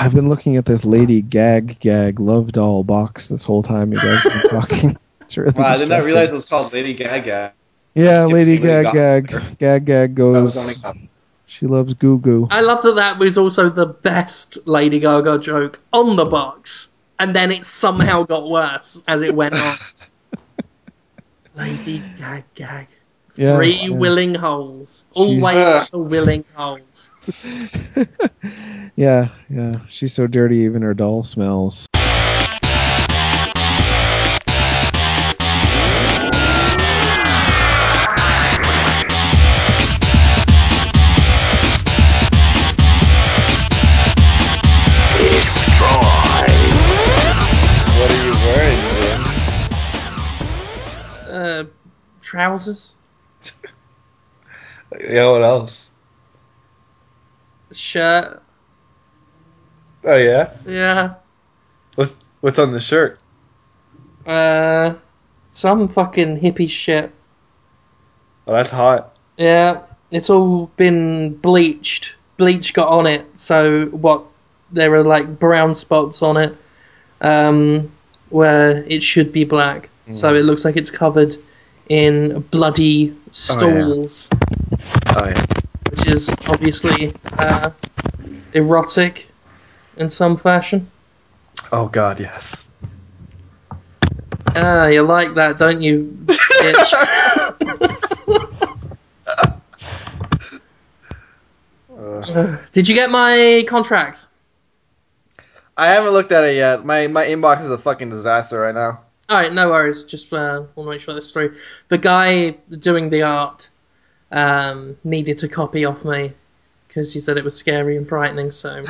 I've been looking at this Lady Gag Gag Love Doll box this whole time you guys have been talking. It's really Wow, I did not realize it was called Lady Gaga. Yeah, Lady kidding, Gag Gaga. Gag Gag Gag goes. She loves Goo Goo. I love that that was also the best Lady Gaga joke on the box, and then it somehow got worse as it went on. Lady Gag Gag. Yeah, Three yeah. willing holes. Always the willing holes. Yeah, yeah. She's so dirty, even her doll smells. What are you wearing, Jim? Uh, trousers, Yeah, what else? Shirt. Oh yeah. Yeah. What's what's on the shirt? Uh, some fucking hippie shit. Oh, that's hot. Yeah, it's all been bleached. Bleach got on it, so what? There are like brown spots on it, um, where it should be black. So it looks like it's covered in bloody stools, Oh yeah. Which is obviously uh, erotic in some fashion. Oh god, yes. Ah, you like that, don't you, bitch? Did you get my contract? I haven't looked at it yet. My my inbox is a fucking disaster right now. All right, no worries. Just uh, want to make sure that's through. The guy doing the art um, needed to copy off me because he said it was scary and frightening. So,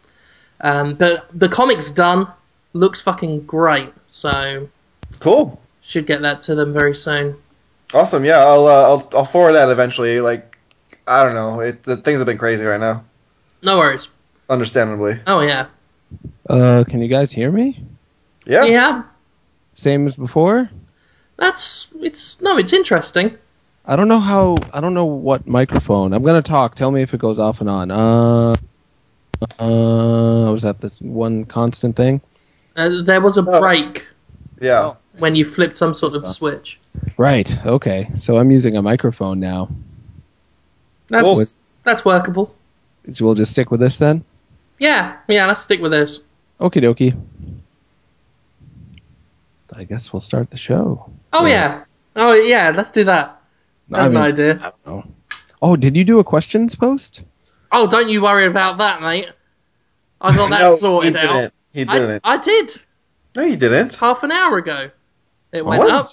um, but the comic's done. Looks fucking great. So Cool. should get that to them very soon. Awesome. Yeah, I'll uh, I'll I'll forward that eventually. Like, I don't know. It the things have been crazy right now. No worries. Understandably. Oh yeah, Uh, can you guys hear me? Yeah. yeah. Same as before? That's it's no, it's interesting. I don't know how. I don't know what microphone. I'm gonna talk. Tell me if it goes off and on. Uh, uh, was that this one constant thing? Uh, there was a Oh. break Yeah. when you flipped some sort of switch. Right. Okay. So I'm using a microphone now. That's Cool. that's workable. So we'll just stick with this then. Yeah, yeah. Let's stick with this. Okie dokie. I guess we'll start the show. Oh Yeah. yeah. Oh yeah. Let's do that. That's I an mean, idea. I don't know. Oh, did you do a questions post? Oh, don't you worry about that, mate. I got that no, sorted he out. He I, didn't. I did no, you didn't. half an hour ago. It went What? up.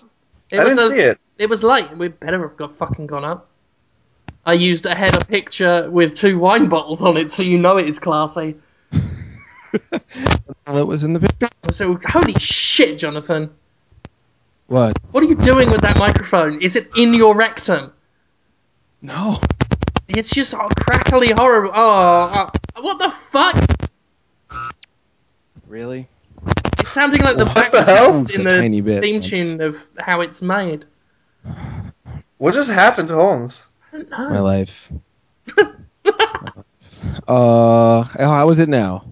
It I was didn't a- see it. It was late. We better have got fucking gone up. I used a header picture with two wine bottles on it, so you know it is classy. Well, it was in the picture. So holy shit, Jonathan! What? What are you doing with that microphone? Is it in your rectum? No. It's just oh, crackly horrible. Oh, oh, what the fuck? Really? It's sounding like the What the background in the tiny bit, theme that's- tune of how it's made. What just happened to Holmes? I don't know. My life. uh, how is it now?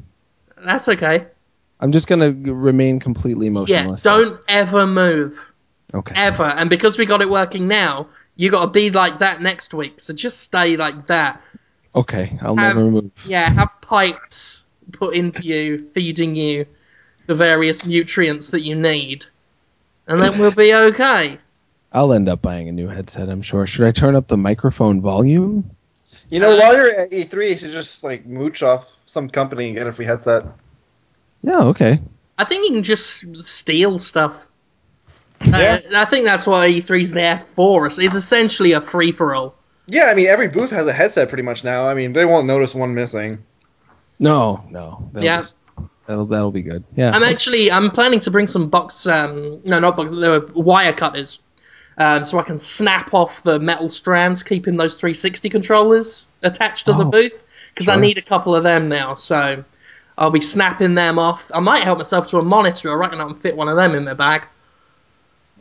That's okay. I'm just gonna remain completely Yeah, motionless. don't ever move. Okay. Ever. And because we got it working now, you gotta be like that next week. So just stay like that. Okay. I'll Have, never move. yeah, have pipes put into you, feeding you the various nutrients that you need. And then we'll be okay. I'll end up buying a new headset. I'm sure. Should I turn up the microphone volume? You know, while you're at E3, you should just like mooch off some company and get a free headset. Yeah. Okay. I think you can just steal stuff. Yeah. Uh, I think that's what E3's there for. It's it's essentially a free for all. Yeah, I mean every booth has a headset pretty much now. I mean they won't notice one missing. No. No. That'll Yeah. just- that'll that'll be good. Yeah. I'm actually I'm planning to bring some box um no not box they were wire cutters. Um, so I can snap off the metal strands, keeping those 360 controllers attached to the Oh, booth because I need a couple of them now. So I'll be snapping them off. I might help myself to a monitor. I reckon I can fit one of them in my bag.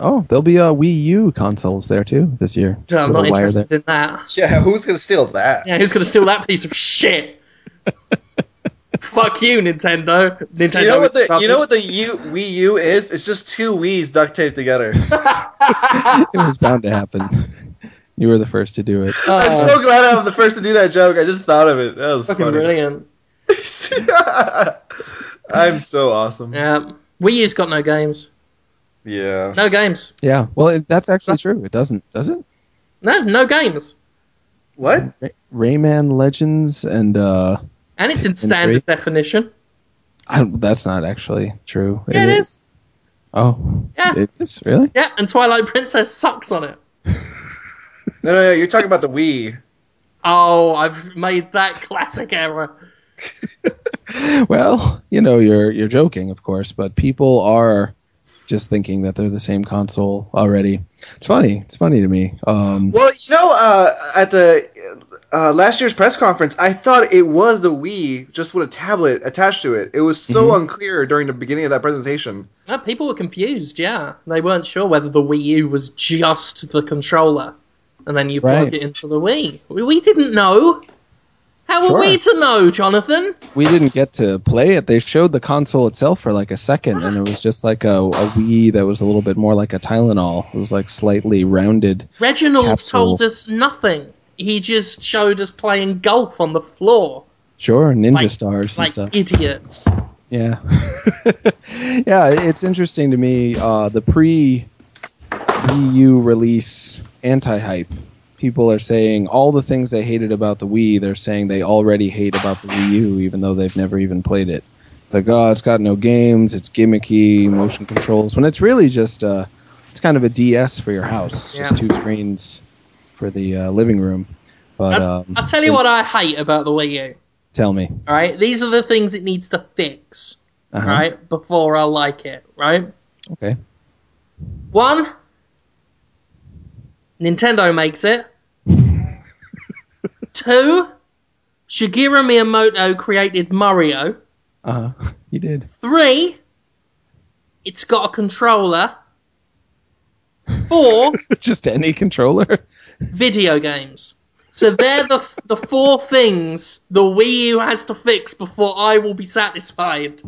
oh, there'll be uh, Wii U consoles there too this year. So I'm not interested there. in that. Yeah, who's gonna steal that? Yeah, who's gonna steal that piece of shit? Fuck you, Nintendo. Nintendo. You know what the you know what the U, Wii U is? It's just two Wii's duct taped together. it was bound to happen. You were the first to do it. I'm Oh, so glad I'm the first to do that joke. I just thought of it. That was fucking funny. brilliant. I'm so awesome. Yeah. Wii U's got no games. Yeah. No games. Yeah, well, it, that's actually true. It doesn't, does it? No, no games. What? Ray- Rayman Legends and uh, And it's in And standard definition. I that's not actually true. Yeah, it is. Oh, Yeah. it is really. Yeah, and Twilight Princess sucks on it. No, no, no. You're talking about the Wii. Oh, I've made that classic error. Well, you know, you're you're joking, of course, but people are just thinking that they're the same console already. It's funny. It's funny to me. Um, Well, you know, uh, at the uh, last year's press conference, I thought it was the Wii, just with a tablet attached to it. It was so unclear during the beginning of that presentation. Uh, people were confused, yeah. They weren't sure whether the Wii U was just the controller. And then you plug Right. it into the Wii. We, we didn't know. How Sure. were we to know, Jonathan? we didn't get to play it. They showed the console itself for like a second, and it was just like a, a Wii that was a little bit more like a Tylenol. It was like slightly rounded. Reginald Capsule. told us nothing. He just showed us playing golf on the floor. Sure, Ninja Like- Stars and Like stuff. idiots. Yeah, yeah. It's interesting to me. Uh, the pre Wii U release anti hype. People are saying all the things they hated about the Wii. They're saying they already hate about the Wii U, even though they've never even played it. Like, oh, it's got no games. It's gimmicky, motion controls. When it's really just uh, it's kind of a DS for your house. It's just Yeah. two screens for the uh, living room. But I, um, I'll tell you what I hate about the Wii U. Tell me. Alright? These are the things it needs to fix. Uh-huh. Right? Before I like it. Right? Okay. One, Nintendo makes it. Two, Shigeru Miyamoto created Mario. Uh huh. You did. Three, it's got a controller. Four, just any controller. video games. So they're the the four things the Wii U has to fix before I will be satisfied.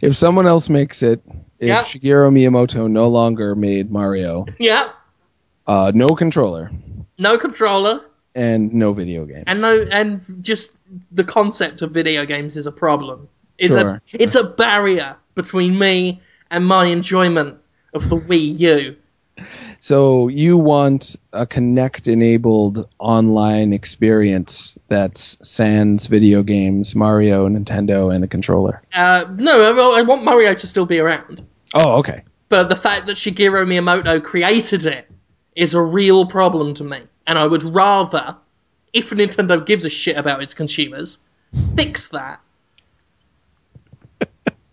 if someone else makes it, if Yeah. Shigeru Miyamoto no longer made Mario, Yeah, uh, no controller no controller and no video games. and no and just the concept of video games is a problem. It's Sure. a it's a barrier between me and my enjoyment of the Wii U. So you want a Kinect-enabled online experience that's sans video games, Mario, Nintendo, and a controller. Uh, no, I, I want Mario to still be around. Oh, okay. But the fact that Shigeru Miyamoto created it is a real problem to me. And I would rather, if Nintendo gives a shit about its consumers, fix that.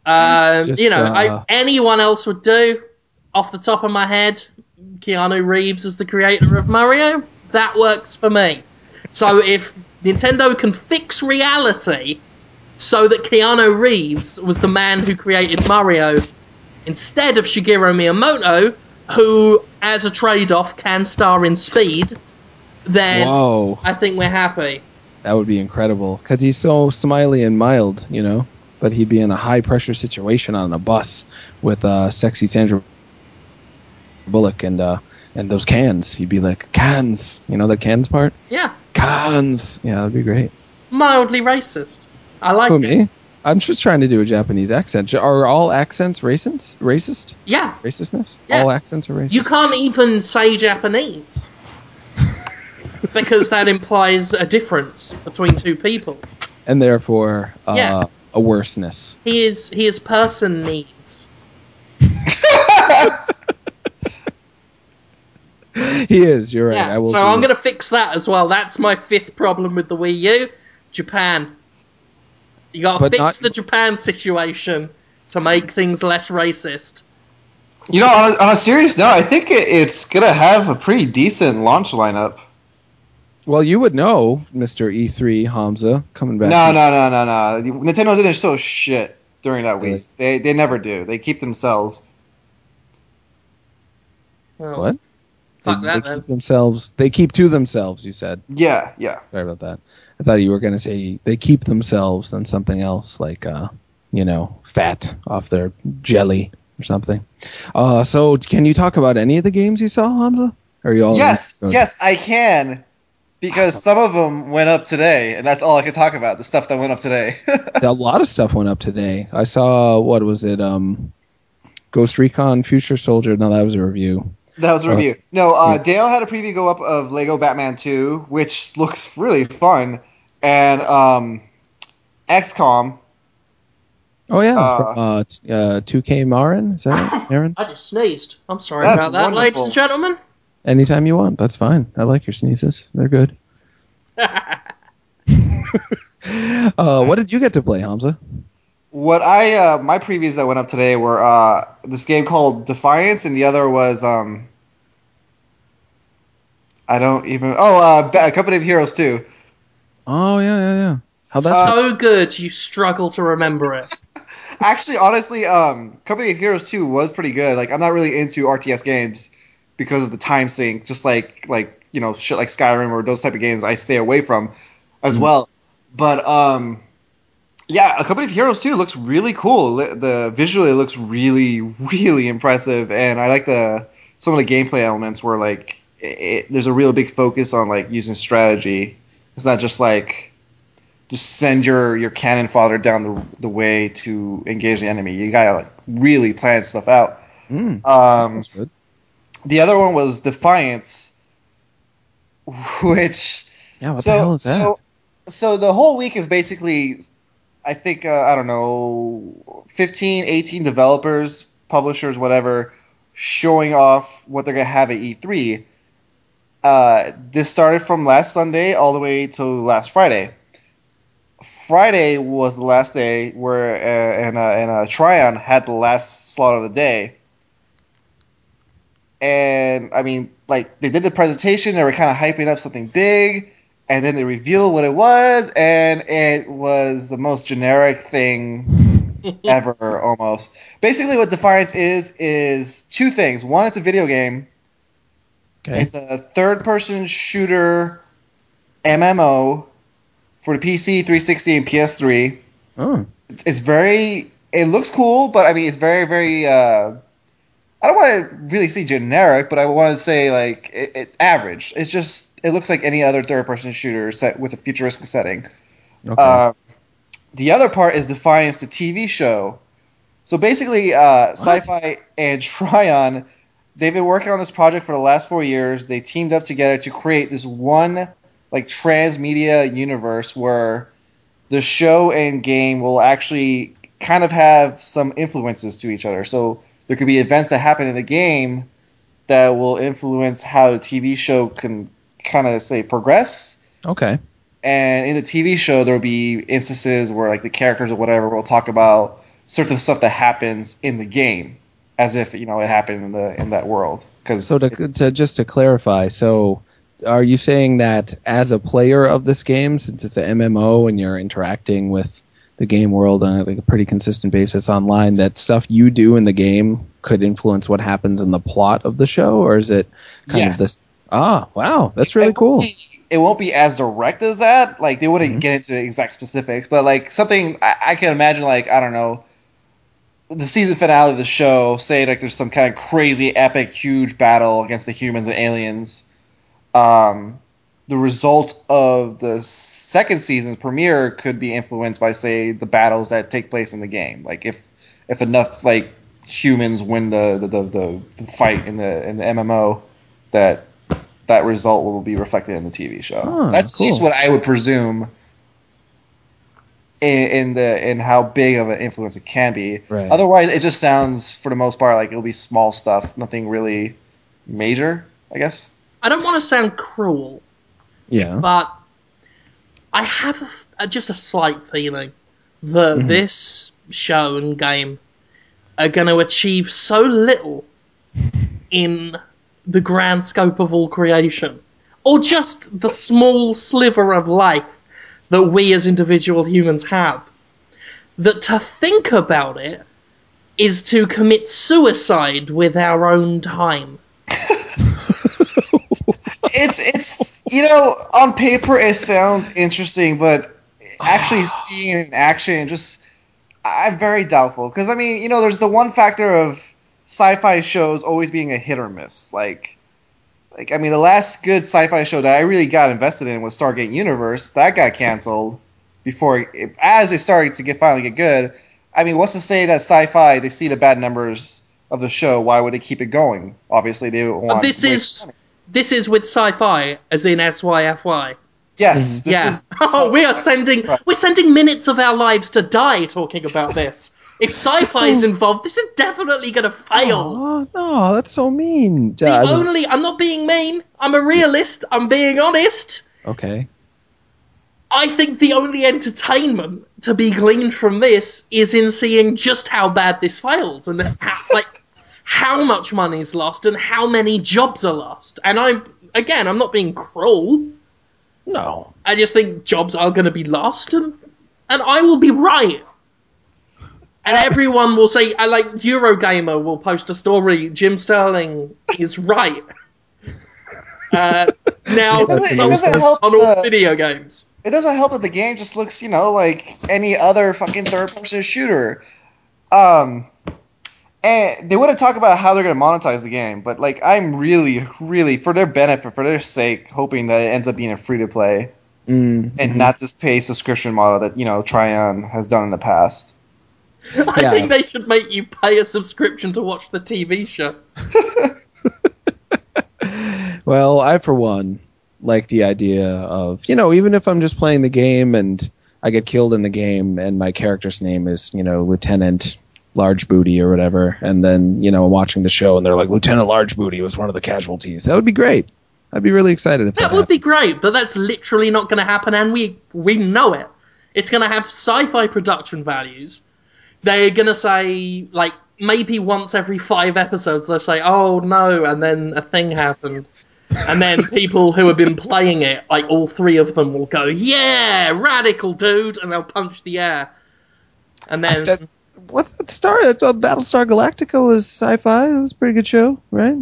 Um, Just, you know, uh, I, anyone else would do. Off the top of my head, Keanu Reeves is the creator of Mario. That works for me. So if Nintendo can fix reality so that Keanu Reeves was the man who created Mario instead of Shigeru Miyamoto, who, as a trade off, can star in Speed, then Whoa, I think we're happy. that would be incredible. Because he's so smiley and mild, you know. But he'd be in a high-pressure situation on a bus with uh, sexy Sandra Bullock and uh, and those cans. He'd be like cans, you know the cans part. Yeah, Cans. Yeah, that'd be great. mildly racist. I like Who it. me? I'm just trying to do a Japanese accent. Are all accents racist? Racist? Yeah, Racistness? Yeah. All accents are racist. you can't even say Japanese. Because that implies a difference between two people. and therefore uh, Yeah. a worseness. He is he is person knees. He is. You're right. Yeah, I will. so I'm going to fix that as well. That's my fifth problem with the Wii U. Japan. You got to fix not- the Japan situation to make things less racist. You know, on a, on a serious note, I think it, it's gonna have a pretty decent launch lineup. Well, you would know, Mister E3 Hamza coming back. No, no, no, no, no. Nintendo didn't show shit during that Really? week. They they never do. They keep themselves. Well, What? Fuck they, that they then. keep themselves. They keep to themselves. You said. Yeah, yeah. Sorry about that. I thought you were going to say they keep themselves than something else, like uh, you know, fat off their jelly or something. Uh, so can you talk about any of the games you saw, Hamza? Are you all Yes, Good. yes, I can. Because Awesome. some of them went up today, and that's all I can talk about. The stuff that went up today. a lot of stuff went up today. I saw what was it? Um, Ghost Recon Future Soldier. No, that was a review. that was a Uh, review. No, uh, yeah. Dale had a preview go up of Lego Batman 2, which looks really fun, and um, XCOM. Oh yeah, Uh, from uh, t- uh, 2K Marin. Is that right, Aaron? I just sneezed. I'm sorry That's about that, ladies and gentlemen. Anytime you want. That's fine. I like your sneezes. They're good. Uh, what did you get to play, Hamza? What I uh, my previews that went up today were uh, this game called Defiance, and the other was um, I don't even. Oh, uh, Ba- Company of Heroes 2. Oh yeah, yeah, yeah. How that? Uh, so good, you struggle to remember it. Actually, honestly, um, Company of Heroes 2 was pretty good. Like, I'm not really into RTS games because of the time sink. Just like like you know shit like Skyrim or those type of games, I stay away from as Mhm. well. But um, yeah, A Company of Heroes too looks really cool. The visually it looks really really impressive, and I like the some of the gameplay elements where like it, it, there's a real big focus on like using strategy. It's not just like just send your your cannon fodder down the the way to engage the enemy. You gotta like really plan stuff out. Mm, Um. The other one was Defiance, which Yeah, what so the hell is that? so so the whole week is basically, I think uh, I don't know, 15, 18 developers, publishers, whatever, showing off what they're gonna have at E3. Uh, this started from last Sunday all the way to last Friday. Friday was the last day where uh, and uh, and uh, Trion had the last slot of the day. And I mean, like they did the presentation, they were kind of hyping up something big, and then they revealed what it was, and it was the most generic thing ever, almost. Basically, what Defiance is is two things. One, it's a video game. okay. It's a third-person shooter MMO for the PC, 360, and PS3 Oh, it's very it looks cool but i mean it's very very uh i don't want to really say generic but i want to say like it, it average. It's just it looks like any other third person shooter set with a futuristic setting. Okay. uh, the other part is defiance the tv show. So basically uh, sci-fi and trion they've been working on this project for the last four years. They teamed up together to create this one like transmedia universe where the show and game will actually kind of have some influences to each other. So there could be events that happen in the game that will influence how the TV show can kind of say progress. okay. And in the TV show, there will be instances where like the characters or whatever will talk about certain stuff that happens in the game, as if you know it happened in the in that world. Because So to, to just to clarify, so are you saying that as a player of this game, since it's an MMO and you're interacting with the game world on like a pretty consistent basis online, that stuff you do in the game could influence what happens in the plot of the show, or is it kind Yes. of this? Ah, wow, that's really cool. It won't be as direct as that. Like they wouldn't Mhm. get into the exact specifics, but like something I, I can imagine. Like I don't know, the season finale of the show. Say like there's some kind of crazy, epic, huge battle against the humans and aliens. Um, the result of the second season's premiere could be influenced by, say, the battles that take place in the game. Like if if enough like humans win the the, the, the, the fight in the in the MMO, that that result will be reflected in the TV show. Oh, That's at least what I would presume. In, in the in how big of an influence it can be. Right. Otherwise, it just sounds for the most part like it'll be small stuff, nothing really major. I guess. I don't want to sound cruel, Yeah. but I have a f a just a slight feeling that Mhm. this show and game are going to achieve so little in the grand scope of all creation, or just the small sliver of life that we as individual humans have, that to think about it is to commit suicide with our own time. it's it's you know on paper it sounds interesting, but actually seeing it in action just I'm very doubtful because I mean you know there's the one factor of sci-fi shows always being a hit or miss like like I mean the last good sci-fi show that I really got invested in was Stargate Universe that got canceled before it, as it started to get finally get good. I mean what's to say that sci-fi they see the bad numbers of the show why would they keep it going? Obviously they want this is money. This is with sci-fi, as in SYFY. yes this yeah. is oh, we are sending Right. we're sending minutes of our lives to die talking about this. If sci-fi is so- involved, this is definitely going to fail. Oh no, that's so mean. The Uh, I was- only I'm not being mean. I'm a realist. I'm being honest. okay. I think the only entertainment to be gleaned from this is in seeing just how bad this fails and how, like how much money's lost and how many jobs are lost. And I'm again, I'm not being cruel. No. I just think jobs are going to be lost, and and I will be right. And everyone will say, I like Eurogamer will post a story. Jim Sterling is right. Uh, now, It doesn't- doesn't help, on all uh, video games. it doesn't help that the game just looks, you know, like any other fucking third person shooter. Um, and they want to talk about how they're going to monetize the game, but like I'm really, really for their benefit, for their sake, hoping that it ends up being a free to play Mm, and not this pay subscription model that you know Trion has done in the past. I yeah. think they should make you pay a subscription to watch the TV show. Well, I for one like the idea of you know even if I'm just playing the game and I get killed in the game and my character's name is you know Lieutenant Large Booty or whatever, and then you know I'm watching the show and they're like Lieutenant Large Booty was one of the casualties. That would be great. I'd be really excited if that, That would be great, but that's literally not going to happen, and we we know it. It's going to have sci-fi production values. They're going to say like maybe once every five episodes they'll say, "Oh no," and then a thing happened, and then people who have been playing it, like all three of them, will go, "Yeah, radical dude," and they'll punch the air, and then. That- What's that star? That, uh, Battlestar Galactica was sci-fi. It was a pretty good show, right?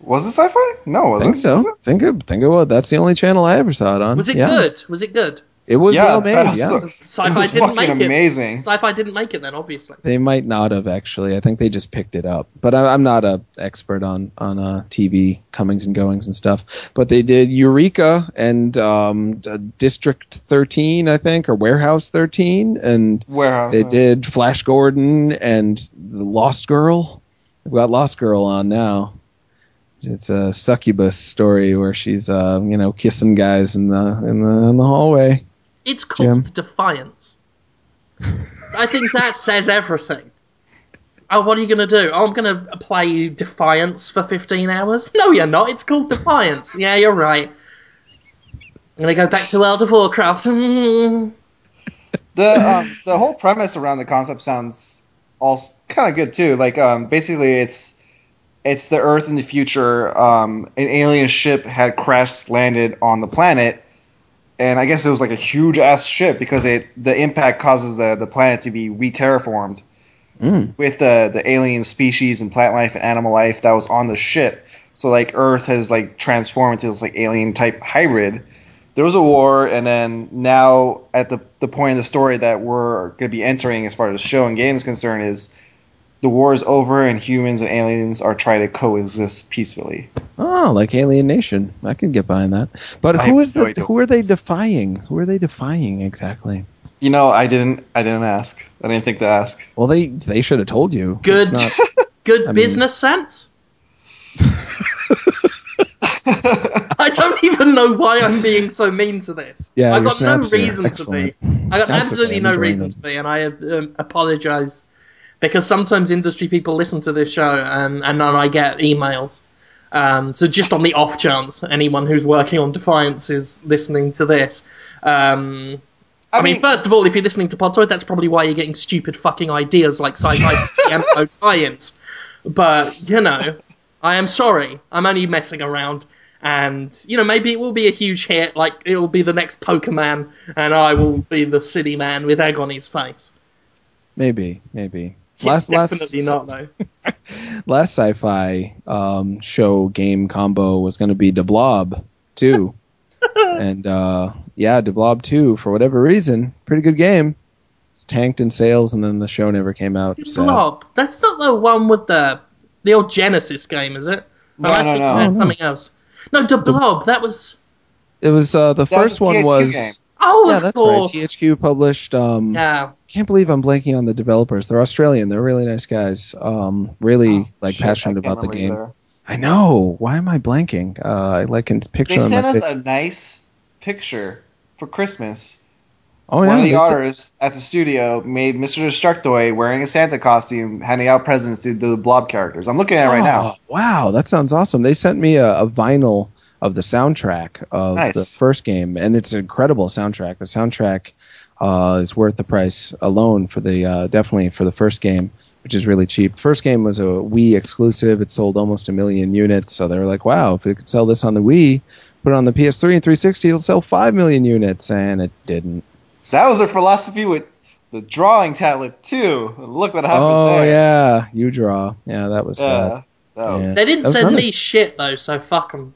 Was it sci-fi? No, was I think it? so. Was it? Think it. Think it was. That's the only channel I ever saw it on. was it Yeah. good? Was it good? It was yeah, well made. Battlestar- Yeah. Sci-fi it was didn't fucking make it. amazing. Sci-fi didn't make it then, obviously. They might not have actually. I think they just picked it up. But I, I'm not a expert on on uh, TV comings and goings and stuff. But they did Eureka and um, d- District 13, I think, or Warehouse 13, and Warehouse. they did Flash Gordon and the Lost Girl. We've got Lost Girl on now. It's a succubus story where she's uh, you know kissing guys in the in the in the hallway. It's called Jim? Defiance. I think that says everything. Oh, what are you going to do? Oh, I'm going to play Defiance for 15 hours? No, you're not. It's called Defiance. Yeah, you're right. I'm going to go back to World of Warcraft. Mm. the um, the whole premise around the concept sounds all kind of good too. Like um, basically, it's it's the Earth in the future. Um, an alien ship had crash landed on the planet, and I guess it was like a huge ass ship because it the impact causes the the planet to be re-terraformed Mm. with the the alien species and plant life and animal life that was on the ship. So like Earth has like transformed into this like alien type hybrid. There was a war, and then now at the the point in the story that we're going to be entering, as far as the show and game is concerned, is the war is over and humans and aliens are trying to coexist peacefully. Oh, like Alien Nation. I can get behind that. But I who no the who are they defying? Who are they defying exactly? You know, I didn't I didn't ask. I didn't think to ask. Well, they they should have told you. Good, not- good I mean- business sense. I don't even know why I'm being so mean to this. Yeah, I've got no reason to be. I got That's absolutely okay, no reason them. to be, and I um, apologize because sometimes industry people listen to this show and and then I get emails. Um, so just on the off chance anyone who's working on Defiance is listening to this, um, I, mean, first of all, if you're listening to Podtoid, that's probably why you're getting stupid fucking ideas like sci-fi piano tie-ins. But you know, I am sorry. I'm only messing around, and you know, maybe it will be a huge hit. Like it will be the next Pokemon, and I will be the city man with egg on his face. maybe, maybe. Last last not though. last sci-fi um, show game combo was going to be De Blob, two, and uh, yeah, De Blob two for whatever reason, pretty good game. It's tanked in sales, and then the show never came out. Sad. Blob. That's not the one with the the old Genesis game, is it? No, I no, think no. That's Oh, no. something else. No, De Blob. That was. It was uh, the That first a one was game. Oh, yeah, of that's course. right. THQ published. Um, Yeah. Can't believe I'm blanking on the developers. They're Australian. They're really nice guys. Um, really Oh, like shit, passionate about the game. I know. Why am I blanking? Uh, I like can picture They sent us a nice picture for Christmas. oh One yeah, of the artists at the studio made Mr. Destructoid wearing a Santa costume, handing out presents to the Blob characters. I'm looking at it right now. Oh, Wow, that sounds awesome. They sent me a, a vinyl of the soundtrack of Nice. the first game, and it's an incredible soundtrack. The soundtrack uh, is worth the price alone for the uh, definitely for the first game, which is really cheap. First game was a Wii exclusive. It sold almost a million units, so they were like, "Wow, if we could sell this on the Wii, put it on the PS3 and 360, it'll sell five million units," and it didn't. That was their philosophy with the drawing tablet too. Look what happened Oh there. yeah, you draw. Yeah, that was sad. Yeah. Oh. Yeah. They didn't send nice. me shit though, so fuck them.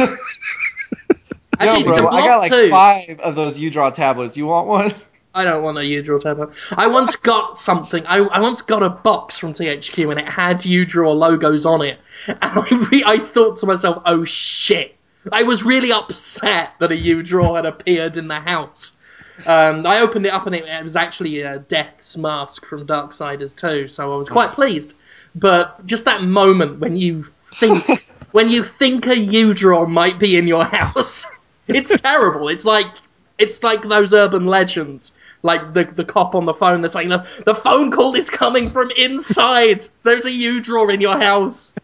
Yo, Actually, bro, I got like 2, five of those U draw tablets. You want one? I don't want a U-Draw tablet. I once got something. I, I once got a box from THQ and it had U-Draw logos on it, and I re- I thought to myself, "Oh shit!" I was really upset that a U-Draw had appeared in the house. Um, I opened it up and it, it was actually a Death's mask from Darksiders 2, so I was quite pleased. But just that moment when you think when you think a U-Draw might be in your house, it's terrible. It's like it's like those urban legends, like the the cop on the phone that's like the the phone call is coming from inside. There's a U draw in your house.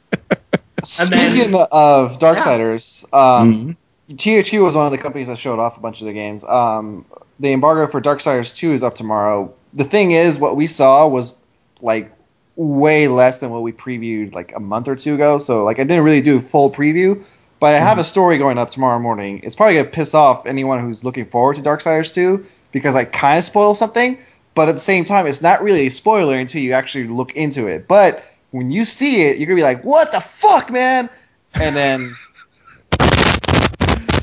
And then- Speaking of Darksiders, um, Mhm. THQ was one of the companies that showed off a bunch of the games. Um, the embargo for Darksiders 2 is up tomorrow. The thing is, what we saw was like way less than what we previewed like a month or two ago. So like I didn't really do full preview, but I have a mm-hmm. story going up tomorrow morning. It's probably gonna piss off anyone who's looking forward to Darksiders 2 because I kind of spoil something, but at the same time, it's not really a spoiler until you actually look into it. But when you see it, you're gonna be like, "What the fuck, man!" And then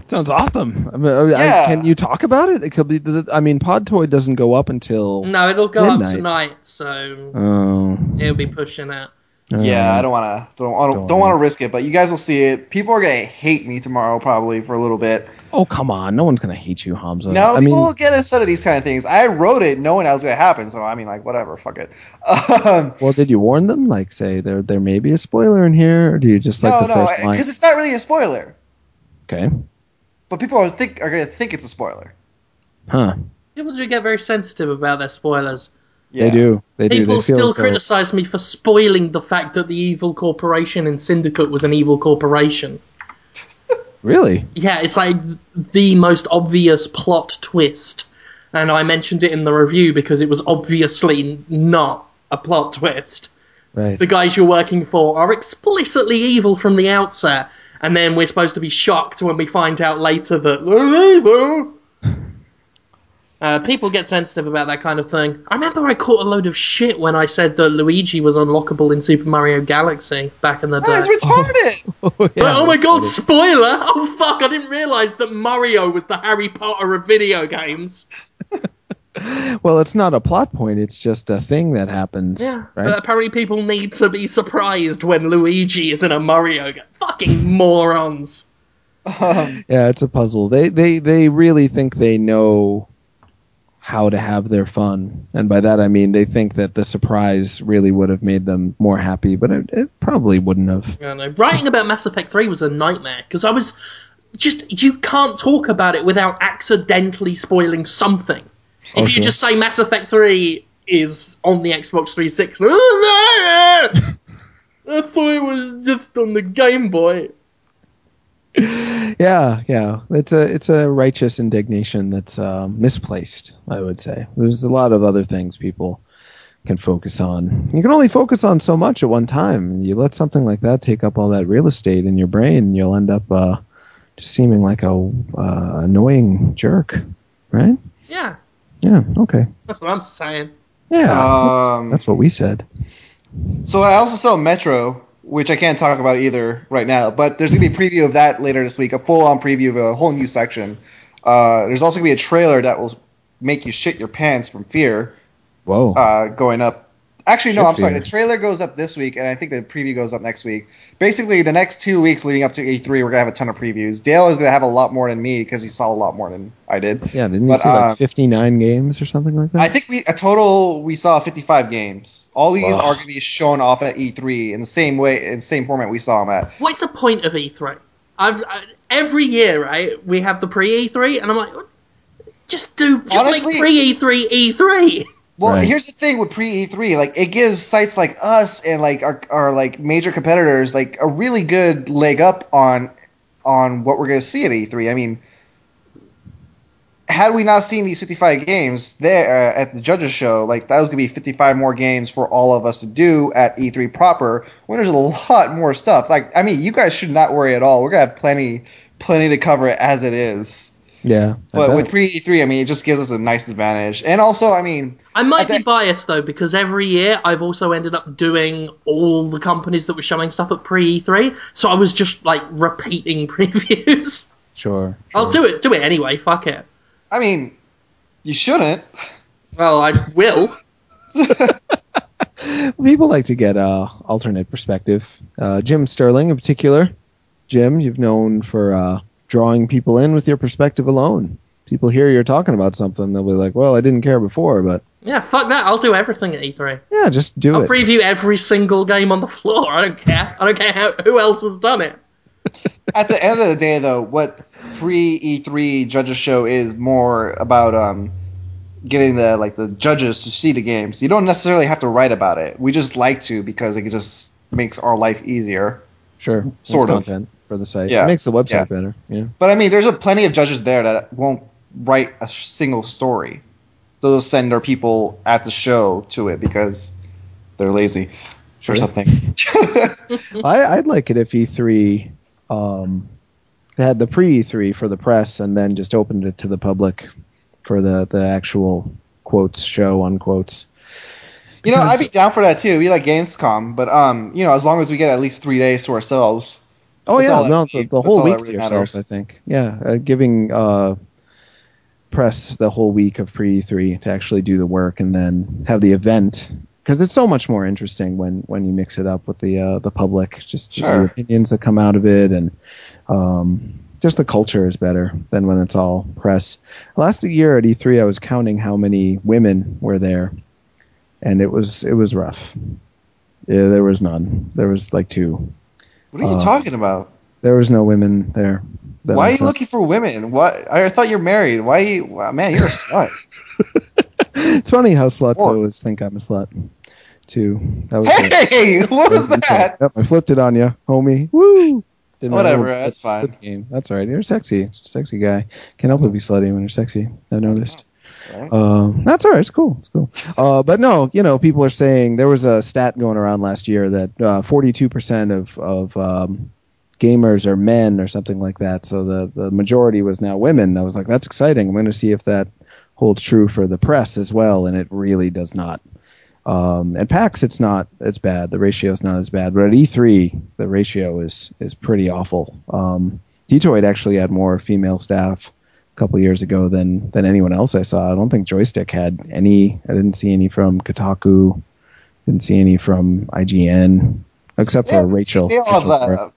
Sounds awesome. I mean, I- can you talk about it? It could be. The, I mean, Podtoid doesn't go up until. No, it'll go up tonight, so Oh. it'll be pushing out. Yeah, um, I don't want to don't, don't, Don't don't want to wanna- risk it, but you guys will see it. People are gonna hate me tomorrow probably for a little bit. Oh come on! No one's gonna hate you, Hamza. No, I people mean, will get upset at these kind of things. I wrote it knowing that was gonna happen, so I mean, like, whatever, fuck it. Um, well, did you warn them? Like, say there there may be a spoiler in here, or do you just like no, the no, first line? because it's not really a spoiler, Okay, but people are think are gonna think it's a spoiler. huh? People do get very sensitive about their spoilers. Yeah. They do. They do. People They still as though- criticize me for spoiling the fact that the evil corporation in Syndicate was an evil corporation. Really? Yeah, it's like the most obvious plot twist. And I mentioned it in the review because it was obviously not a plot twist. Right. The guys you're working for are explicitly evil from the outset, and then we're supposed to be shocked when we find out later that they're evil. Uh, people get sensitive about that kind of thing. I remember I caught a load of shit when I said that Luigi was unlockable in Super Mario Galaxy back in the day. That is retarded. oh, yeah, But, oh my god, funny. spoiler! Oh fuck, I didn't realise that Mario was the Harry Potter of video games. Well, it's not a plot point. It's just a thing that happens. Yeah. Right. But apparently people need to be surprised when Luigi is in a Mario game. Fucking morons. um, Yeah, it's a puzzle. They they they really think they know how to have their fun, and by that I mean they think that the surprise really would have made them more happy, but it, it probably wouldn't have. I know. Writing about Mass Effect 3 was a nightmare because I was just you can't talk about it without accidentally spoiling something. If you just say Mass Effect 3 is on the Xbox 360, I thought it was just on the Game Boy. Yeah, yeah. It's a it's a righteous indignation that's um, misplaced. I would say there's a lot of other things people can focus on. You can only focus on so much at one time. You let something like that take up all that real estate in your brain, you'll end up uh, just seeming like a uh, annoying jerk, right? Yeah, Yeah. Okay. that's what I'm saying. Yeah. um, that's what we said. so I also saw Metro which I can't talk about either right now. But there's gonna be a preview of that later this week, a full-on preview of a whole new section. Uh, there's also gonna be a trailer that will make you shit your pants from fear Whoa. uh, going up. Actually, no, I'm sorry. The trailer goes up this week, and I think the preview goes up next week. Basically, the next two weeks leading up to E3, we're gonna have a ton of previews. Dale is gonna have a lot more than me because he saw a lot more than I did. yeah, didn't you see uh, like 59 games or something like that? I think we a total we saw 55 games. All these Wow. are gonna be shown off at E3 in the same way, in the same format we saw them at. What's the point of E3? I've I, every year, right? We have the pre E3, and I'm like, just do just Honestly- make pre E3 E3. Well, Right. here's the thing with pre E3, like it gives sites like us and like our, our like major competitors like a really good leg up on on what we're going to see at E3. I mean, had we not seen these 55 games there uh, at the judges show, like that was going to be 55 more games for all of us to do at E3 proper. When there's a lot more stuff. Like, I mean, you guys should not worry at all. We're going to have plenty plenty to cover it as it is. Yeah. But with pre E3, I mean, it just gives us a nice advantage. And also, I mean, I might I think- be biased though because every year I've also ended up doing all the companies that were showing stuff at pre E3, so I was just like repeating previews. sure. I'll do it, do it anyway. Fuck it. I mean, you shouldn't. Well, I will. People like to get uh, alternate perspective. Uh, Jim Sterling, in particular. Jim, you've known for uh, drawing people in with your perspective alone. People hear you're talking about something, they'll be like, "Well, I didn't care before, but Yeah, fuck that. I'll do everything at E3. yeah, just do it. I'll preview every single game on the floor. I don't care. I don't care how, who else has done it. At the end of the day, though, what pre E3 judges show is more about um, getting the like the judges to see the games. You don't necessarily have to write about it. We just like to because it just makes our life easier. sure, It's Sort of. content for the site. Yeah. It makes the website Yeah. better. Yeah. But I mean, there's a plenty of judges there that won't write a single story. They'll send their people at the show to it because they're lazy or something. I, I'd like it if E3 um, had the pre E3 for the press and then just opened it to the public for the, the actual quotes show unquotes. You know, I'd be down for that too. We like Gamescom, but um, you know, as long as we get at least three days to ourselves. Oh That's yeah, no, the, the whole week to really yourself. matters. I think. Yeah, uh, giving uh, press the whole week of pre E3 to actually do the work and then have the event because it's so much more interesting when when you mix it up with the uh, the public, just Sure. the opinions that come out of it and. Um, just the culture is better than when it's all press. Last year at E3, I was counting how many women were there, and it was it was rough. Yeah, there was none. There was like two. What are you Uh, talking about? There was no women there. Why are you looking for women? What? I thought you're married. Why? You, wow, man, you're a slut. It's funny how sluts always think I'm a slut, too. That was hey, what was that? Yep, I flipped it on you, homie. Woo! Didn't Whatever, that's fine. Game. That's all right. You're sexy. Sexy guy. Can't help but be slutty when you're sexy. I've noticed. Right. Um, that's all right. It's cool. It's cool. Uh, but no, you know, people are saying there was a stat going around last year that uh, 42% of of um, gamers are men or something like that. So the the majority was now women. I was like, that's exciting. I'm going to see if that holds true for the press as well, and it really does not. Um, at PAX, it's not. It's bad. The ratio is not as bad. But at E3, the ratio is is pretty awful. Um, Dtoid actually had more female staff a couple years ago than than anyone else I saw. I don't think Joystiq had any. I didn't see any from Kotaku. Didn't see any from IGN, except for Yeah, Rachel. They all have. Rachel Barrett. Uh,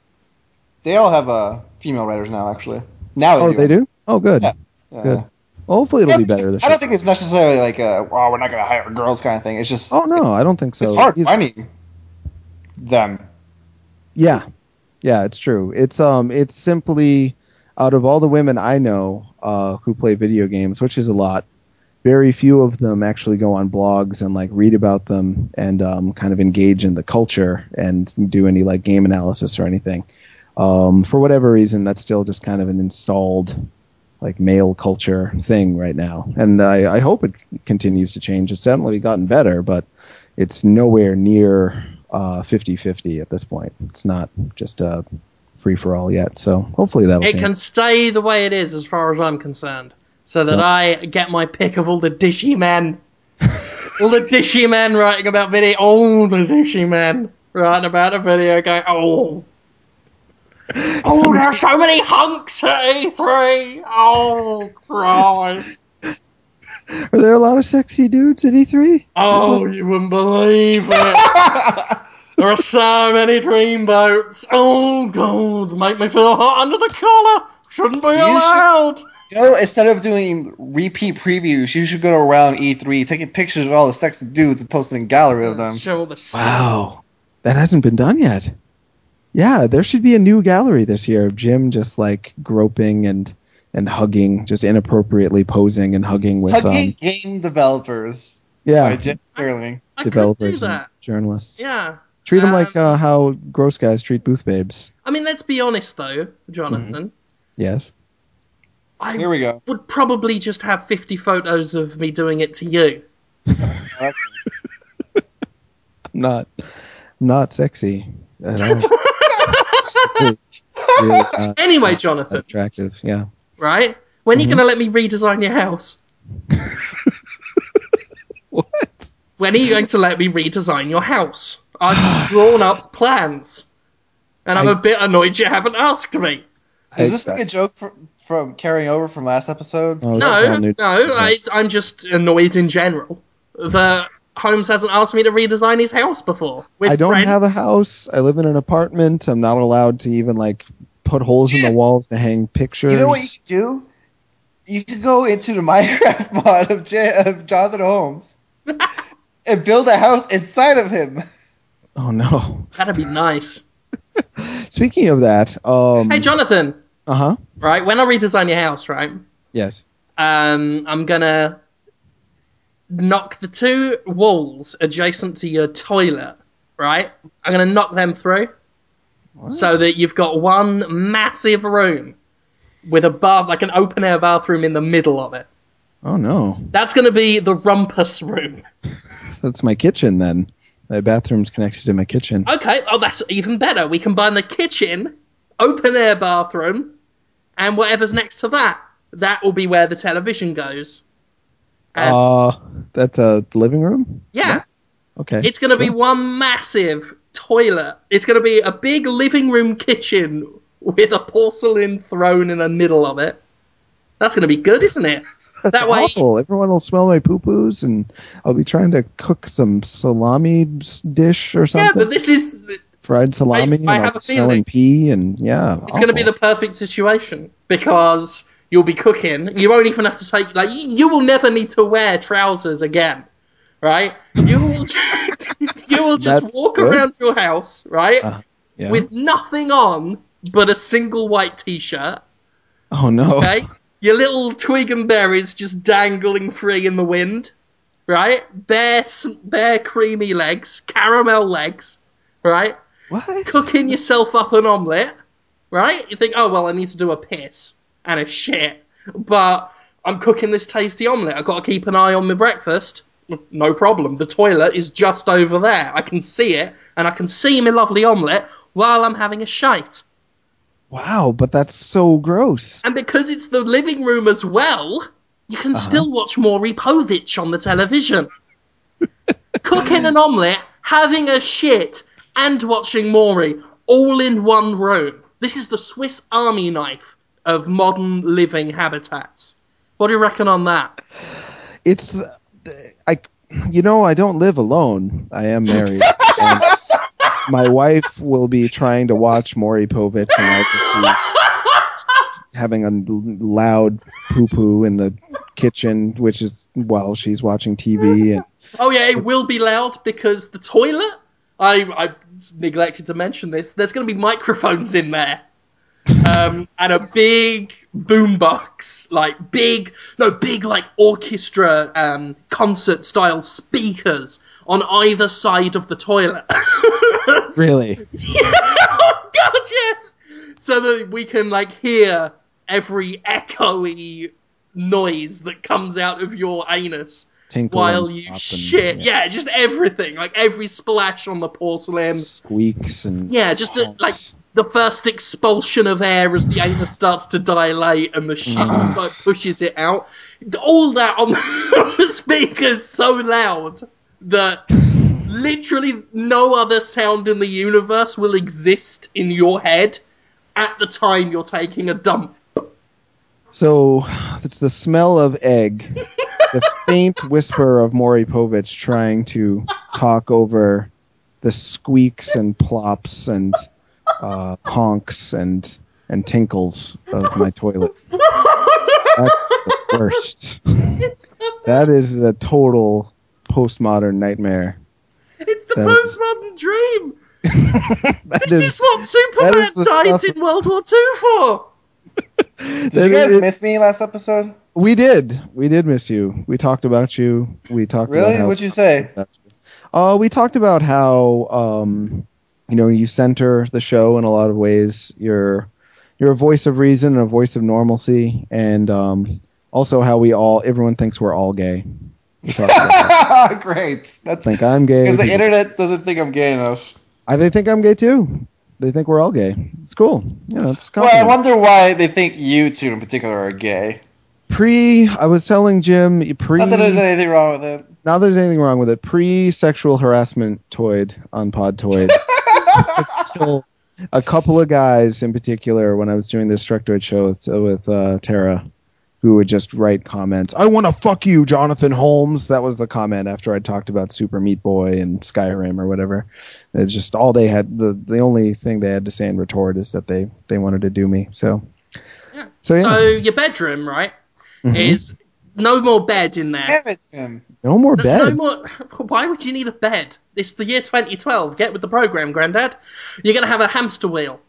they all have uh, female writers now. Actually, now oh, they do. Oh, good. Yeah. Yeah. Good. Well, hopefully, it'll be better this I don't think it's necessarily like a "oh, we're not going to hire girls" kind of thing. It's just Oh no, I don't think so. it's hard either. finding them. Yeah, yeah, it's true. It's um, it's simply out of all the women I know uh, who play video games, which is a lot. Very few of them actually go on blogs and like read about them and um, kind of engage in the culture and do any like game analysis or anything. Um, for whatever reason, that's still just kind of an installed like male culture thing right now, and I, I hope it continues to change. It's definitely gotten better, but it's nowhere near uh, 50-50 at this point. It's not just a free for all yet. So hopefully that'll It change. can stay the way it is as far as I'm concerned. So that So- I get my pick of all the dishy men. all the dishy men writing about video. All the dishy men writing about a video going, oh. Oh, there's so many hunks at E3. Oh, Christ. Are there a lot of sexy dudes at E E3? Oh, you wouldn't believe it. there are so many dreamboats. Oh, God. Make me feel hot under the collar. Shouldn't be should- allowed. You know, instead of doing repeat previews, you should go around E3, taking pictures of all the sexy dudes and posting a gallery of them. Show the Wow. That hasn't been done yet. Yeah, there should be a new gallery this year of Jim just like groping and and hugging, just inappropriately posing and hugging with Hugging um game developers yeah, by Jim Sterling. I could do developers and journalists. Yeah. Treat them like Um, uh, how gross guys treat booth babes. I mean, let's be honest, though, Jonathan. Yes. I Here we go. would probably just have 50 photos of me doing it to you. Not not sexy at all. Really, really Anyway, Jonathan, attractive. Yeah. right? When are you going to let me redesign your house? What? When are you going to let me redesign your house? I've drawn up plans. And I'm I- a bit annoyed you haven't asked me. Is this like a joke from, from carrying over from last episode? Oh, this is all No, no, I, I'm just annoyed in general that Holmes hasn't asked me to redesign his house before. With I don't friends. have a house. I live in an apartment. I'm not allowed to even like put holes in the walls to hang pictures. You know what you could do? You could go into the Minecraft mod of, J- of Jonathan Holmes and build a house inside of him. Oh no. That'd be nice. Speaking of that, um Hey, Jonathan, Uh huh. right? When I redesign your house, right? Yes. um, I'm gonna knock the two walls adjacent to your toilet, right? I'm gonna knock them through so that you've got one massive room with a bath, like an open air bathroom in the middle of it. Oh no. That's gonna be the rumpus room. That's my kitchen then. My bathroom's connected to my kitchen. Okay, oh, that's even better. We combine the kitchen, open air bathroom, and whatever's next to that. That will be where the television goes. And Uh that's a living room? yeah. Okay. It's going to be one massive toilet. It's going to be a big living room kitchen with a porcelain throne in the middle of it. That's going to be good, isn't it? That's that way- awful. Everyone will smell my poo poos and I'll be trying to cook some salami dish or something. Yeah, but this is. Fried salami I and have a smelling feeling- pee and yeah. It's going to be the perfect situation because you'll be cooking. You won't even have to take like you, you will never need to wear trousers again, right? You will you will just That's walk good. around your house, right, Uh, yeah. with nothing on but a single white t-shirt. oh no. Okay, your little twig and berries just dangling free in the wind, right? Bare, bare creamy legs, caramel legs, right? What? Cooking yourself up an omelette, right? You think, oh well, I need to do a piss and a shit, but I'm cooking this tasty omelette. I've got to keep an eye on my breakfast. No problem. The toilet is just over there. I can see it, and I can see my lovely omelette while I'm having a shite. Wow, but that's so gross. And because it's the living room as well, you Uh-huh. can still watch Maury Povich on the television. Cooking an omelette, having a shit, and watching Maury all in one room. This is the Swiss Army knife of modern living habitats. What do you reckon on that? It's I you know, I don't live alone. I am married. and my wife will be trying to watch Maury Povich and I'll just be having a loud poo poo in the kitchen, which is while she's watching TV and Oh yeah, it will be loud because the toilet. I I neglected to mention this. There's going to be microphones in there, um, and a big boombox, like big, no, big like orchestra um, concert style speakers on either side of the toilet. really Yeah. oh god, yes! So that we can like hear every echoey noise that comes out of your anus tinkle while you pop and, shit. Yeah. just everything. Like every splash on the porcelain. squeaks and Yeah, just a, like the first expulsion of air as the anus starts to dilate and the shit mm. like pushes it out. All that on the, on the speakers so loud that literally no other sound in the universe will exist in your head at the time you're taking a dump. So it's the smell of egg, the faint whisper of Maury Povich trying to talk over the squeaks and plops and uh, honks and and tinkles of my toilet. That's the worst. That is a total postmodern nightmare. It's the That is- postmodern dream. This is- is what Superman died in World War II for. Did you guys is- miss me last episode? we did. We did miss you. We talked about you. We talked about Really? how What'd you say? Uh, we talked about how um, you know you center the show in a lot of ways. You're you're a voice of reason and a voice of normalcy, and um, also how we all everyone thinks we're all gay. We that. Great. That's think I'm gay. because the internet doesn't think I'm gay enough. I they think I'm gay too. They think we're all gay. It's cool. You know, it's Well, I wonder why they think you two in particular are gay. pre. I was telling Jim pre. Not that there's anything wrong with it. not that there's anything wrong with it. Pre sexual harassment toyed on Podtoid. a couple of guys in particular when I was doing the Destructoid show with, with uh, Tara who would just write comments. I want to fuck you, Jonathan Holmes. That was the comment after I talked about Super Meat Boy and Skyrim or whatever. It's just all they had. The the only thing they had to say in retort is that they they wanted to do me. So Yeah. so yeah, So your bedroom, right, Mhm. is no more bed in there. Damn no more No, bed. no more. Why would you need a bed? It's the year 2012. Get with the program, Grandad. You're gonna have a hamster wheel,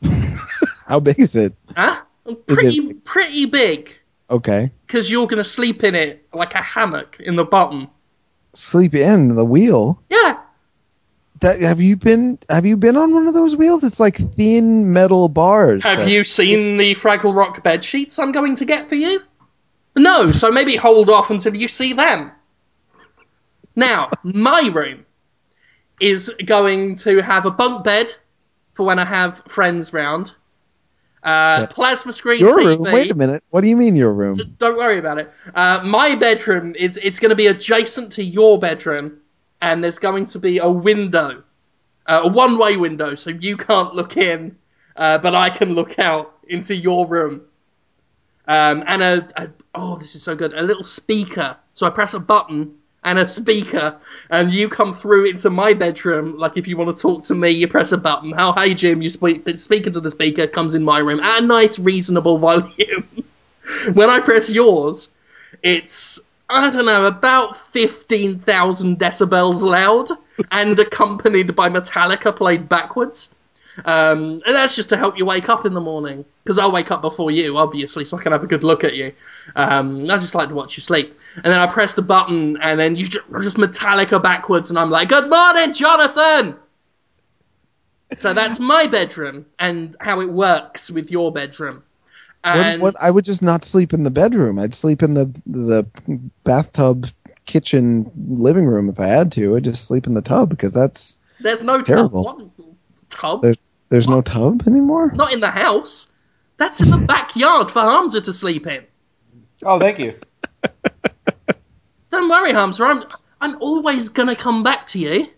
How big is it? huh? Pretty, it- pretty big. Okay, Because you're gonna sleep in it like a hammock in the bottom. sleep in the wheel. Yeah. That have you been have you been on one of those wheels? It's like thin metal bars. Have that- you seen the Fraggle Rock bed sheets I'm going to get for you? No, so maybe hold off until you see them. Now, my room is going to have a bunk bed for when I have friends round. Uh, Yeah. Plasma screen your TV. room? Wait a minute. What do you mean your room? Don't worry about it. Uh, my bedroom is it's going to be adjacent to your bedroom, and there's going to be a window, uh, a one-way window, so you can't look in, uh, but I can look out into your room. Um, and a, a oh, this is so good. A little speaker. So I press a button and a speaker, and you come through into my bedroom. Like if you want to talk to me, you press a button. How hey Jim, you speak speak into the speaker, comes in my room at a nice, reasonable volume. when I press yours, it's I don't know about fifteen thousand decibels loud and accompanied by Metallica played backwards. Um, and that's just to help you wake up in the morning because I'll wake up before you, obviously, so I can have a good look at you. Um, I just like to watch you sleep. And then I press the button, and then you just, just Metallica backwards, and I'm like, "Good morning, Jonathan." So that's my bedroom and how it works with your bedroom. And what I would just not sleep in the bedroom. I'd sleep in the the bathtub, kitchen, living room if I had to. I'd just sleep in the tub because that's there's no Terrible. tub. What? Tub? There- there's no tub anymore. Not in the house. That's in the backyard for Hamza to sleep in. Oh, thank you. Don't worry, Hamza. I'm I'm always gonna come back to you.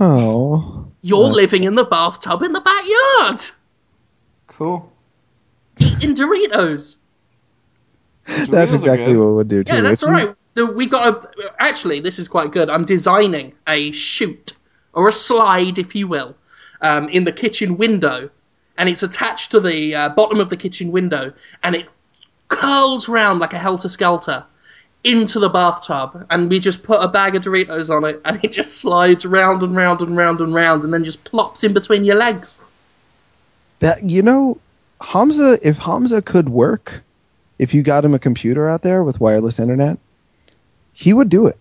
Oh, You're What? living in the bathtub in the backyard, Cool. eating Doritos. that's Doritos are exactly what we'd do too. Yeah, that's If all you- right. The- We got a. Actually, this is quite good. I'm designing a chute or a slide, if you will, um, in the kitchen window, and it's attached to the uh, bottom of the kitchen window, and it curls round like a helter skelter into the bathtub, and we just put a bag of Doritos on it, and it just slides round and round and round and round, and then just plops in between your legs. That you know, Hamza. If Hamza could work, if you got him a computer out there with wireless internet, he would do it.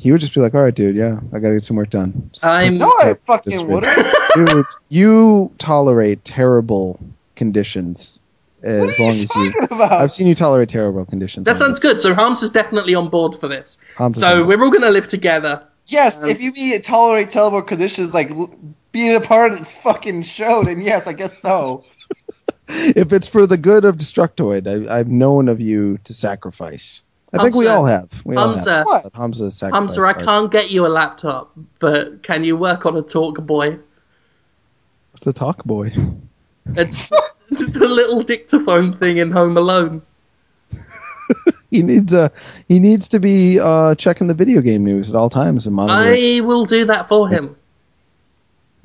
He would just be like, "All right, dude, yeah, I gotta get some work done." Just I'm- No, I fucking read. wouldn't. dude, you tolerate terrible conditions as What are long you as you. talking about? I've seen you tolerate terrible conditions. That sounds good. So Hamza is definitely on board for this. Hamza's So we're all going to live together. Yes, Um, if you mean tolerate terrible conditions like being a part of this fucking show, then yes, I guess so. if it's for the good of Destructoid, I, I've known of you to sacrifice. I think we all have. We all Hamza. have. But Hamza I can't get you a laptop, but can you work on a talk boy? It's a talk boy. It's the little dictaphone thing in Home Alone. He needs uh he needs to be uh checking the video game news at all times and monitoring. I will do that for him.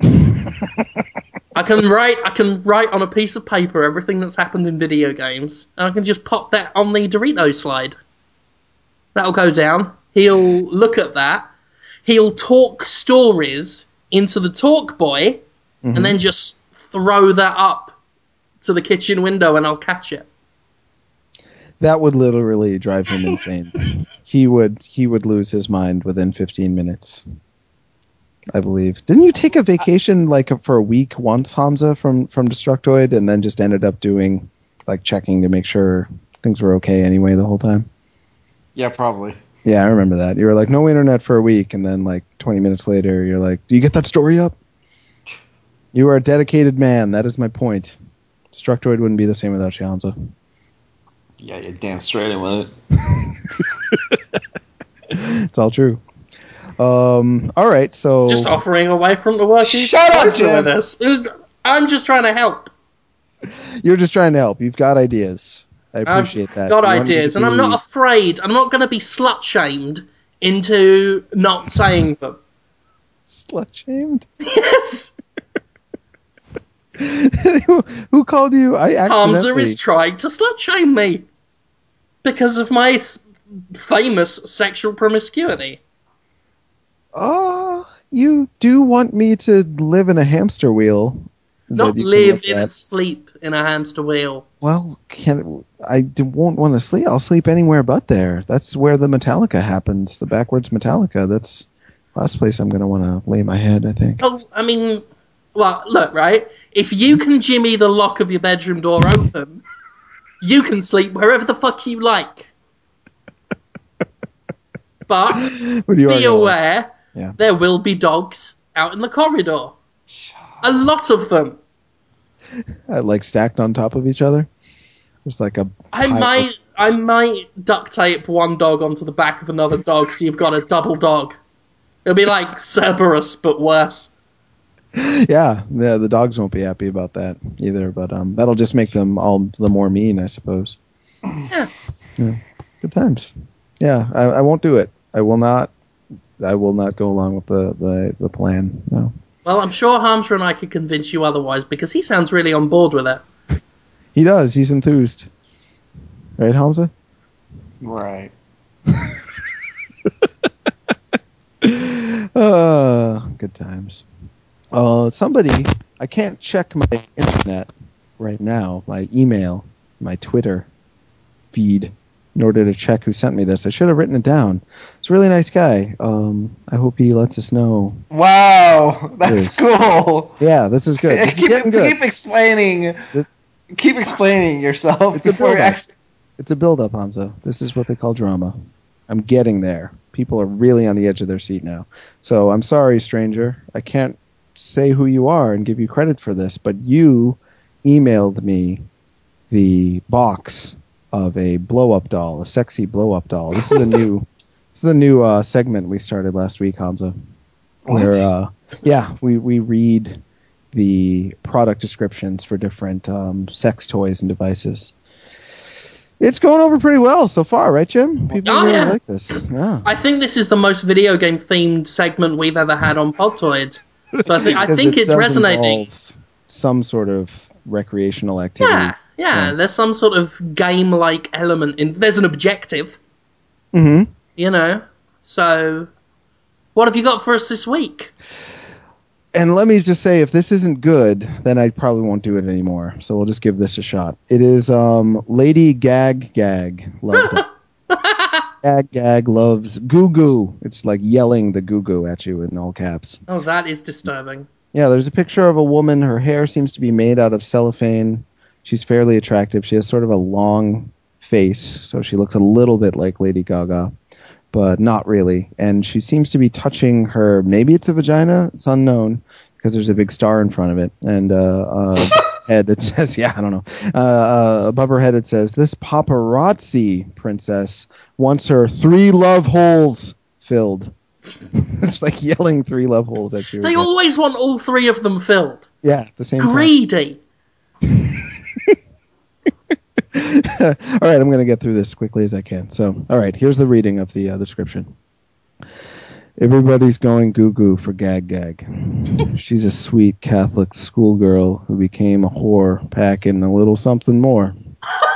I can write. I can write on a piece of paper everything that's happened in video games, and I can just pop that on the Dorito slide. That'll go down. He'll look at that. He'll talk stories into the talk boy, and mm-hmm. then just throw that up to the kitchen window, and I'll catch it. That would literally drive him insane. he would he would lose his mind within 15 minutes. I believe. Didn't you take a vacation like for a week once, Hamza, from from Destructoid, and then just ended up doing like checking to make sure things were okay anyway the whole time? Yeah, probably. Yeah, I remember that. You were like, no internet for a week, and then like 20 minutes later, you're like, do you get that story up? You are a dedicated man. That is my point. Destructoid wouldn't be the same without you, Yeah, you're damn straight in with it. It's all true. Um, all right, so Just offering away from the work. Shut up, closer Jim. with us. I'm just trying to help. you're just trying to help. You've got ideas. I I've um, appreciate that. got You want me ideas, and I'm not afraid. I'm not going to be slut shamed into not saying them. slut shamed. Yes, who, who called you? I Hamza accidentally. is trying to slut shame me because of my s- famous sexual promiscuity. Oh, you do want me to live in a hamster wheel? Not that you can live in and sleep in a hamster wheel. Well, can I won't want to sleep. I'll sleep anywhere but there. That's where the Metallica happens. The backwards Metallica. That's last place I'm going to want to lay my head. I think. Oh, I mean, well, look, right? If you can jimmy the lock of your bedroom door open, you can sleep wherever the fuck you like. But But you are be aware, Yeah. there will be dogs out in the corridor. A lot of them. uh, like stacked on top of each other. Just like a. I might, I might duct tape one dog onto the back of another dog, so you've got a double dog. It'll be like Cerberus, but worse. Yeah, yeah. The dogs won't be happy about that either. But um, that'll just make them all the more mean, I suppose. Yeah. Yeah. Good times. Yeah, I, I won't do it. I will not. I will not go along with the the, the plan. No. Well, I'm sure Hamza and I could convince you otherwise because he sounds really on board with it. He does. He's enthused. Right, Hamza? Right. Uh, good times. Uh, somebody, I can't check my internet right now, my email, my Twitter feed, in order to check who sent me this. I should have written it down. It's a really nice guy. Um, I hope he lets us know. Wow, that's cool. Yeah, this is good. This is keep, getting good. keep explaining. This- keep explaining yourself It's a build-up. actually. It's a build-up, Hamza. This is what they call drama. I'm getting there. People are really on the edge of their seat now. So I'm sorry, stranger. I can't say who you are and give you credit for this, but you emailed me the box of a blow-up doll, a sexy blow-up doll. This is a new, this is a new uh, segment we started last week, Hamza. Where, uh, yeah, we we read the product descriptions for different um, sex toys and devices. It's going over pretty well so far, right, Jim? People Oh, really yeah. like this. Yeah. I think this is the most video game themed segment we've ever had on Podtoid. So I think I think it it's resonating. Some sort of recreational activity. Yeah, yeah. There's some sort of game-like element in. There's an objective, hmm you know. So, what have you got for us this week? And let me just say, if this isn't good, then I probably won't do it anymore. So we'll just give this a shot. It is um, Lady Gag Gag. Loved. Gag Gag loves Goo Goo. It's like yelling the Goo Goo at you in all caps. Oh, that is disturbing. Yeah, there's a picture of a woman. Her hair seems to be made out of cellophane. She's fairly attractive. She has sort of a long face, so she looks a little bit like Lady Gaga, but not really. And she seems to be touching her. Maybe it's a vagina. It's unknown because there's a big star in front of it. And uh, uh, head it says, yeah, I don't know. Uh, uh, above her head it says, "This paparazzi princess wants her three love holes filled." it's like yelling three love holes at you. They always want all three of them filled. yeah, the same. Greedy. all right, I'm going to get through this as quickly as I can. So, all right, here's the reading of the uh, description. Everybody's going goo goo for Gag Gag. She's a sweet Catholic schoolgirl who became a whore, packing a little something more.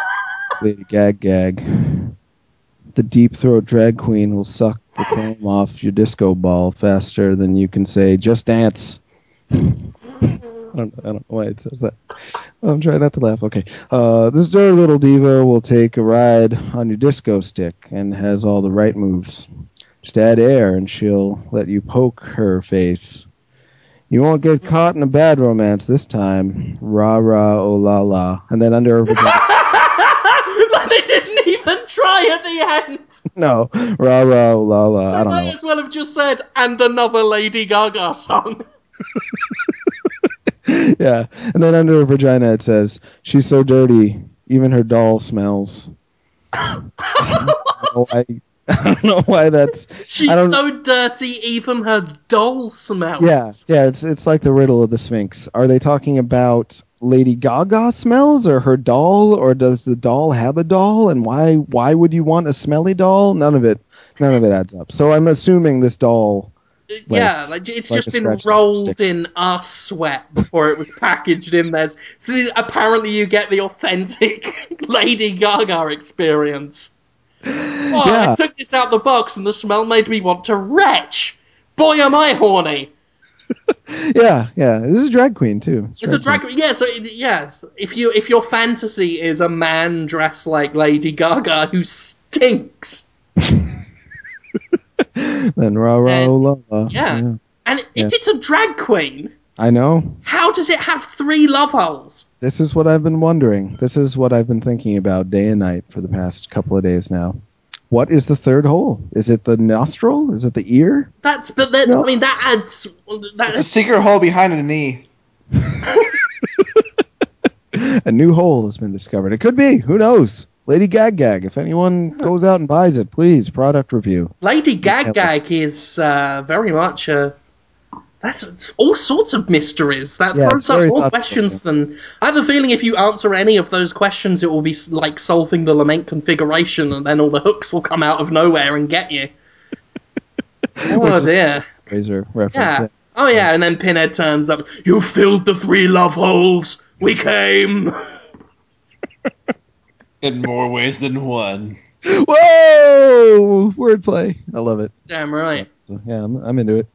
Lady Gag Gag. The deep throat drag queen will suck the chrome off your disco ball faster than you can say, just dance. I don't, I don't know why it says that. I'm trying not to laugh. Okay. Uh, this dirty little diva will take a ride on your disco stick and has all the right moves. Just add air and she'll let you poke her face. You won't get caught in a bad romance this time. Rah rah oh la la. And then under her vagina. like they didn't even try at the end. no. Rah rah oh la la. I They don't might know. as well have just said, and another Lady Gaga song. yeah. And then under her vagina it says, She's so dirty, even her doll smells. I don't know why, I don't know why that's. She's so dirty, even her doll smells. Yeah, yeah, it's it's like the riddle of the Sphinx. Are they talking about Lady Gaga smells or her doll, or does the doll have a doll? And why why would you want a smelly doll? None of it none of it adds up. So I'm assuming this doll. Yeah, like it's like just been rolled in arse sweat before it was packaged in there. So apparently, you get the authentic Lady Gaga experience. Oh, Yeah. I took this out the box, and the smell made me want to retch. Boy, am I horny! Yeah, yeah. This is a drag queen too. It's a drag. queen. Yeah, so yeah, if you if your fantasy is a man dressed like Lady Gaga who stinks, queen. Then rah rah And- oh, la la. yeah. and Yeah. if it's a drag queen, I know. how does it have three love holes? This is what I've been wondering. This is what I've been thinking about day and night for the past couple of days now. What is the third hole? Is it the nostril? Is it the ear? That's but then No. I mean that adds that It's a secret hole behind the knee. A new hole has been discovered. It could be. Who knows? Lady Gag Gag. If anyone goes out and buys it, please product review. Lady Gag Gag is uh, very much a. That's all sorts of mysteries. That Yeah, throws up more questions than. I have a feeling if you answer any of those questions, it will be like solving the lament configuration, and then all the hooks will come out of nowhere and get you. Oh dear. Razor reference. Yeah. yeah. Oh yeah, and then Pinhead turns up. You filled the three love holes. We came. In more ways than one. Whoa! Wordplay. I love it. Damn right. Yeah, I'm, I'm into it.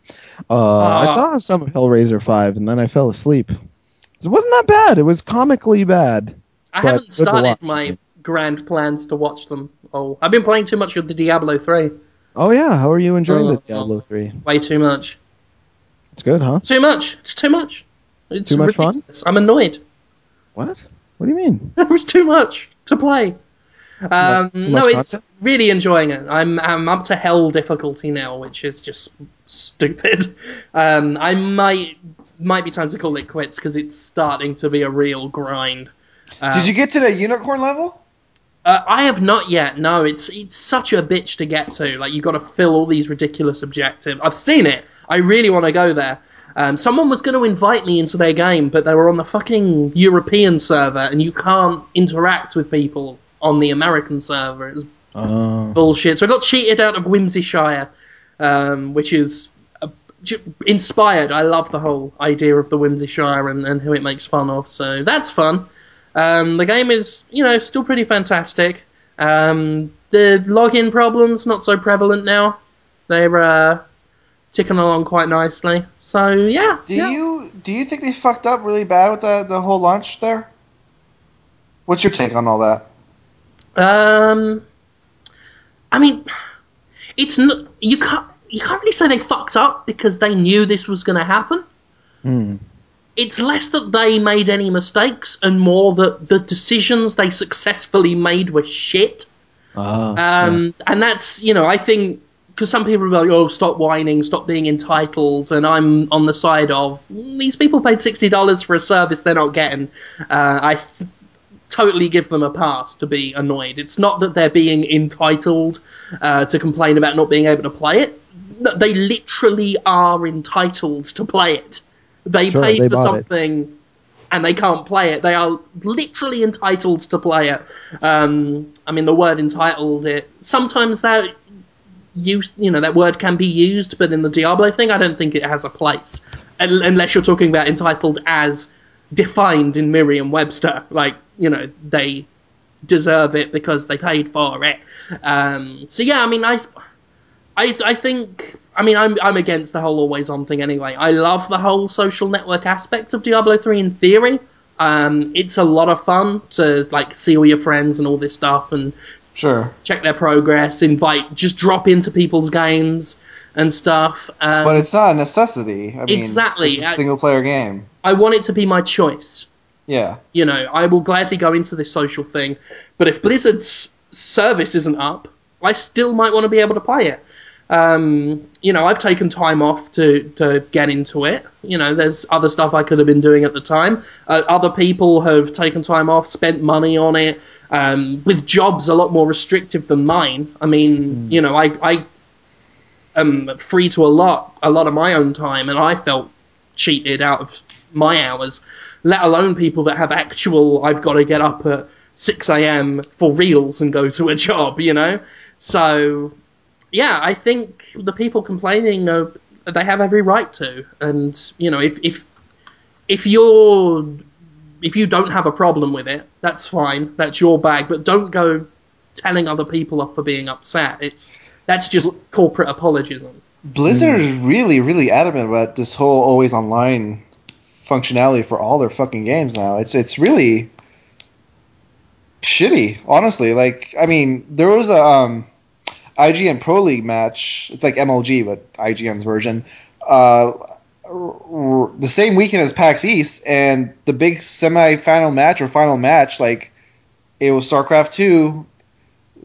Uh, I Ah. saw some of Hellraiser 5 and then I fell asleep. It wasn't that bad. It was comically bad. I haven't started my okay. grand plans to watch them. Oh, I've been playing too much of the Diablo 3. Oh, yeah. How are you enjoying the Oh. Diablo 3? Way too much. It's good, huh? Too much. It's too much. It's Too much fun? I'm annoyed. What? What do you mean? There was too much to play. Um, no, it's really enjoying it. I'm I'm up to hell difficulty now, which is just stupid. Um, I might might be time to call it quits because it's starting to be a real grind. Uh, Did you get to the unicorn level? Uh, I have not yet. No, it's it's such a bitch to get to. Like you've got to fill all these ridiculous objectives. I've seen it. I really want to go there. Um, someone was going to invite me into their game, but they were on the fucking European server, and you can't interact with people on the American server. It was Uh, bullshit. So I got cheated out of Whimsyshire, um, which is uh, inspired. I love the whole idea of the Whimsyshire and, and who it makes fun of. So that's fun. Um, the game is, you know, still pretty fantastic. Um, the login problems not so prevalent now. They're uh, ticking along quite nicely. So yeah, Do yeah. you do you think they fucked up really bad with the the whole launch there? What's your take on all that? Um, I mean, it's not you can't you can't really say they fucked up because they knew this was going to happen. hmm. It's less that they made any mistakes and more that the decisions they successfully made were shit. Uh, Um, And that's you know I think because some people are like, oh, stop whining, stop being entitled, and I'm on the side of "Mm, these people paid sixty dollars for a service they're not getting. Uh, I totally give them a pass to be annoyed. It's not that they're being entitled uh, to complain about not being able to play it. No, They literally are entitled to play it. They Sure, paid they for bought it. something and they can't play it. They are literally entitled to play it. Um, I mean, the word entitled, it sometimes that use, you know, that word can be used, but in the Diablo thing, I don't think it has a place unless you're talking about entitled as defined in Merriam-Webster. Like, you know, they deserve it because they paid for it. Um, so yeah, I mean, I, I, I think. I mean, I'm I'm against the whole always on thing anyway. I love the whole social network aspect of Diablo three in theory. Um, it's a lot of fun to like see all your friends and all this stuff and Sure. check their progress, invite, just drop into people's games and stuff. Um, But it's not a necessity. I mean, Exactly. It's a single player game. I want it to be my choice. Yeah. you know, I will gladly go into this social thing, but if Blizzard's service isn't up, I still might want to be able to play it. Um, you know, I've taken time off to, to get into it. You know, there's other stuff I could have been doing at the time. Uh, other people have taken time off, spent money on it, um, with jobs a lot more restrictive than mine. I mean, you know, I, I am free to a lot, a lot of my own time, and I felt cheated out of my hours, let alone people that have actual, I've got to get up at 6 a.m. for reals and go to a job, you know? So, yeah, I think the people complaining, uh, they have every right to. And, you know, if, if, if you're, if you don't have a problem with it, that's fine. That's your bag. But don't go telling other people off for being upset. It's, that's just corporate apologism. Blizzard is really, really adamant about this whole always online functionality for all their fucking games now. It's it's really shitty, honestly. Like, I mean, there was a um, IGN Pro League match. It's like MLG, but IGN's version. Uh, r- r- the same weekend as PAX East, and the big semi-final match or final match, like it was StarCraft two.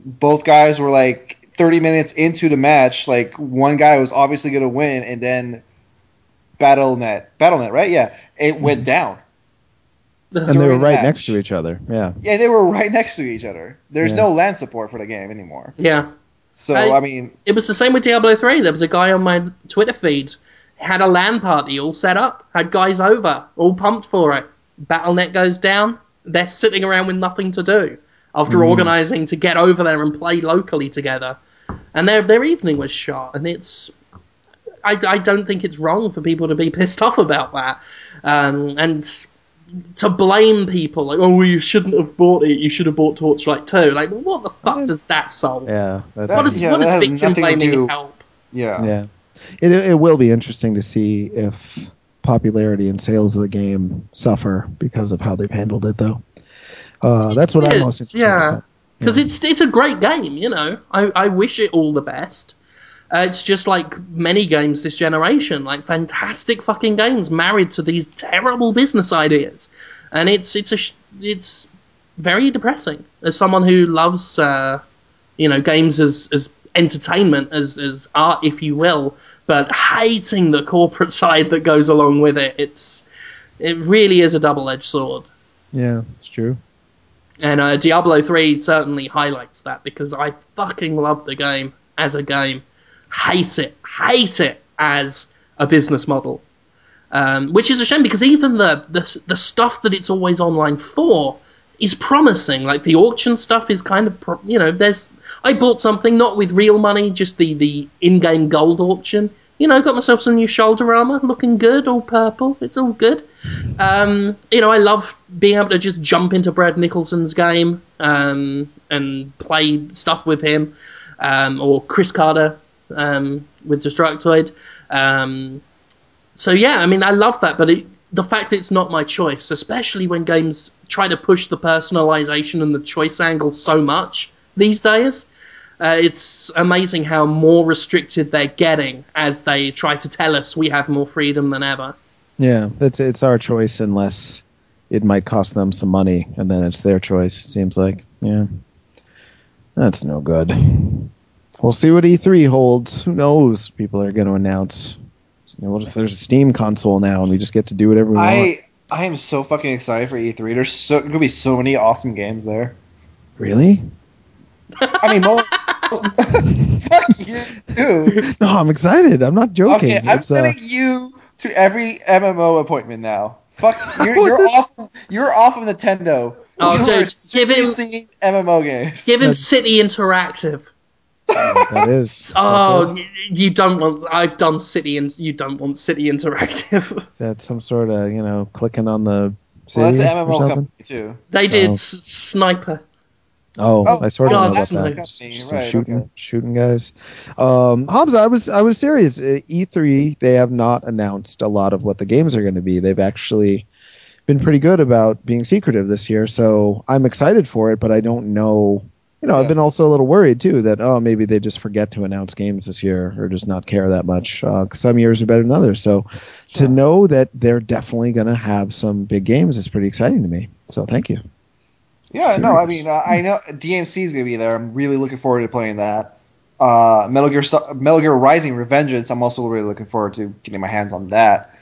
Both guys were like 30 minutes into the match, like one guy was obviously going to win, and then Battle.net, Battle.net, right? Yeah, it went down. and they were right match. next to each other. Yeah. Yeah, they were right next to each other. There's Yeah. no LAN support for the game anymore. Yeah. So I- I, mean, It was the same with Diablo 3. There was a guy on my Twitter feed, had a LAN party all set up, had guys over, all pumped for it. Battle.net goes down, they're sitting around with nothing to do after organising to get over there and play locally together. And their, their evening was shot, and it's. I, I don't think it's wrong for people to be pissed off about that. Um, and to blame people, like, oh, well, you shouldn't have bought it, you should have bought Torchlight 2. Like, what the fuck does that solve? Yeah. That, That What does, Yeah, what does has victim nothing to blaming do- help? yeah, yeah. It, it will be interesting to see if popularity and sales of the game suffer because of how they've handled it, though. Uh, that's what I'm It most is, interested yeah. in. Because it's it's a great game, you know. I, I wish it all the best. Uh, it's just like many games this generation, like fantastic fucking games married to these terrible business ideas, and it's it's a sh- it's very depressing as someone who loves uh, you know games as as entertainment as as art, if you will, but hating the corporate side that goes along with it. It's it really is a double edged sword. Yeah, it's true. And uh, Diablo 3 certainly highlights that because I fucking love the game as a game. Hate it. Hate it as a business model. Um, which is a shame because even the, the, the stuff that it's always online for is promising. Like the auction stuff is kind of, pro- you know, there's. I bought something not with real money, just the, the in game gold auction. You know, got myself some new shoulder armor, looking good, all purple. It's all good. Um, you know, I love being able to just jump into Brad Nicholson's game um, and play stuff with him, um, or Chris Carter um, with Destructoid. Um, so yeah, I mean, I love that, but it, the fact it's not my choice, especially when games try to push the personalization and the choice angle so much these days. Uh, it's amazing how more restricted they're getting as they try to tell us we have more freedom than ever. Yeah, it's it's our choice unless it might cost them some money, and then it's their choice. It seems like, yeah, that's no good. We'll see what E3 holds. Who knows? People are going to announce. You know, what if there's a Steam console now and we just get to do whatever we want? I I am so fucking excited for E3. There's so gonna be so many awesome games there. Really? I mean, mo- fuck you. No, I'm excited. I'm not joking. Okay, I'm It's, uh, sending you to every MMO appointment now. Fuck, you're, you're off. You're off of Nintendo. Oh, you dude, are give him- singing MMO games. Give him Uh, City Interactive. That is. Is that Oh, good? you don't want. I've done City, and you don't want City Interactive. Is that some sort of you know clicking on the city Well, that's an or MMO something? company too. They did Oh. s- Sniper. Oh, Oh, I sort of God, know about that's that. nice. Some Right, shooting, okay. shooting guys. Um, Hobbs, I was, I was serious. Uh, E3, they have not announced a lot of what the games are going to be. They've actually been pretty good about being secretive this year, so I'm excited for it. But I don't know. You know, I've been also a little worried too that oh maybe they just forget to announce games this year or just not care that much. Uh, some years are better than others. So to know that they're definitely going to have some big games is pretty exciting to me. So thank you. Yeah, no, I mean, uh, I know DMC is gonna be there. I'm really looking forward to playing that. Uh, Metal Gear, Metal Gear Rising: Revengeance. I'm also really looking forward to getting my hands on that.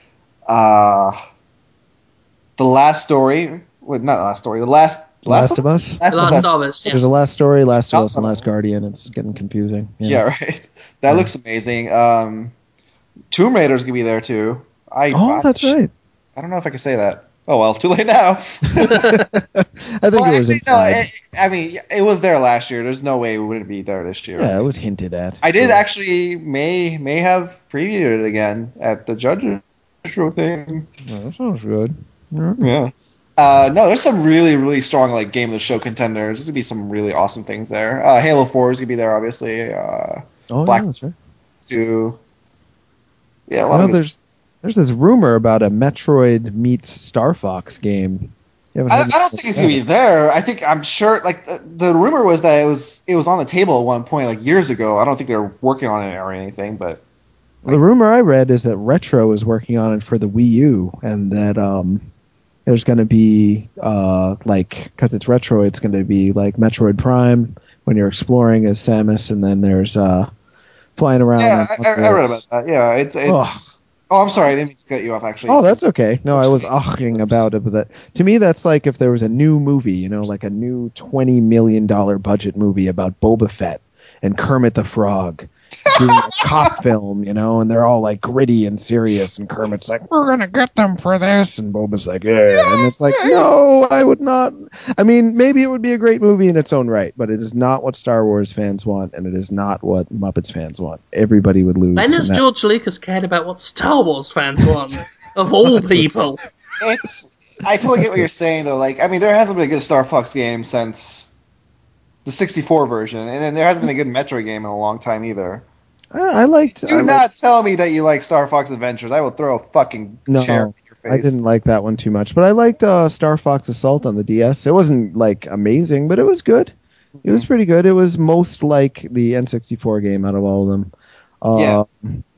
Uh, the last story, well, not the last story, the last Last, of Us. Last, The Last of Us. of Us. Yeah. There's a last story, Last of Oh. Us, and Last Guardian. It's getting confusing. Yeah, right. That Yeah. looks amazing. Um, Tomb Raider's gonna be there too. I Oh, I- that's right. I don't know if I can say that. Oh well, too late now. I think Well, it was actually, no. It, I mean, it was there last year. There's no way it wouldn't be there this year. yeah, it was hinted at. I did Sure. actually may may have previewed it again at the judges show thing. Oh, that sounds good. Yeah. Yeah. Uh, no, there's some really really strong like game of the show contenders. There's gonna be some really awesome things there. Uh, Halo Four is gonna be there, obviously. Uh, Oh, Black- yeah, that's right. to yeah, a lot of there's there's this rumor about a Metroid meets Star Fox game. I, I don't think it's gonna be there. I think I'm sure. Like the, the rumor was that it was it was on the table at one point, like years ago. I don't think they're working on it or anything. But The rumor I read is that Retro is working on it for the Wii U, and that um, there's going to be uh, like because it's Retro, it's going to be like Metroid Prime when you're exploring as Samus, and then there's uh, flying around. yeah, I, I read about that. Yeah, it, it, oh, I'm sorry, I didn't mean to cut you off. Actually, Oh, that's okay. No, I was aching about it, but that to me, that's like if there was a new movie, you know, like a new twenty million dollar budget movie about Boba Fett and Kermit the Frog doing a cop film, you know, and they're all like gritty and serious, and Kermit's like, "We're gonna get them for this," and Boba's like, "Yeah," and it's like, no, I would not. I mean, maybe it would be a great movie in its own right, but it is not what Star Wars fans want, and it is not what Muppets fans want. Everybody would lose. When and has that- George Lucas cared about what Star Wars fans want? of all people. it's. I totally get what you're saying though. Like, I mean, there hasn't been a good Star Fox game since the 64 version, and then there hasn't been a good Metroid game in a long time either. I, I liked. I Do liked- not tell me that you like Star Fox Adventures. I will throw a fucking No, chair in your face. I didn't like that one too much, but I liked uh, Star Fox Assault on the DS. It wasn't like amazing, but it was good. It was pretty good. It was most like the N64 game out of all of them. Uh,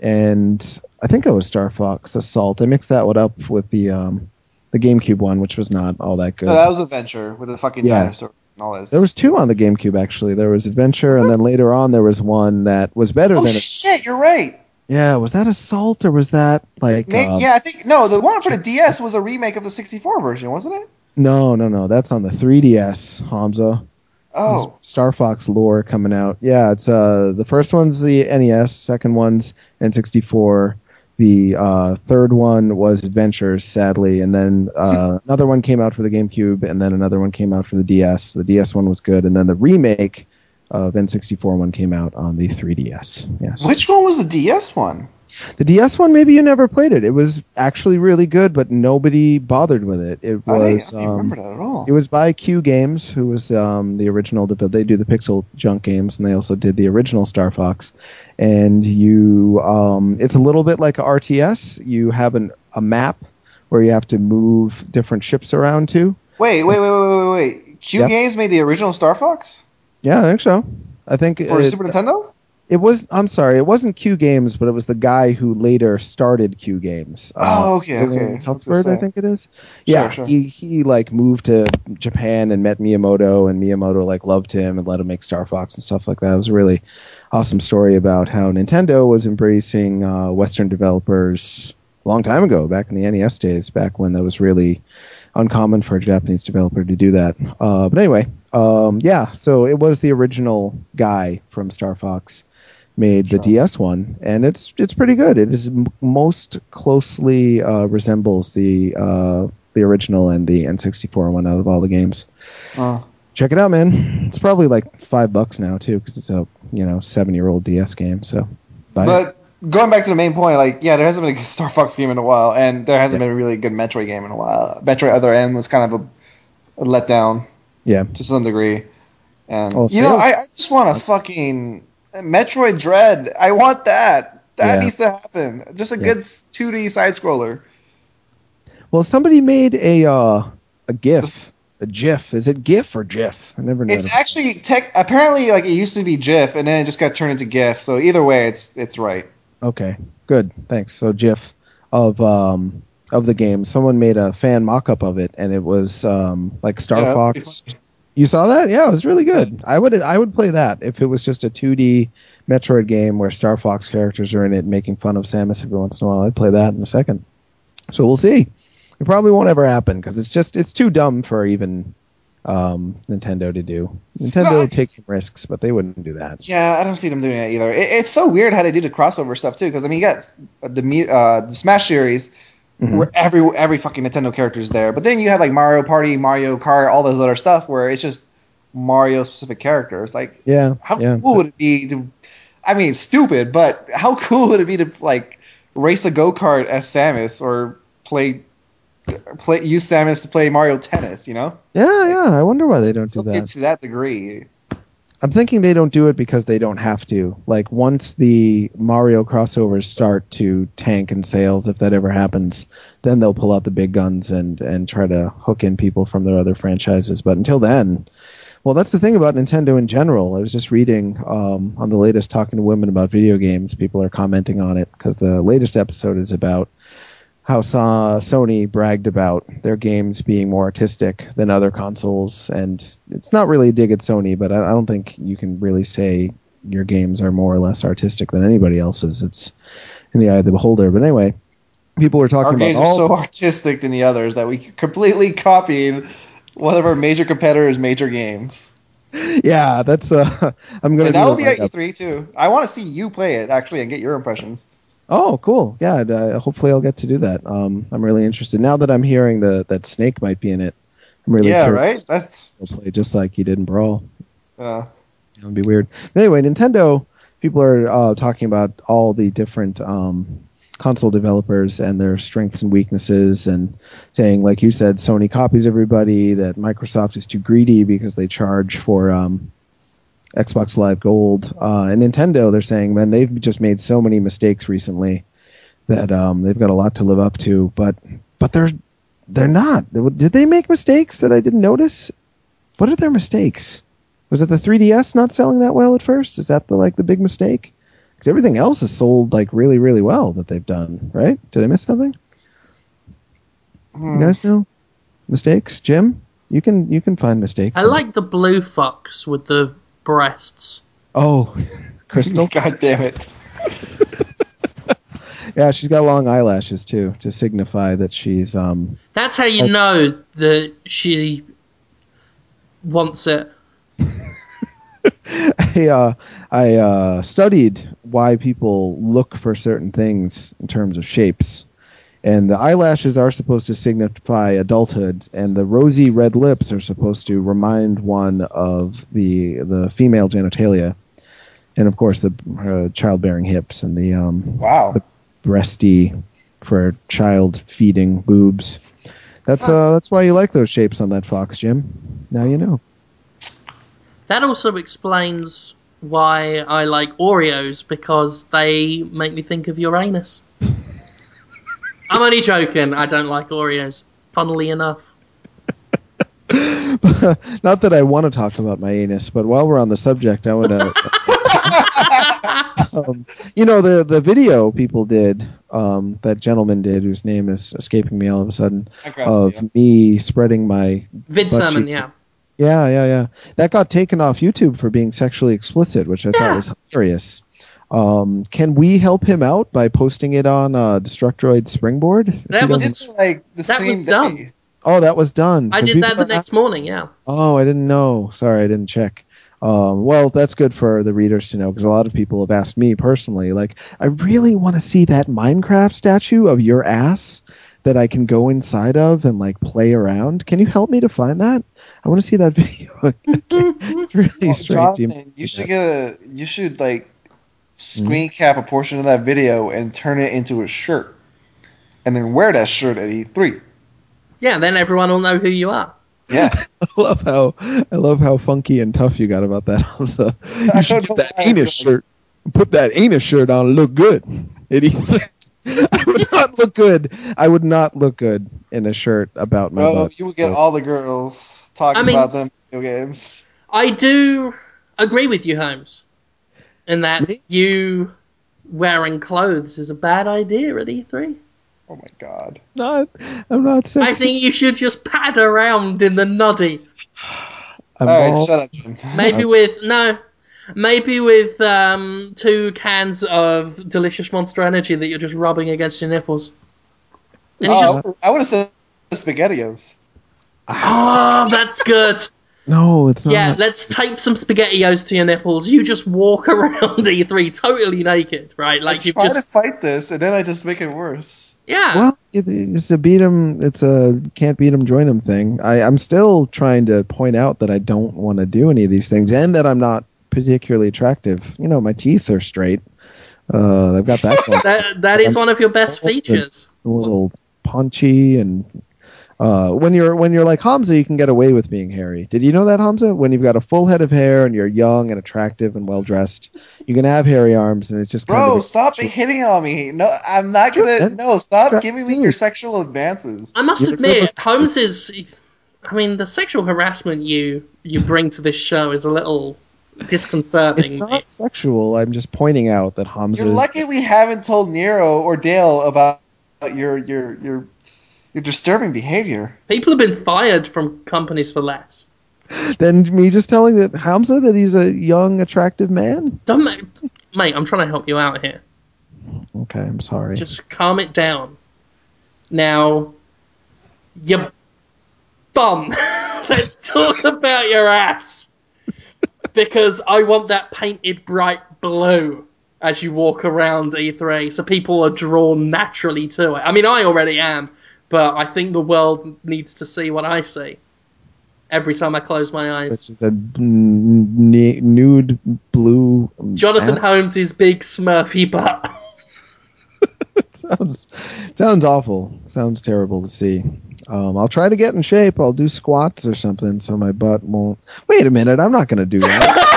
And I think it was Star Fox Assault. I mixed that one up with the um, the GameCube one, which was not all that good. No, that was Adventure with the fucking Yeah. dinosaur all this. there was two on the GameCube actually. There was Adventure, and then later on there was one that was better Oh than. it. shit! You're right. Yeah, was that Assault or was that like? May- uh, yeah, I think no. The one for the DS was a remake of the 64 version, wasn't it? No, no, no. That's on the 3DS, Hamza. Oh, Star Fox lore coming out. Yeah, it's uh the first one's the NES, second one's N64. The uh, third one was Adventures, sadly, and then uh, another one came out for the GameCube, and then another one came out for the DS. The DS one was good, and then the remake of N64 one came out on the 3DS. Yes, which one was the DS one? The DS one maybe you never played it. It was actually really good, but nobody bothered with it. It was I don't um, remember that at all. it was by Q Games, who was um, the original. They do the Pixel Junk games, and they also did the original Star Fox. And you, um, it's a little bit like a RTS. You have an, a map where you have to move different ships around to. Wait, wait, wait, wait, wait, wait. Q Yep. Games made the original Star Fox Yeah, I think so. I think for it- Super Nintendo. It was. I'm sorry. It wasn't Q Games, but it was the guy who later started Q Games. Oh, okay, Dylan okay. Cuthbert, I think it is. Yeah, sure. he he like moved to Japan and met Miyamoto, and Miyamoto like loved him and let him make Star Fox and stuff like that. It was a really awesome story about how Nintendo was embracing uh, Western developers a long time ago, back in the NES days, back when that was really uncommon for a Japanese developer to do that. Uh, but anyway, um, yeah, so it was the original guy from Star Fox made the. DS one, and it's it's pretty good. It is m- most closely uh, resembles the uh, the original and the N64 one out of all the games. Oh. Check it out, man. It's probably like five bucks now too, because it's a you know seven year old DS game. So, buy it. But going back to the main point, like yeah, there hasn't been a good Star Fox game in a while, and there hasn't Yeah. been a really good Metroid game in a while. Metroid Other M was kind of a, a letdown yeah, to some degree, and Well, you know, I, I just want a fucking Metroid Dread. I want that. That Yeah. needs to happen. Just a Yeah. good 2D side scroller. well, somebody made a uh, a GIF, a GIF. Is it GIF or GIF? I never know. It's actually tech. Apparently, like it used to be GIF, and then it just got turned into GIF. So either way, it's it's right. Okay, good. Thanks. So GIF of um of the game. Someone made a fan mock-up of it, and it was um like Star Yeah, Fox. You saw that? Yeah, it was really good. I would I would play that if it was just a 2D Metroid game where Star Fox characters are in it making fun of Samus every once in a while. I'd play that in a second. So we'll see. It probably won't ever happen because it's just it's too dumb for even um, Nintendo to do. Nintendo I- takes some risks, but they wouldn't do that. Yeah, I don't see them doing that either. It, it's so weird how they do the crossover stuff too. Because I mean, you got the uh, the Smash series Mhm. where every every fucking Nintendo character is there, but then you have like Mario Party, Mario Kart, all those other stuff where it's just Mario specific characters. Like, Yeah, how yeah. cool would it be to? I mean, stupid, but how cool would it be to like race a go kart as Samus or play play use Samus to play Mario Tennis? You know, Yeah, yeah. I wonder why they don't do that. to that degree. I'm thinking they don't do it because they don't have to. Like once the Mario crossovers start to tank in sales, if that ever happens, then they'll pull out the big guns and and try to hook in people from their other franchises. But until then, well, that's the thing about Nintendo in general. I was just reading um, on the latest Talking to Women about video games. People are commenting on it because the latest episode is about how Sony bragged about their games being more artistic than other consoles, and it's not really a dig at Sony, but I, don't think you can really say your games are more or less artistic than anybody else's. It's in the eye of the beholder. But anyway, people were talking Our about games all are so artistic than the others that we completely copied one of our major competitors' major games. yeah. That's uh, I'm gonna And that will be at. E3 too. I want to see you play it actually and get your impressions. Oh, cool. Yeah, uh, hopefully I'll get to do that. Um, I'm really interested now that I'm hearing the that Snake might be in it. I'm really yeah, right. That's he'll play just like he did in Brawl. uh, It would be weird. But anyway, Nintendo people are uh, talking about all the different um, console developers and their strengths and weaknesses, and saying, like you said, Sony copies everybody. That Microsoft is too greedy because they charge for um, Xbox Live Gold. Uh, and Nintendo, they're saying, man, they've just made so many mistakes recently that um, they've got a lot to live up to. But but they're they're not. Did they make mistakes that I didn't notice? What are their mistakes? Was it the 3DS not selling that well at first? Is that the like the big mistake? Because everything else has sold like really really well that they've done. Right? Did I miss something? hmm. You guys know mistakes? Jim, you can you can find mistakes. I like the blue fox with the breasts. Oh, Crystal. God damn it! yeah, she's got long eyelashes too to signify that she's um. That's how you Oh. know that she wants it. I uh, I uh, studied why people look for certain things in terms of shapes, and the eyelashes are supposed to signify adulthood, and the rosy red lips are supposed to remind one of the the female genitalia, and of course the uh, childbearing hips and the um, Wow. breasty for child feeding boobs. That's uh that's why you like those shapes on that fox, Jim. Now you know. That also explains why I like Oreos because they make me think of Uranus. I'm only joking. I don't like Oreos. Funnily enough. Not that I want to talk about my anus, but while we're on the subject, I want to um, you know the the video people did um, that gentleman did whose name is escaping me all of a sudden of it, me spreading my Vid sermon, you- yeah. yeah yeah yeah that got taken off YouTube for being sexually explicit which I Yeah. thought was hilarious. Um, can we help him out by posting it on uh, Destructoid Springboard? That was- like the That same was day. done. oh that was done. I did that the are next morning, yeah. Oh, I didn't know. Sorry, I didn't check. Um, well, that's good for the readers to know because a lot of people have asked me personally, like, I really want to see that Minecraft statue of your ass that I can go inside of and like play around. Can you help me to find that? I want to see that video. it's really Well, strange. Jonathan, you should get a. You should like screen cap a portion of that video and turn it into a shirt, and then wear that shirt at E3. Yeah, then everyone will know who you are. Yeah, I love how I love how funky and tough you got about that, Hamza. You should get know that why anus shirt. Put that anus shirt on. and Look good. It I would not look good. I would not look good in a shirt about my bro, butt. you would get all the girls talking I mean- about them video games. I do agree with you, Holmes, in that Me? you wearing clothes is a bad idea at E3. Oh my god. No, I'm not sexy. I think you should just pad around in the noddy. I'm All right, all- shut up, Jim. Maybe with no, maybe with um, two cans of delicious Monster Energy that you're just rubbing against your nipples. And Oh, just I would have said SpaghettiOs. oh, that's good. No, it's not. Yeah, let's tape some spaghettios to your nipples. You just walk around E3 totally naked, right? Like I you've try just to fight this, and then I just make it worse. yeah. well, it, it's a beat 'em. It's a can't beat 'em, join 'em thing. I, I'm still trying to point out that I don't want to do any of these things, and that I'm not particularly attractive. You know, my teeth are straight. Uh, I've got that going. That that is I'm- one of your best features. a little paunchy and uh, when you're when you're like Hamza, you can get away with being hairy. Did you know that Hamza? When you've got a full head of hair and you're young and attractive and well dressed, you can have hairy arms, and it's just kind Bro, of stop hitting on me. No, I'm not gonna. Sure, No, stop Sure, giving me dude. your sexual advances. I must You're admit, good. Holmes is. I mean, the sexual harassment you you bring to this show is a little disconcerting. It's mate. not sexual. I'm just pointing out that Hamza. You're lucky we haven't told Nero or Dale about your your your your disturbing behavior. People have been fired from companies for less. Then me just telling that Hamza that he's a young, attractive man. Don't ma- mate. I'm trying to help you out here. Okay, I'm sorry. Just calm it down. Now, you bum. Let's talk about your ass. Because I want that painted bright blue as you walk around E3, so people are drawn naturally to it. I mean, I already am, but I think the world needs to see what I see every time I close my eyes. Which is a n- n- nude blue. Jonathan ass. Holmes' big smurfy butt. sounds sounds awful. Sounds terrible to see. Um, I'll try to get in shape. I'll do squats or something so my butt won't. Wait a minute. I'm not going to do that.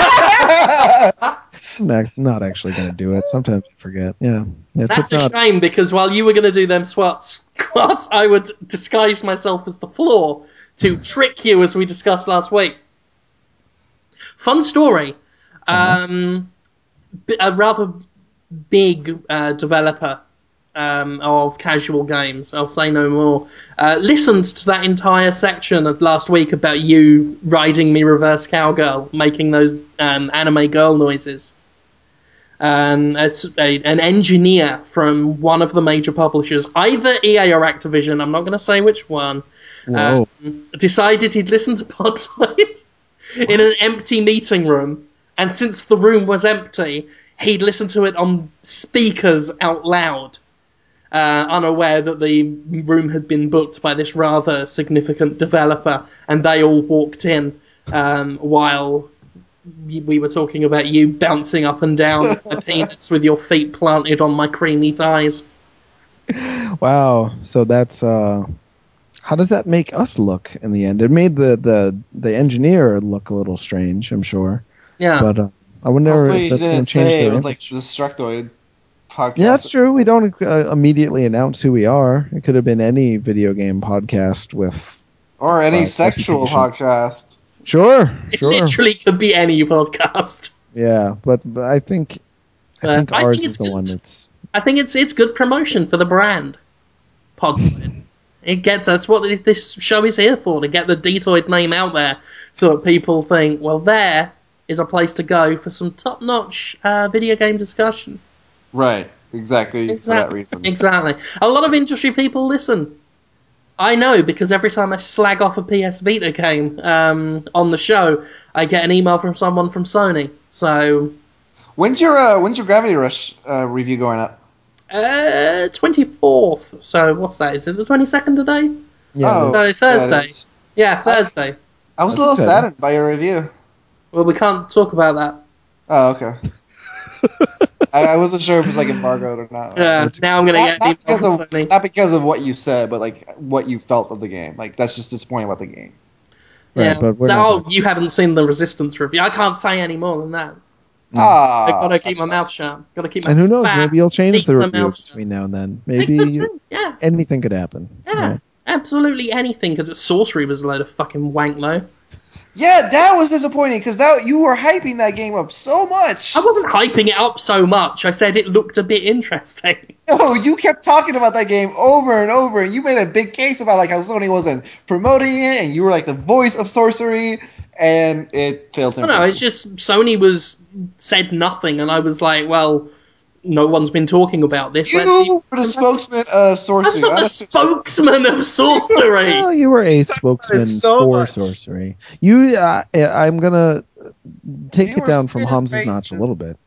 I'm not, not actually going to do it. Sometimes I forget. Yeah, it's That's a not. shame because while you were going to do them squats, squats, I would disguise myself as the floor to trick you, as we discussed last week. Fun story. Um, b- a rather big uh, developer um, of casual games, I'll say no more, uh, listened to that entire section of last week about you riding me reverse cowgirl, making those um, anime girl noises um, it's a, an engineer from one of the major publishers, either EA or Activision. I'm not going to say which one. Um, decided he'd listen to Podtoid in an empty meeting room, and since the room was empty, he'd listen to it on speakers out loud, uh, unaware that the room had been booked by this rather significant developer, and they all walked in um, while we were talking about you bouncing up and down my penis with your feet planted on my creamy thighs. Wow. So that's uh how does that make us look in the end? It made the the the engineer look a little strange, I'm sure. Yeah. But uh, I wonder Hopefully if you that's going didn't to change say it was image. like the Destructoid podcast. Yeah, that's true. We don't uh, immediately announce who we are. It could have been any video game podcast with Or any Uh, sexual reputation. podcast. Sure, it sure. literally could be any podcast. Yeah, but, but I think I think I ours think is the good. one that's. I think it's it's good promotion for the brand. Podtoid. it gets that's what this show is here for to get the Dtoid name out there, so that people think, well, there is a place to go for some top-notch uh, video game discussion. Right. Exactly, for that Exactly. reason. Exactly. A lot of industry people listen. I know because every time I slag off a PS Vita game um, on the show, I get an email from someone from Sony. So, When's your uh, when's your Gravity Rush uh, review going up? uh, 24th. So, what's that? Is it the 22nd today? Yeah, Oh. No, Thursday. it is. Yeah, Thursday. I was That's a little exciting. saddened by your review. Well, we can't talk about that. Oh, okay. I, I wasn't sure if it was like embargoed or not. Uh, now I'm going to not, get not because of not because of what you said, but like what you felt of the game. Like that's just disappointing about the game. Right, yeah. but we're oh, talking- you haven't seen the Resistance review. I can't say any more than that. Ah, I gotta keep that's my mouth nice. shut. Gotta keep my and who knows? fat, Maybe you'll change the review mouth between now and then. Maybe too, Yeah. anything could happen. Yeah, Right. absolutely anything. Because sorcery was a load of fucking wank, though. Yeah, that was disappointing because that you were hyping that game up so much. I wasn't hyping it up so much. I said it looked a bit interesting. No, you kept talking about that game over and over, and you made a big case about like how Sony wasn't promoting it, and you were like the voice of sorcery, and it failed No, I don't know. impress It's just Sony was said nothing, and I was like, well, no one's been talking about this. you. Let's see- You were the spokesman of I'm sorcery. not the spokesman of sorcery. Well, you were a spokesman so for much. sorcery. You, uh, I'm gonna take You it down from spit Hamza's notch a little bit.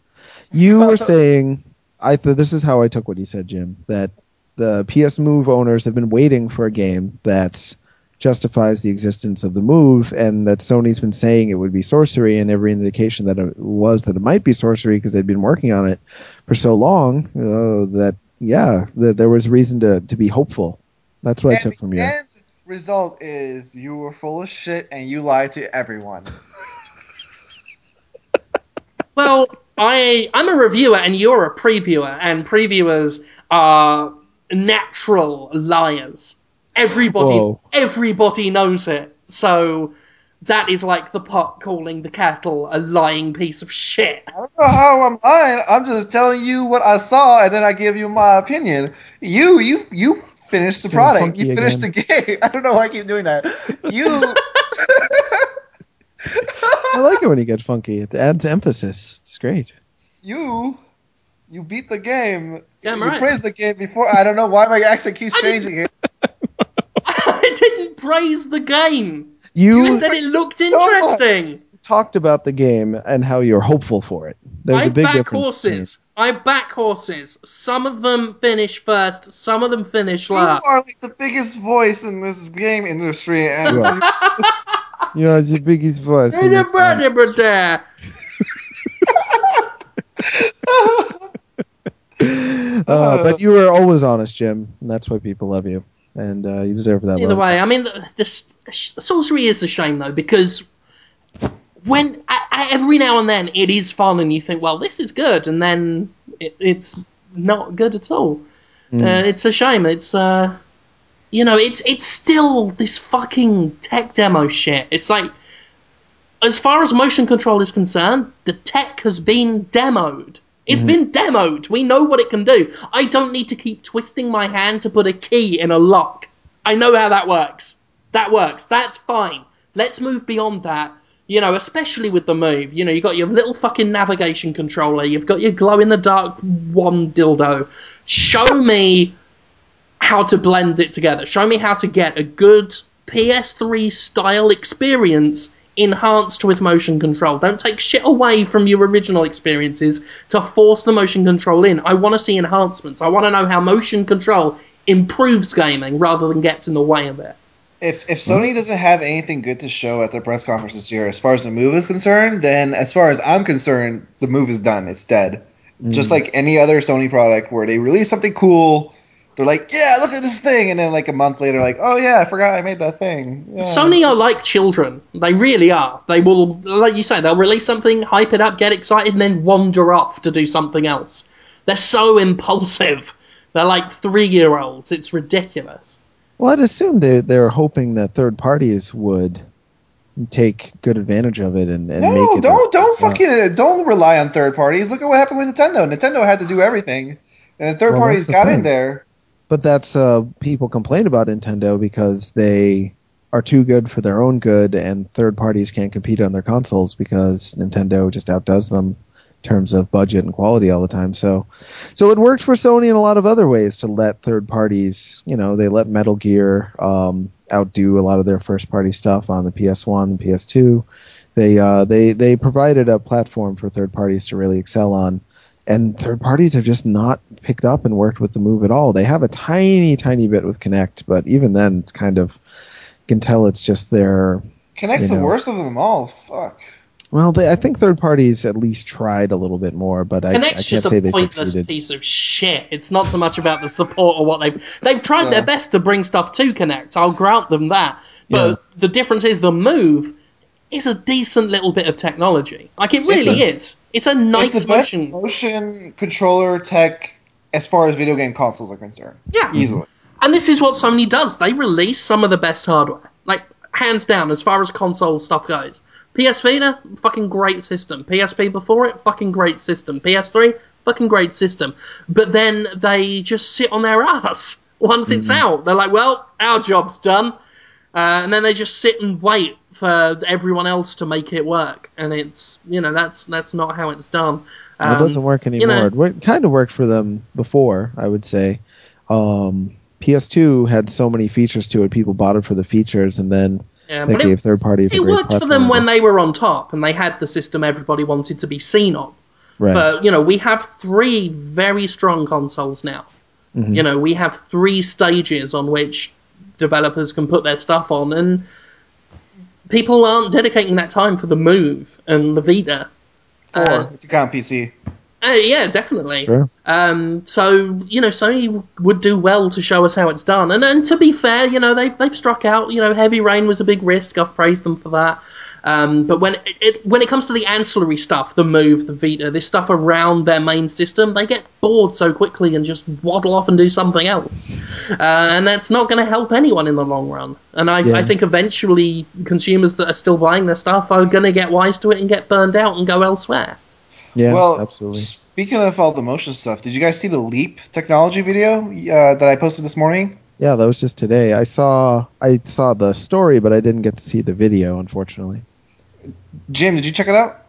You were saying, I th- this is how I took what you said, Jim. That the PS Move owners have been waiting for a game that justifies the existence of the move, and that Sony's been saying it would be sorcery, and every indication that it was that it might be sorcery because they'd been working on it for so long uh, that yeah, that there was reason to to be hopeful. That's what I took from you. end result is you were full of shit and you lied to everyone. Well, I I'm a reviewer and you're a previewer, and previewers are natural liars. Everybody Whoa. everybody knows it. So that is like the pot calling the kettle a lying piece of shit. I don't know how I'm lying. I'm just telling you what I saw, and then I give you my opinion. You, you, you finished the product. You finished again. the game. I don't know why I keep doing that. You. I like it when you get funky. It adds emphasis. It's great. you you beat the game. Damn you right. praised the game before. I don't know why my accent keeps changing it. I didn't praise the game. You, You said it looked interesting. talked about the game and how you're hopeful for it. There's I a big back difference. between- horses. I back horses. Some of them finish first. Some of them finish last. You are like the biggest voice in this game industry, and You are. You are the biggest voice. in this game. Uh, but you were always honest, Jim. And that's why people love you, and uh, you deserve that. Either love. way, I mean, the, the sorcery is a shame though because when I, I, every now and then it is fun and you think, well, this is good, and then it, it's not good at all. Mm. Uh, it's a shame. It's uh, you know, it's it's still this fucking tech demo shit. It's like, as far as motion control is concerned, the tech has been demoed. It's mm-hmm. been demoed. We know what it can do. I don't need to keep twisting my hand to put a key in a lock. I know how that works. That works. That's fine. Let's move beyond that. You know, especially with the move. You know, you've got your little fucking navigation controller. You've got your glow in the dark one dildo. Show me how to blend it together. Show me how to get a good PS3 style experience enhanced with motion control. Don't take shit away from your original experiences to force the motion control in. I want to see enhancements. I want to know how motion control improves gaming rather than gets in the way of it. if if Sony hmm? doesn't have anything good to show at their press conference this year, as far as the move is concerned, then as far as I'm concerned, the move is done. It's dead. Hmm. Just like any other Sony product, where they release something cool, they're like, "Yeah, look at this thing," and then like a month later, like, "Oh yeah, I forgot I made that thing." Yeah. Sony are like children. They really are. They will, like you say, they'll release something, hype it up, get excited, and then wander off to do something else. They're so impulsive. They're like three year olds. It's ridiculous. Well, I'd assume they they're hoping that third parties would take good advantage of it and, and make No, it. don't don't Yeah. fucking uh, don't rely on third parties. Look at what happened with Nintendo. Nintendo had to do everything, and the third Well, parties the got thing. in there. But that's uh, people complain about Nintendo because they are too good for their own good, and third parties can't compete on their consoles because Nintendo just outdoes them in terms of budget and quality all the time. So, so it worked for Sony in a lot of other ways to let third parties, you know, they let Metal Gear um, outdo a lot of their first party stuff on the PS1 and PS2. They uh, they they provided a platform for third parties to really excel on and third parties have just not picked up and worked with the move at all. They have a tiny, tiny bit with Kinect, but even then, it's kind of you can tell it's just their. Kinect's You the worst of them all. Fuck. Well, they, I think third parties at least tried a little bit more, but I, I Kinect's can't just say a they pointless succeeded. piece of shit. It's not so much about the support or what they've they've tried No. their best to bring stuff to Kinect. I'll grant them that, but Yeah. the difference is the move is a decent little bit of technology. Like it really a- is. It's a nice it's motion. motion controller tech as far as video game consoles are concerned. Yeah. Easily. And this is what Sony does. They release some of the best hardware. Like, hands down, as far as console stuff goes. PS Vita, fucking great system. PSP before it, fucking great system. PS3, fucking great system. But then they just sit on their ass once it's out. They're like, well, our job's done. Uh, and then they just sit and wait for everyone else to make it work. And it's, you know, that's that's not how it's done. Well, it Um, doesn't work anymore. know- it kind of worked for them before, I would say. Um, PS2 had so many features to it, people bought it for the features, and then yeah, that but it- gave third parties a it great worked for them when they were on top and they had the system everybody wanted to be seen on. right. But you know, we have three very strong consoles now. Mm-hmm. You know, we have three stages on which developers can put their stuff on, and people aren't dedicating that time for the Move and the Vita. Four, Uh, if you count PC. Uh, yeah, definitely. Sure. Um, so you know, Sony would do well to show us how it's done. And and to be fair, you know, they've they've struck out. You know, Heavy Rain was a big risk. I've praised them for that. Um, but when it, it when it comes to the ancillary stuff, the Move, the Vita, this stuff around their main system, they get bored so quickly and just waddle off and do something else. Uh, and that's not going to help anyone in the long run. And I, Yeah. I think eventually consumers that are still buying their stuff are going to get wise to it and get burned out and go elsewhere. yeah, well, absolutely. speaking of all the motion stuff, did you guys see the Leap technology video uh, that I posted this morning? Yeah, that was just today. I saw I saw the story, but I didn't get to see the video, unfortunately. Jim, did you check it out?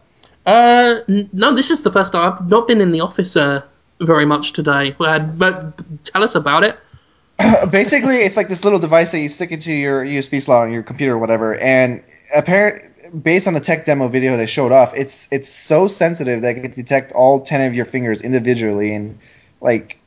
Uh, no, this is the first time I've not been in the office uh, very much today. But tell us about it. Basically, it's like this little device that you stick into your USB slot on your computer or whatever, and apparent based on the tech demo video they showed off, it's it's so sensitive that it can detect all ten of your fingers individually, and like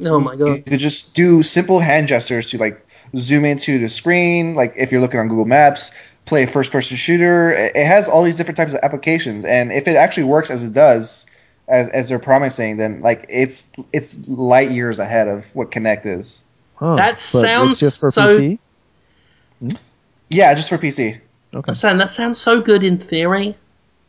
Oh my god! you could just do simple hand gestures to like zoom into the screen, like if you're looking on Google Maps, play a first person shooter. It it has all these different types of applications, and if it actually works as it does, as, as they're promising, then like it's it's light years ahead of what Kinect is. Huh. That sounds just for so- PC. Yeah, just for PC. Okay. I'm saying that sounds so good in theory.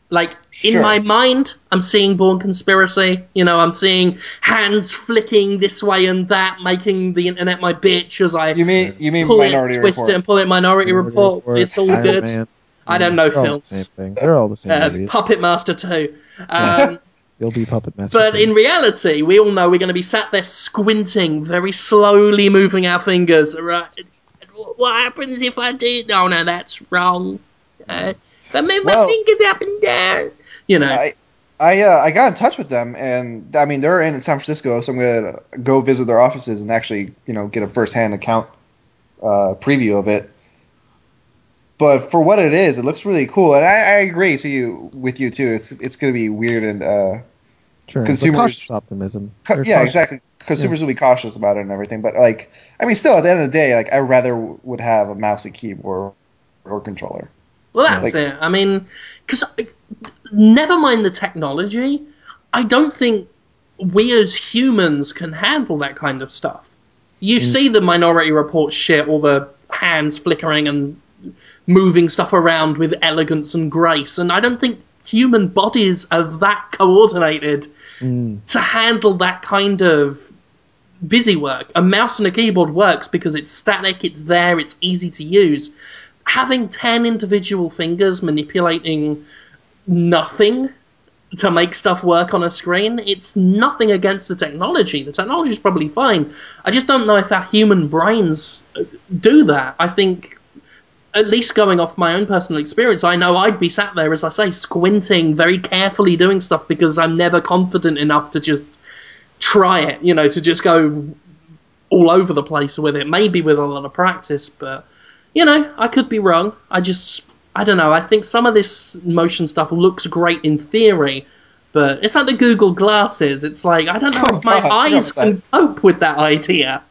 Like in my mind, I'm seeing Bourne Conspiracy. You know, I'm seeing hands flicking this way and that, making the internet my bitch as I You mean you mean pull Minority it, twist it, and pull it. Minority Report. It's all Iron good. Man. I don't know They're all the films. same thing. They're all the same Uh. Puppet Master too. Um, You'll be Puppet Master. But too. in reality, we all know we're going to be sat there squinting, very slowly moving our fingers. Right? What happens if I do? No, no, that's wrong. Uh, if I move Well- my fingers up and down, you know. I I uh, I got in touch with them, and I mean they're in San Francisco, so I'm gonna go visit their offices and actually you know get a first hand account uh, preview of it. But for what it is, it looks really cool, and I, I agree to you with you too. It's it's gonna be weird and uh, sure, consumers- cautious optimism. ca- They're yeah, cautious. exactly. Consumers will be cautious about it and everything, but like I mean, still at the end of the day, like I rather w- would have a mouse and keyboard or controller. Well, that's Like- it. I mean, because never mind the technology, I don't think we as humans can handle that kind of stuff. You see the Minority Report shit, all the hands flickering and moving stuff around with elegance and grace, and I don't think human bodies are that coordinated mm. to handle that kind of busy work. A mouse and a keyboard works because it's static, it's there, it's easy to use. Having 10 individual fingers manipulating nothing to make stuff work on a screen, it's nothing against the technology. The technology is probably fine. I just don't know if our human brains uh, do that. I think, at least going off my own personal experience, I know I'd be sat there, as I say, squinting, very carefully doing stuff because I'm never confident enough to just try it, you know, to just go all over the place with it. Maybe with a lot of practice, but, you know, I could be wrong. I just I don't know. I think some of this motion stuff looks great in theory, but it's like the Google glasses. It's like I don't know Oh, if my God, eyes can cope with that idea.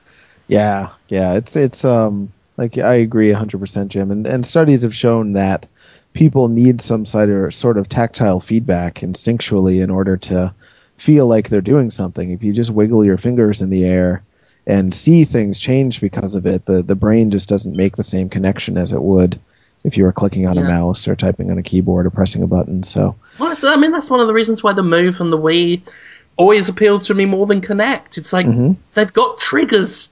Yeah, yeah, it's it's um like I agree 100% Jim and and studies have shown that people need some sort of sort of tactile feedback instinctually in order to feel like they're doing something. If you just wiggle your fingers in the air and see things change because of it, the the brain just doesn't make the same connection as it would if you were clicking on a mouse or typing on a keyboard or pressing a button. So, Well, I mean, that's one of the reasons why the Move and the Wii always appealed to me more than Kinect. It's like Mhm. they've got triggers.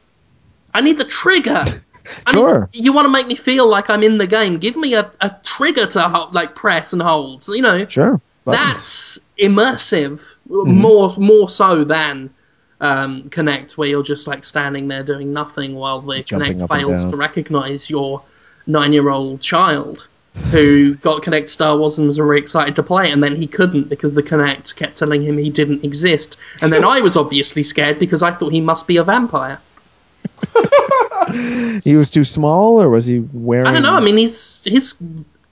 I need the trigger. I Sure. You want to make me feel like I'm in the game? Give me a, a trigger to like press and hold. So, you know, sure. buttons. that's immersive more more so than um, Kinect, where you're just like standing there doing nothing while the Jumping Kinect fails to recognize your nine-year-old child who got Kinect Star Wars and was very excited to play it, and then he couldn't because the Kinect kept telling him he didn't exist, and then I was obviously scared because I thought he must be a vampire. he was too small or was he wearing I don't know. I mean, he's he's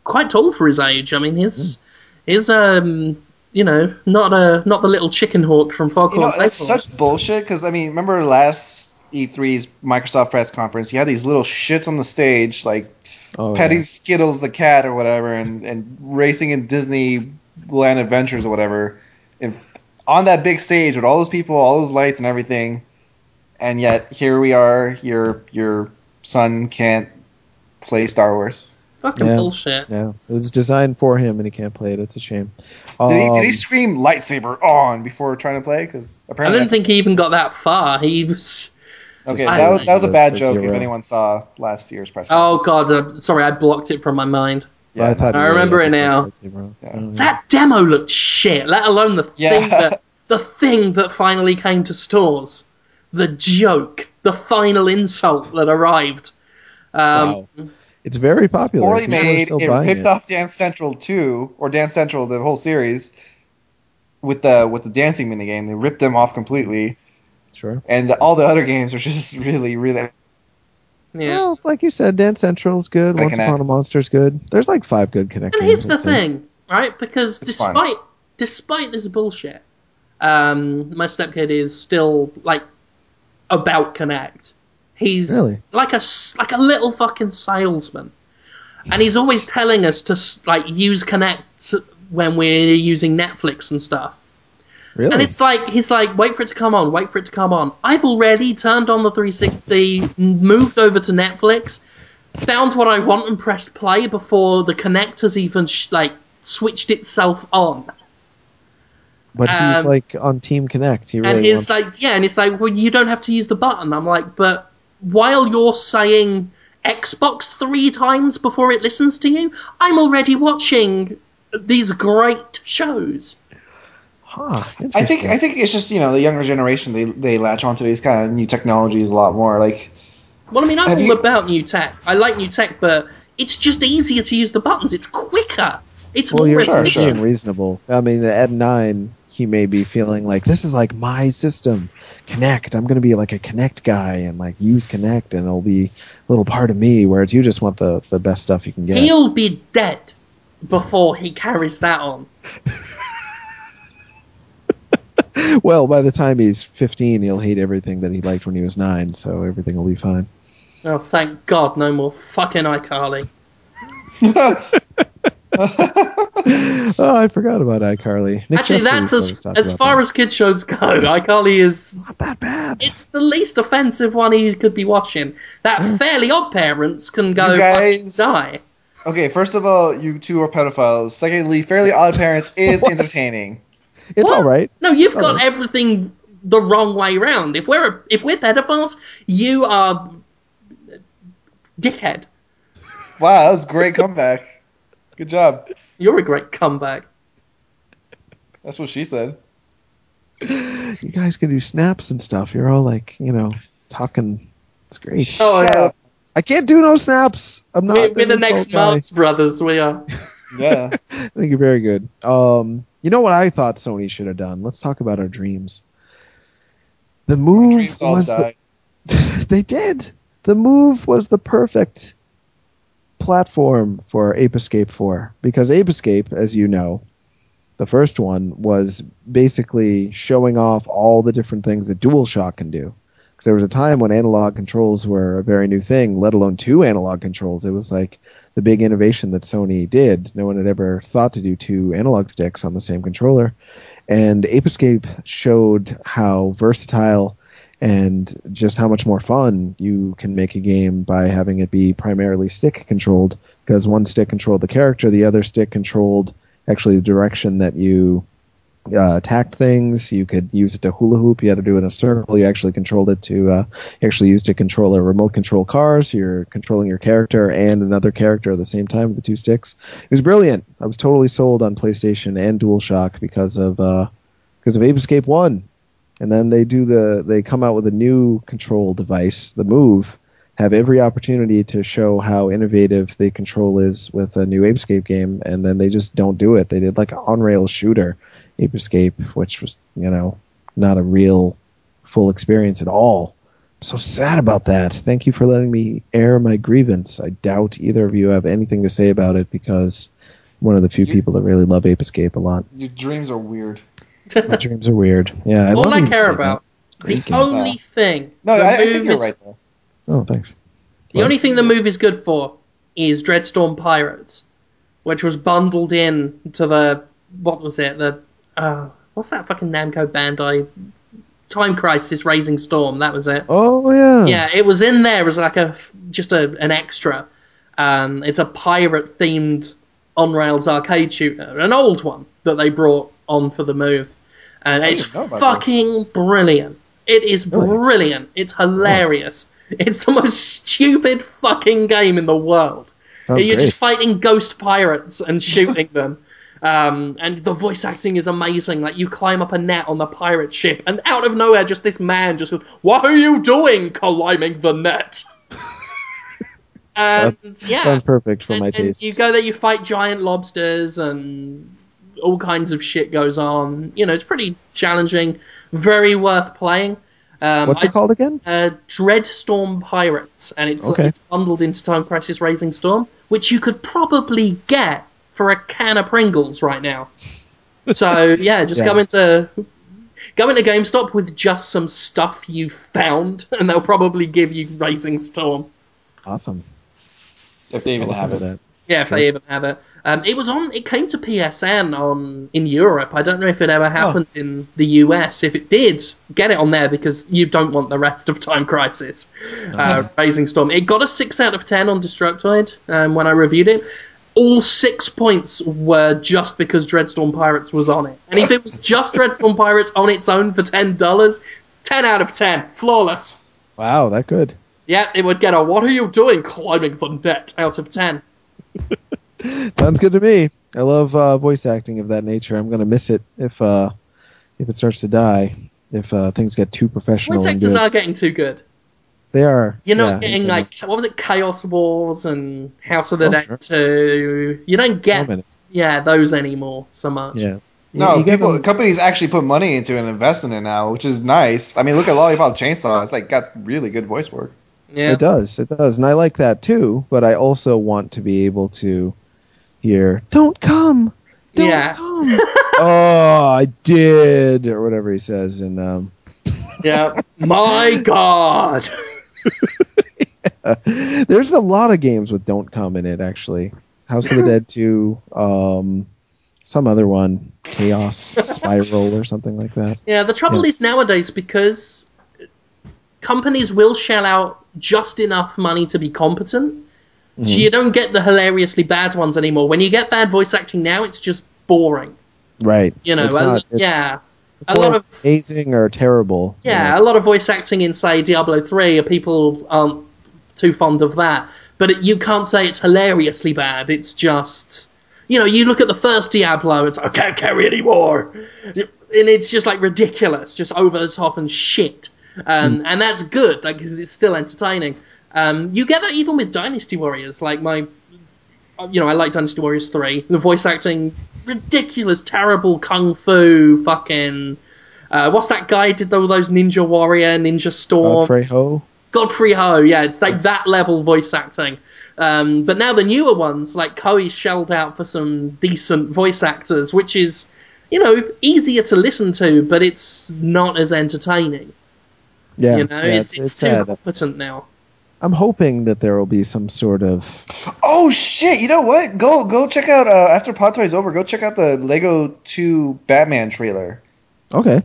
quite tall for his age. I mean, his his um you know not a not the little chicken hawk from Foghorn You know, that's such bullshit. Because I mean, remember last E3's Microsoft press conference? You had these little shits on the stage, like Oh, petting yeah. Skittles the cat or whatever, and, and racing in Disney Land Adventures or whatever. And on that big stage with all those people, all those lights and everything, and yet here we are. Your your son can't play Star Wars. Fucking Yeah. bullshit. Yeah, it was designed for him, and he can't play it. It's a shame. Did he, did he Um, scream lightsaber on before trying to play? Because apparently, I apparently, didn't think he even got that far. He was. okay, that was, that was a bad It's a joke. If anyone saw last year's press Oh conference. god, uh, sorry, I blocked it from my mind. but I, thought I really remember had it now. Yeah. Oh, That demo looked shit. Let alone the Yeah. thing that the thing that finally came to stores, the joke, the final insult that arrived. Um, Wow. It's very popular. poorly People made. It buying ripped it. off Dance Central 2 or Dance Central the whole series with the with the dancing minigame. They ripped them off completely, Sure. and all the other games are just really really. Yeah. Well, like you said, Dance Central's good. Once Upon app. a Monster's good. There's like five good Kinect And here's the I'd say. thing, right? Because It's fun. despite despite this bullshit, um, my stepkid is still like about Kinect. He's Really? like a like a little fucking salesman, and he's always telling us to like use Kinect when we're using Netflix and stuff. Really? And it's like he's like, wait for it to come on, wait for it to come on. I've already turned on the 360, moved over to Netflix, found what I want, and pressed play before the Kinect has even sh- like switched itself on. but he's um, like on Team Kinect. He really and he's wants. like, yeah, and it's like, well, you don't have to use the button. I'm like, but while you're saying Xbox three times before it listens to you, I'm already watching these great shows. huh, I think. I think it's just you know the younger generation they they latch onto these kind of new technologies a lot more. Like Well, I mean, I'm all you- about new tech. I like new tech, but it's just easier to use the buttons. It's quicker. It's well, more you're, Sure, you're efficient. being reasonable. I mean, the at nine, he may be feeling like this is like my system. Kinect. I'm going to be like a Kinect guy and like use Kinect, and it'll be a little part of me. Whereas you just want the the best stuff you can get. He'll be dead before he carries that on. well, by the time he's 15, he'll hate everything that he liked when he was nine, so everything will be fine. Oh, thank God, no more fucking iCarly. oh, I forgot about iCarly. Nick Actually, Chester that's as as far that. as kid shows go. iCarly is not that bad. it's the least offensive one he could be watching. That Fairly Odd Parents can go You guys- die. okay, first of all, you two are pedophiles. Secondly, Fairly Odd Parents is entertaining. It's What? all right. No, you've got Alright. everything the wrong way round. If we're if we're pedophiles, you are dickhead. Wow, that was a great comeback. Good job. You're a great comeback. That's what she said. You guys can do snaps and stuff. You're all like, you know, talking. It's great. Oh, Shut yeah. up. I can't do no snaps. I'm not. We're, we're the next guy. Marx Brothers, we are. Yeah. I think you're very good. Um, you know what I thought Sony should have done? Let's talk about our dreams. The move Dreams all was the, they did. The move was the perfect platform for Ape Escape 4 because Ape Escape, as you know, the first one was basically showing off all the different things that DualShock can do. Because there was a time when analog controls were a very new thing, let alone two analog controls. It was like the big innovation that Sony did. No one had ever thought to do two analog sticks on the same controller. And Ape Escape showed how versatile and just how much more fun you can make a game by having it be primarily stick controlled because one stick controlled the character the other stick controlled actually the direction that you uh, attacked things. You could use it to hula hoop. You had to do it in a circle. You actually controlled it to uh, actually used to control a remote control car so you're controlling your character and another character at the same time with the two sticks. It was brilliant. I was totally sold on playstation and dualshock because of uh, because of ape escape 1 and then they do the they come out with a new control device the move have every opportunity to show how innovative the control is with a new ape escape game and then they just don't do it. They did like an on rail shooter ape escape which was you know not a real full experience at all. I'm so sad about that. Thank you for letting me air my grievance. I doubt either of you have anything to say about it because I'm one of the few You- people that really love ape escape a lot. Your dreams are weird. My dreams are weird yeah I All love I care Escape, about, the Great game. only thing No, the I, I think you're is- right though. oh thanks The What? only thing the move is good for is Deadstorm Pirates, which was bundled in to the what was it? The uh, what's that fucking Namco Bandai Time Crisis Razing Storm? That was it. oh yeah Yeah, it was in there as like a just a, an extra. Um, it's a pirate themed on rails arcade shooter, an old one that they brought on for the move, and it's didn't know about fucking brilliant. It is Really? brilliant. It's hilarious. It's the most stupid fucking game in the world. Sounds You're great. just fighting ghost pirates and shooting them. Um, and the voice acting is amazing. Like you climb up a net on the pirate ship, and out of nowhere, just this man just goes, "What are you doing, climbing the net?" and Sounds- yeah, Sounds perfect for and, my taste. you go there, you fight giant lobsters, and all kinds of shit goes on. You know, it's pretty challenging, very worth playing. Um, What's I- it called again? uh, Deadstorm Pirates, and it's Okay. it's bundled into Time Crisis Razing Storm, which you could probably get for a can of Pringles right now. So yeah, just Yeah. go into go into GameStop with just some stuff you found, and they'll probably give you Razing Storm. Awesome. If they even have it. that. Yeah, if they even have it. Um, it was on. It came to PSN on in Europe. I don't know if it ever happened in the US. If it did, get it on there because you don't want the rest of Time Crisis. Uh, Razing Storm. It got a six out of ten on Destructoid um, when I reviewed it. All six points were just because Deadstorm Pirates was on it. And if it was just Deadstorm Pirates on its own for ten dollars, ten out of ten, flawless. Wow, that good. Yeah, it would get a "What are you doing, climbing the net?" out of ten. Sounds good to me. I love uh, voice acting of that nature. I'm gonna miss it if uh, if it starts to die. If uh, things get too professional Voice actors good. are getting too good. they are. You're not yeah, getting like what was it, Chaos Wars and House of the Oh, Dead sure. Two. You don't get many. yeah those anymore so much. Yeah. No, you get people, them- companies actually put money into it and invest in it now, which is nice. I mean, look at Lollipop Chainsaw; it's like got really good voice work. Yeah. It does. It does, and I like that too. But I also want to be able to hear "Don't come, don't Yeah. come." oh, I did, or whatever he says, and um, yeah. My God. there's a lot of games with "Don't come" in it. Actually, House of the Dead two, um, some other one, Chaos Spiral or something like that. Yeah. The trouble Yeah. is nowadays because companies will shell out just enough money to be competent. So Mm-hmm. you don't get the hilariously bad ones anymore. When you get bad voice acting now, it's just boring. Right. You know, It's a- not- it's- yeah. it's A lot of amazing or terrible. you Yeah, know. a lot of voice acting in, say, Diablo 3, people aren't too fond of that. but it, you can't say it's hilariously bad. It's just, you know, you look at the first Diablo, it's I can't carry anymore, and it's just like ridiculous, just over the top and shit. Um, And that's good, like, because it's still entertaining. Um, you get that even with Dynasty Warriors, like my you know, I like Dynasty Warriors 3. The voice acting, ridiculous, terrible kung fu, fucking. Uh, what's that guy did all those Ninja Warrior, Ninja Storm? Godfrey Ho. Godfrey Ho, yeah, it's like that level voice acting. Um, but now the newer ones, like Koei's shelled out for some decent voice actors, which is, you know, easier to listen to, but it's not as entertaining. Yeah, you know, yeah, it's, it's, too sad. competent now. I'm hoping that there will be some sort of Oh shit! You know what? Go go check out uh, after Podtoid's over. Go check out the Lego Two Batman trailer. okay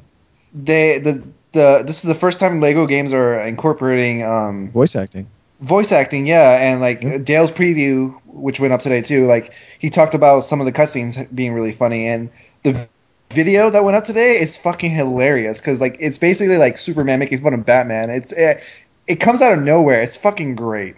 They the the this is the first time Lego games are incorporating um, voice acting. voice acting. Yeah, and like Dale's preview, which went up today too. Like he talked about some of the cutscenes being really funny, and the v- video that went up today is fucking hilarious because like it's basically like Superman making fun of Batman. It's it, it comes out of nowhere. It's fucking great.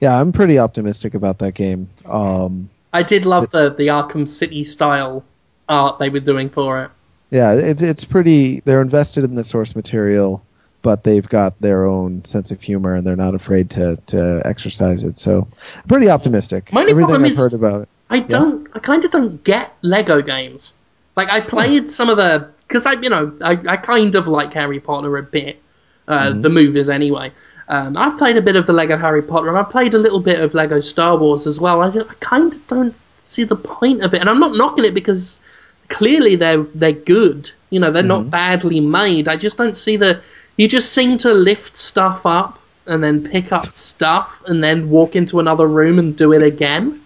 Yeah, I'm pretty optimistic about that game. Um, I did love the, the Arkham City style art they were doing for it. yeah, it's it's pretty. They're invested in the source material, but they've got their own sense of humor, and they're not afraid to to exercise it. So, I'm pretty optimistic. My only Everything problem I've is- heard about it. I don't. I kind of don't get Lego games. Like I played some of the because I, you know, I, I kind of like Harry Potter a bit, uh, the movies anyway. Um, I've played a bit of the Lego Harry Potter, and I've played a little bit of Lego Star Wars as well. I, I kind of don't see the point of it, and I'm not knocking it because clearly they're they're good. You know, they're not badly made. I just don't see the. You just seem to lift stuff up and then pick up stuff and then walk into another room and do it again.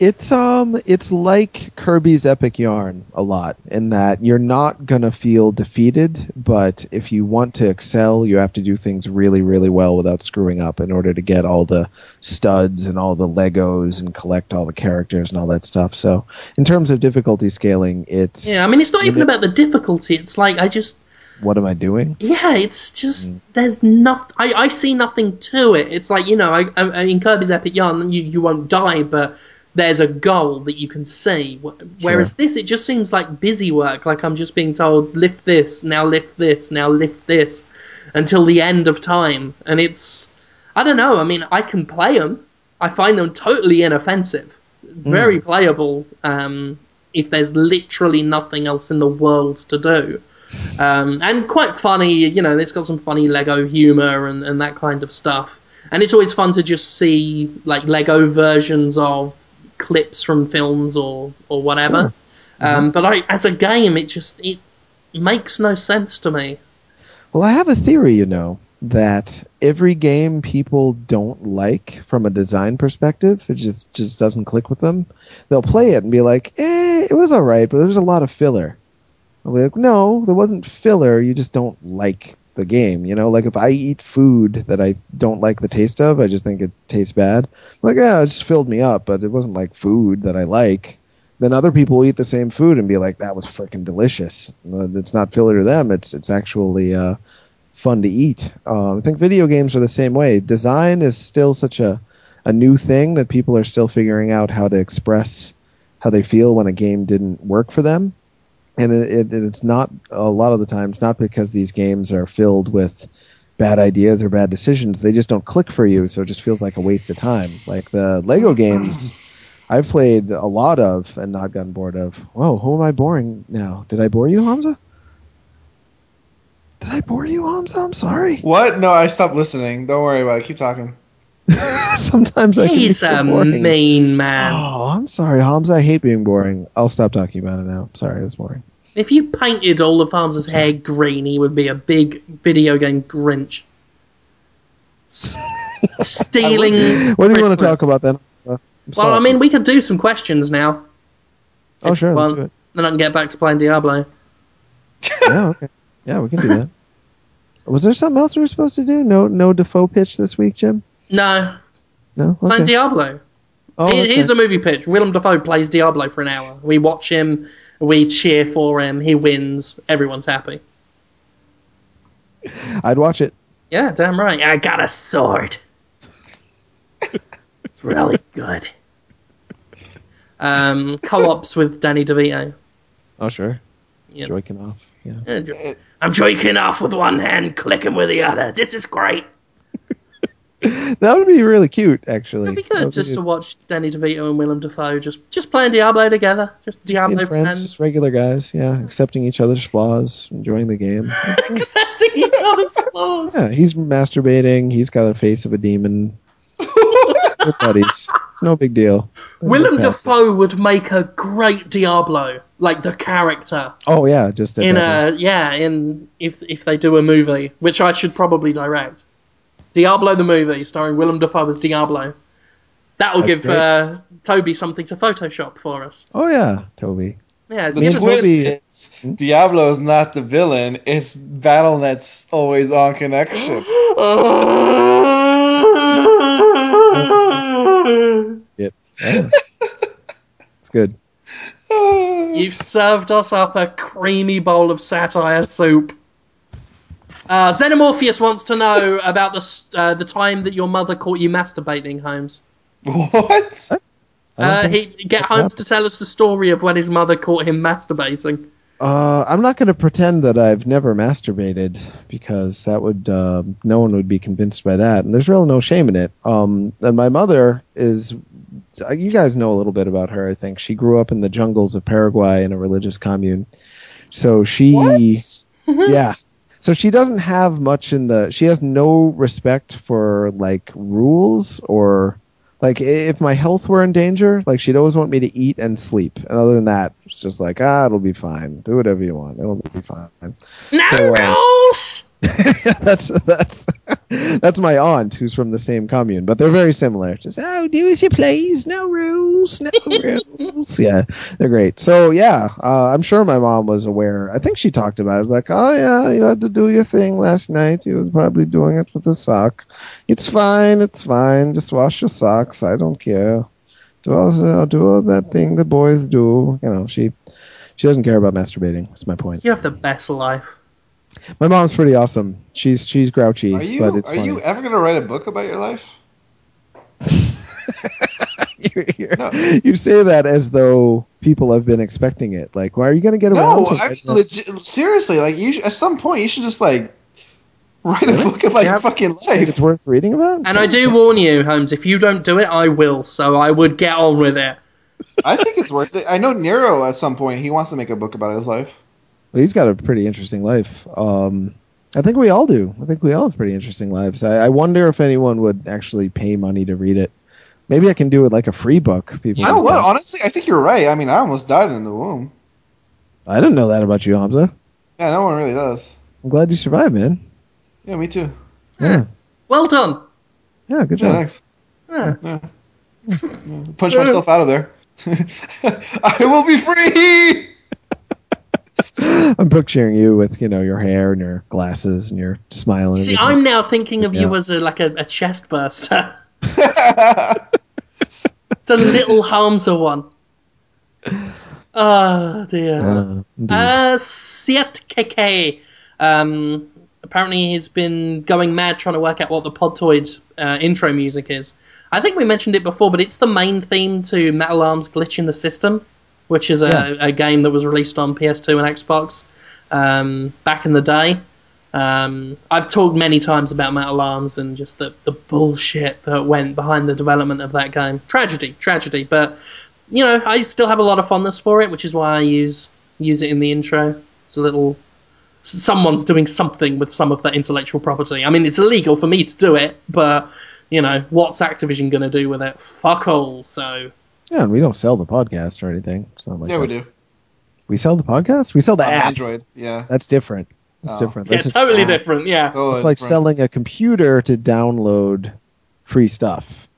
It's um it's like Kirby's Epic Yarn a lot in that you're not gonna feel defeated, but if you want to excel, you have to do things really, really well without screwing up in order to get all the studs and all the Legos and collect all the characters and all that stuff. So in terms of difficulty scaling, it's Yeah, I mean, it's not even about the difficulty. It's like I just, what am I doing? yeah, it's just there's nothing. I, I see nothing to it. It's like you know, I, I, in Kirby's Epic Yarn, you you won't die, but there's a goal that you can see. Whereas Sure. this, it just seems like busy work. Like I'm just being told, lift this, now lift this, now lift this, until the end of time. And it's, I don't know. I mean, I can play them. I find them totally inoffensive, very playable. Um, if there's literally nothing else in the world to do. Um, and quite funny, you know, it's got some funny Lego humor and, and that kind of stuff. And it's always fun to just see like Lego versions of clips from films or or whatever. Um, but I, as a game, it just it makes no sense to me. Well, I have a theory, you know, that every game people don't like from a design perspective, it just just doesn't click with them. They'll play it and be like, "Eh, it was all right, but there's a lot of filler." I'll be like, "No, there wasn't filler. You just don't like the game." You know, like if I eat food that I don't like the taste of, I just think it tastes bad. like, yeah, it just filled me up, but it wasn't like food that I like. Then other people eat the same food and be like, "That was freaking delicious." It's not filler to them; it's it's actually uh, fun to eat. Uh, I think video games are the same way. Design is still such a a new thing that people are still figuring out how to express how they feel when a game didn't work for them. And it, it, it's not a lot of the time. It's not because these games are filled with bad ideas or bad decisions. They just don't click for you, so it just feels like a waste of time. Like the Lego games, I've played a lot of and not gotten bored of. Whoa, who am I boring now? Did I bore you, Hamza? Did I bore you, Hamza? I'm sorry. What? No, I stopped listening. Don't worry about it. Keep talking. Sometimes I can be He's so a boring. mean man. Oh, I'm sorry, Holmes. I hate being boring. I'll stop talking about it now. Sorry, it was boring. If you painted all of Farms's hair green, he would be a big video game Grinch. Stealing. What do you want to talk about then? Hamza? I'm Well. I mean, we could do some questions now. oh if sure, you let's want. do it. Then I can get back to playing Diablo. Yeah, okay. Yeah, we can do that. Was there something else we were supposed to do? No, no Defoe pitch this week, Jim. No, No. playing Diablo. Oh, Here's right. a movie pitch. Willem Dafoe plays Diablo for an hour. We watch him. We cheer for him. He wins. Everyone's happy. I'd watch it. Yeah, damn right. I got a sword. It's really good. Um, co-ops with Danny DeVito. Oh sure. Yeah. Joiking off. Yeah. I'm joking off with one hand, clicking with the other. This is great. That would be really cute, actually. It'd be good just to watch Danny DeVito and Willem Dafoe just just playing Diablo together. Just Diablo friends, friends. just regular guys. Yeah, accepting each other's flaws, enjoying the game. accepting each other's flaws. Yeah, he's masturbating. He's got the face of a demon. They're buddies. It's no big deal. They'll Willem past it. Dafoe would make a great Diablo, like the character Oh yeah, just in a a yeah in if if they do a movie, which I should probably direct. Diablo the movie, starring Willem Dafoe as Diablo. That'll That'd give uh, Toby something to Photoshop for us. Oh yeah, Toby. Yeah, The Me and give twist is Diablo is not the villain. It's Battle.net's always on connection. Yeah. it's good. You've served us up a creamy bowl of satire soup. Uh, Xenomorpheus wants to know about the uh, the time that your mother caught you masturbating, Holmes. what? Uh, he get that Holmes to tell us the story of when his mother caught him masturbating. Uh, I'm not going to pretend that I've never masturbated because that would uh, no one would be convinced by that, and there's really no shame in it. Um, and my mother is, uh, you guys know a little bit about her. I think she grew up in the jungles of Paraguay in a religious commune, so she, What? yeah, so she doesn't have much in the. She has no respect for like rules or. Like if my health were in danger, like she'd always want me to eat and sleep. And other than that, it's just like ah, it'll be fine. Do whatever you want. It'll be fine. No So, uh, rules. that's that's that's my aunt who's from the same commune, but they're very similar. Just oh, do as you please, no rules, no rules. Yeah, they're great. So yeah, uh, I'm sure my mom was aware. I think she talked about it. Was like, oh yeah, you had to do your thing last night. You was probably doing it with a sock. It's fine. It's fine. Just wash your socks. I don't care. Do all the, do all that thing the boys do. You know, she she doesn't care about masturbating. That's my point. You have the best life. My mom's pretty awesome. She's she's grouchy, Are you but it's are funny. you ever gonna write a book about your life? you, you- No. you say that as though people have been expecting it. Like, why are you going to get around No, to I mean, writing legit, seriously. Like you, should- at some point, you should just like write a book about Yeah. your fucking life. it's worth reading about? And I do warn you, Holmes, if you don't do it, I will. So I would get on with it. I think it's worth it. I know Niero at some point he wants to make a book about his life. Well, he's got a pretty interesting life. Um, I think we all do. I think we all have pretty interesting lives. I, I wonder if anyone would actually pay money to read it. Maybe I can do it like a free book. People, You know just what? Honestly, I think you're right. I mean, I almost died in the womb. I didn't know that about you, Hamza. Yeah, no one really does. I'm glad you survived, man. Yeah, me too. Yeah, Well done. yeah, good Yeah, job. thanks. Yeah. Yeah. Yeah. Punch myself out of there. I will be free. I'm picturing you with you know your hair and your glasses and your smile and See, everything. I'm now thinking of you as a, like a, a chest burster. the little Hamza one. Oh dear. Uh. Uh, Siet. Um, apparently he's been going mad trying to work out what the Podtoid uh, intro music is. I think we mentioned it before, but it's the main theme to Metal Arms Glitch in the System, which is a, Yeah. a game that was released on PS2 and Xbox um, back in the day. Um, I've talked many times about Metal Arms and just the, the bullshit that went behind the development of that game. Tragedy, tragedy. But you know, I still have a lot of fondness for it, which is why I use use it in the intro. It's a little someone's doing something with some of that intellectual property. I mean, it's illegal for me to do it, but you know, what's Activision going to do with it? Fuck all. So yeah, and we don't sell the podcast or anything. It's not like yeah, we do. We sell the podcast. We sell the On app. Android. Yeah. That's different. That's Oh. different. yeah, That's just totally app. different. Yeah. Totally It's like different. selling a computer to download free stuff.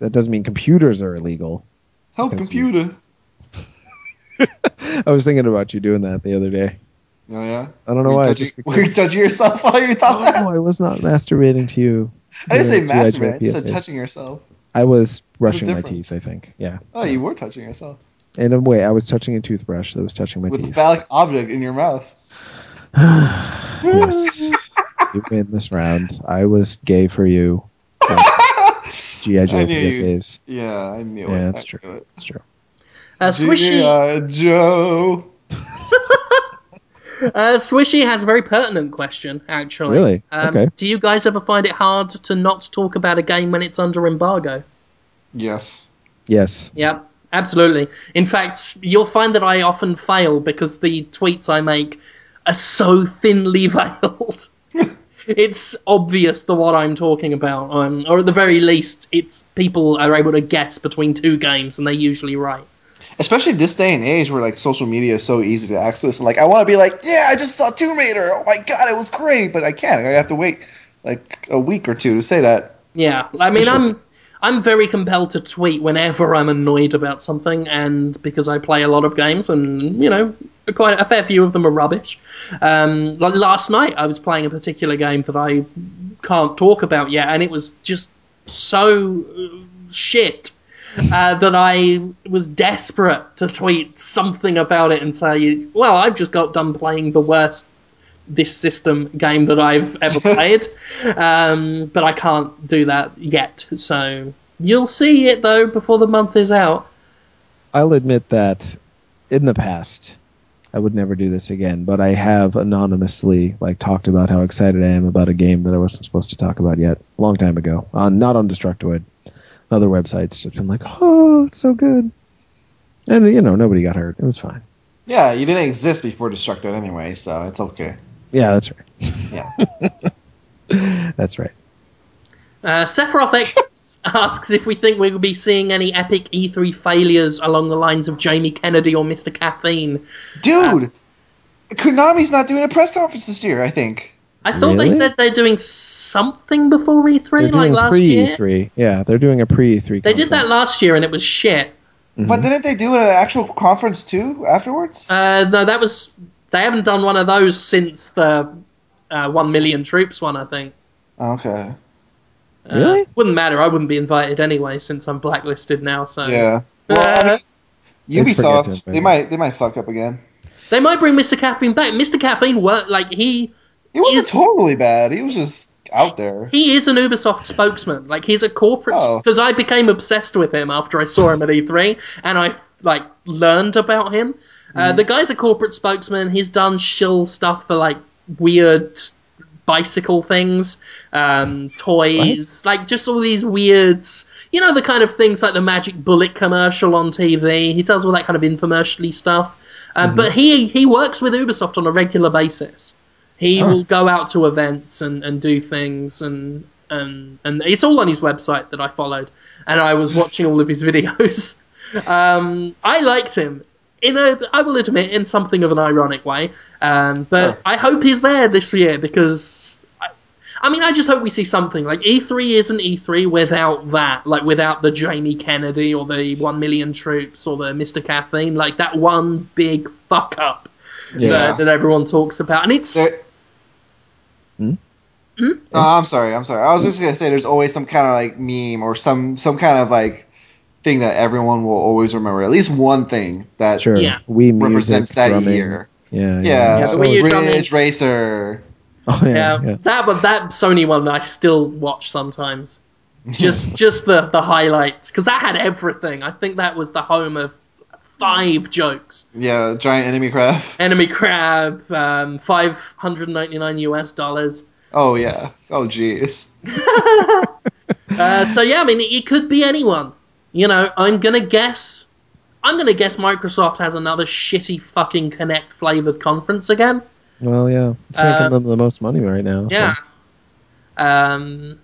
That doesn't mean computers are illegal. Help because computer. I was thinking about you doing that the other day. Oh yeah. I don't know Were you why. I touching- just were you touching yourself while you thought that? no, I was not masturbating to you. I didn't say Yeah, G.I. Joe masturbate. I said touching yourself. I was brushing my teeth. I think. Yeah. Oh, you were touching yourself In a way, I was touching a toothbrush that was touching my with a teeth. phallic object in your mouth. yes. you win this round. I was gay for you. G.I. GI Joe I knew you- PSAs. Yeah, I knew it. Yeah, that's I true. That's true. Uh, Swishy, G.I. Joe. Uh, Swishy has a very pertinent question, actually. Really? Um, Okay. Do you guys ever find it hard to not talk about a game when it's under embargo? Yes. Yes. Yeah, absolutely. In fact, you'll find that I often fail because the tweets I make are so thinly veiled. it's obvious the what I'm talking about, um, or at the very least, it's people are able to guess between two games, and they're usually right. Especially this day and age where like social media is so easy to access. And, like I want to be like, yeah, I just saw Tomb Raider. Oh my god, it was great, but I can't. I have to wait like a week or two to say that. Yeah, I mean, Sure. I'm I'm very compelled to tweet whenever I'm annoyed about something, and because I play a lot of games, and you know, quite a fair few of them are rubbish. Um, like last night, I was playing a particular game that I can't talk about yet, and it was just so uh, shit. Uh, that I was desperate to tweet something about it and say, well, I've just got done playing the worst this system game that I've ever played, um, but I can't do that yet. So you'll see it though before the month is out. I'll admit that in the past, I would never do this again, but I have anonymously like talked about how excited I am about a game that I wasn't supposed to talk about yet, a long time ago. On not on Destructoid, other websites. Just been like, oh, it's so good, and you know nobody got hurt. It was fine. Yeah, you didn't exist before Destructoid anyway, so it's okay. Yeah, that's right. Yeah. That's right. Uh, Sephiroth X asks if we think we will be seeing any epic E3 failures along the lines of Jamie Kennedy or Mr. Caffeine. Dude, Konami's not doing a press conference this year. I think. I thought Really? they said they're doing something before E3, They're like doing last pre year. E3. Yeah, they're doing a pre E3. They did that last year and it was shit. But didn't they do an actual conference too afterwards? Uh, no, that was they haven't done one of those since the uh, one million troops one. I think. Okay. Uh, Really? wouldn't matter. I wouldn't be invited anyway since I'm blacklisted now. So Yeah. Well, I mean, They'd Ubisoft, they might they might fuck up again. they might bring Mr. Caffeine back. Mr. Caffeine worked like he He wasn't totally bad. He was just out there. he is an Ubisoft spokesman. Like he's a corporate Oh. because I became obsessed with him after I saw him at E3 and I like learned about him. Uh, the guy's a corporate spokesman. He's done shill stuff for like weird bicycle things, um, toys, like just all these weird, you know, the kind of things like the Magic Bullet commercial on TV. He does all that kind of infomercially stuff. Uh, But he he works with Ubisoft on a regular basis. He will go out to events and, and do things and, and and it's all on his website that I followed and I was watching all of his videos. Um, I liked him in a I will admit in something of an ironic way. Um, but Sure. I hope he's there this year because I, I mean I just hope we see something like E3 isn't E3 without that like without the Jamie Kennedy or the one million troops or the Mr Caffeine like that one big fuck up Yeah. that, that everyone talks about and it's Hmm? Hmm? No, I'm sorry. I'm sorry. I was just gonna say there's always some kind of like meme or some some kind of like thing that everyone will always remember. At least one thing that Sure. Yeah. We music, represents that drumming. year. Yeah. Yeah, Yeah, the So- Wii U drumming- Racer. oh, yeah, Yeah, yeah. that but that Sony one I still watch sometimes. Just just the the highlights because that had everything. I think that was the home of five jokes. Yeah, giant enemy crab. Enemy crab, um, five hundred ninety nine US dollars. Oh yeah. Oh jeez. Uh, so yeah, I mean it, it could be anyone. You know, I'm gonna guess. I'm gonna guess Microsoft has another shitty fucking Kinect flavored conference again. Well, yeah. It's making Uh, them the most money right now. so- Yeah. Um,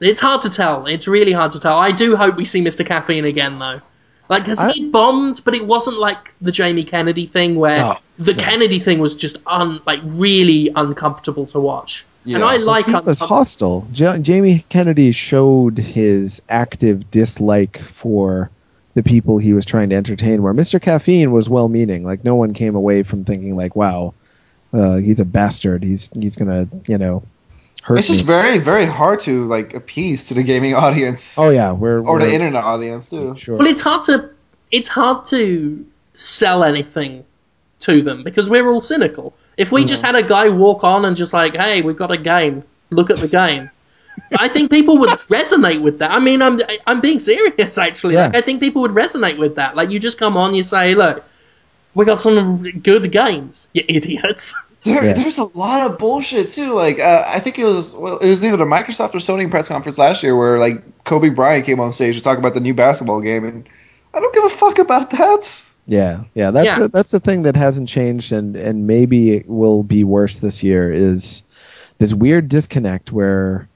it's hard to tell. It's really hard to tell. I do hope we see Mr. Caffeine again, though. Like, because I- he bombed, but it wasn't like the Jamie Kennedy thing where No, the. Kennedy thing was just un like really uncomfortable to watch. And I like he was hostile. Ja- Jamie Kennedy showed his active dislike for the people he was trying to entertain. Where Mr. Caffeine was well-meaning. Like no one came away from thinking like, "Wow, uh, he's a bastard. He's he's gonna you know hurt It's me." just very very hard to like appease to the gaming audience oh yeah, we're or we're, the internet audience too. Sure. Well, it's hard to it's hard to sell anything to them because we're all cynical. If we just mm-hmm. had a guy walk on and just like, "Hey, we've got a game. Look at the game," I think people would resonate with that. I mean, I'm I'm being serious actually. Yeah. Like, I think people would resonate with that. Like, you just come on, you say, "Look, we got some good games, you idiots." There, Yeah. There's a lot of bullshit too. Like uh, I think it was well, it was either the Microsoft or Sony press conference last year where like Kobe Bryant came on stage to talk about the new basketball game, and I don't give a fuck about that. Yeah, yeah, that's Yeah. The, that's the thing that hasn't changed, and and maybe it will be worse this year. Is this weird disconnect where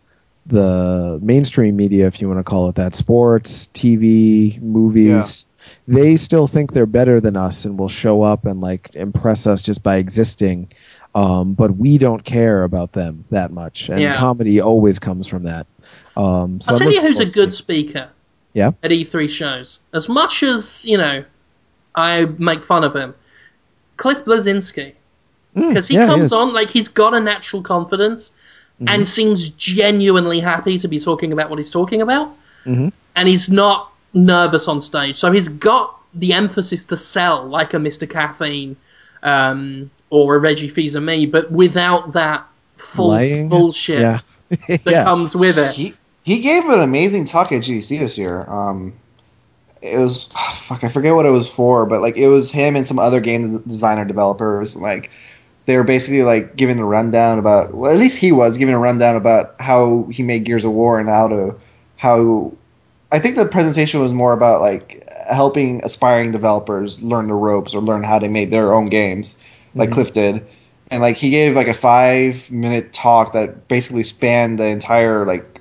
the mainstream media, if you want to call it that, sports, TV, movies, they still think they're better than us and will show up and like impress us just by existing. Um, but we don't care about them that much, and Yeah. comedy always comes from that. Um, so I'll tell you who's a good speaker. Yeah? At E3 shows, as much as you know, I make fun of him. Cliff Bleszinski, Mm, because he yeah, comes is. on like he's got a natural confidence Mm-hmm. and seems genuinely happy to be talking about what he's talking about, Mhm. and he's not nervous on stage. So he's got the emphasis to sell like a Mr. Caffeine um, or a Reggie Fils-Aimé, but without that false Lying. bullshit Yeah, that yeah. comes with it. He he gave an amazing talk at GDC this year. Um, it was fuck I forget what it was for, but like it was him and some other game designer developers. Like they were basically like giving a rundown about well at least he was giving a rundown about how he made Gears of War and how to how I think the presentation was more about like helping aspiring developers learn the ropes or learn how they made their own games, like Mhm. Cliff did. And like he gave like a five minute talk that basically spanned the entire like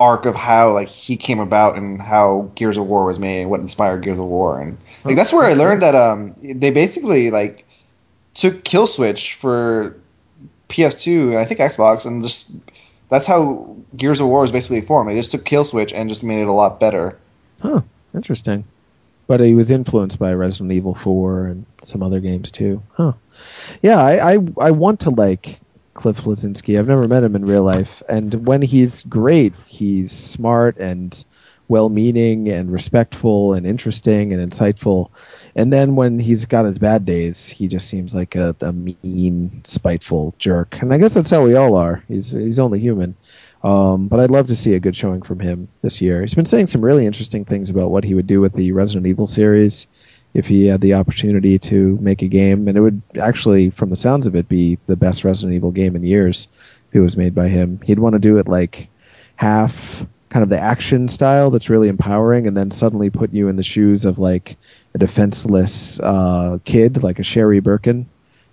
arc of how like he came about and how Gears of War was made and what inspired Gears of War and like that's where I learned that um they basically like took Kill Switch for PS2 and I think Xbox and just that's how Gears of War was basically formed. They just took Kill Switch and just made it a lot better. Huh, interesting. But he was influenced by Resident Evil 4 and some other games too. Huh. Yeah, I, I, I want to like Cliff Bleszinski. I've never met him in real life. And when he's great, he's smart and well meaning and respectful and interesting and insightful. And then when he's got his bad days, he just seems like a, a mean, spiteful jerk. And I guess that's how we all are. He's he's only human. Um, but I'd love to see a good showing from him this year. He's been saying some really interesting things about what he would do with the Resident Evil series if he had the opportunity to make a game. And it would actually, from the sounds of it, be the best Resident Evil game in years if it was made by him. He'd want to do it like half kind of the action style that's really empowering, and then suddenly put you in the shoes of like a defenseless uh, kid, like a Sherry Birkin,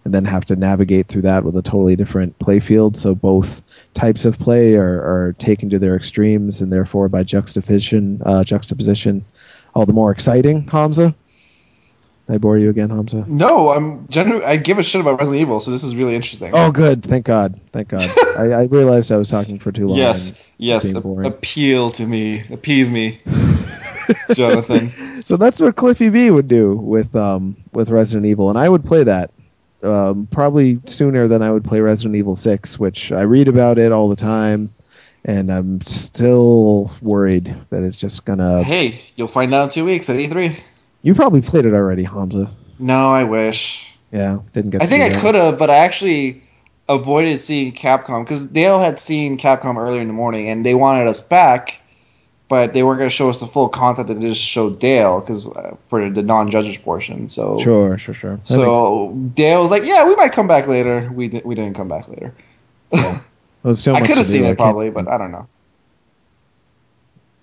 and then have to navigate through that with a totally different play field. So both types of play are, are taken to their extremes, and therefore by juxtaposition, uh, juxtaposition, all the more exciting. Hamza, I bore you again, Hamza. No, I'm genuinely I give a shit about Resident Evil, so this is really interesting. Oh, good. Thank God. Thank God. I, I realized I was talking for too long. yes, yes, a- appeal to me, appease me, Jonathan. So that's what Cliffy B would do with um with Resident Evil, and I would play that um, probably sooner than I would play Resident Evil Six, which I read about it all the time, and I'm still worried that it's just gonna. hey, you'll find out in two weeks at E3. You probably played it already, Hamza. No, I wish. Yeah, didn't get. I think I could have, but I actually avoided seeing Capcom because Dale had seen Capcom earlier in the morning, and they wanted us back, but they weren't going to show us the full content they just showed Dale because uh, for the non-judges portion. So, Sure, sure, sure. That so Dale was like, "Yeah, we might come back later." We di- we didn't come back later. Well, so I could have to do, seen I it can't- probably, but I don't know.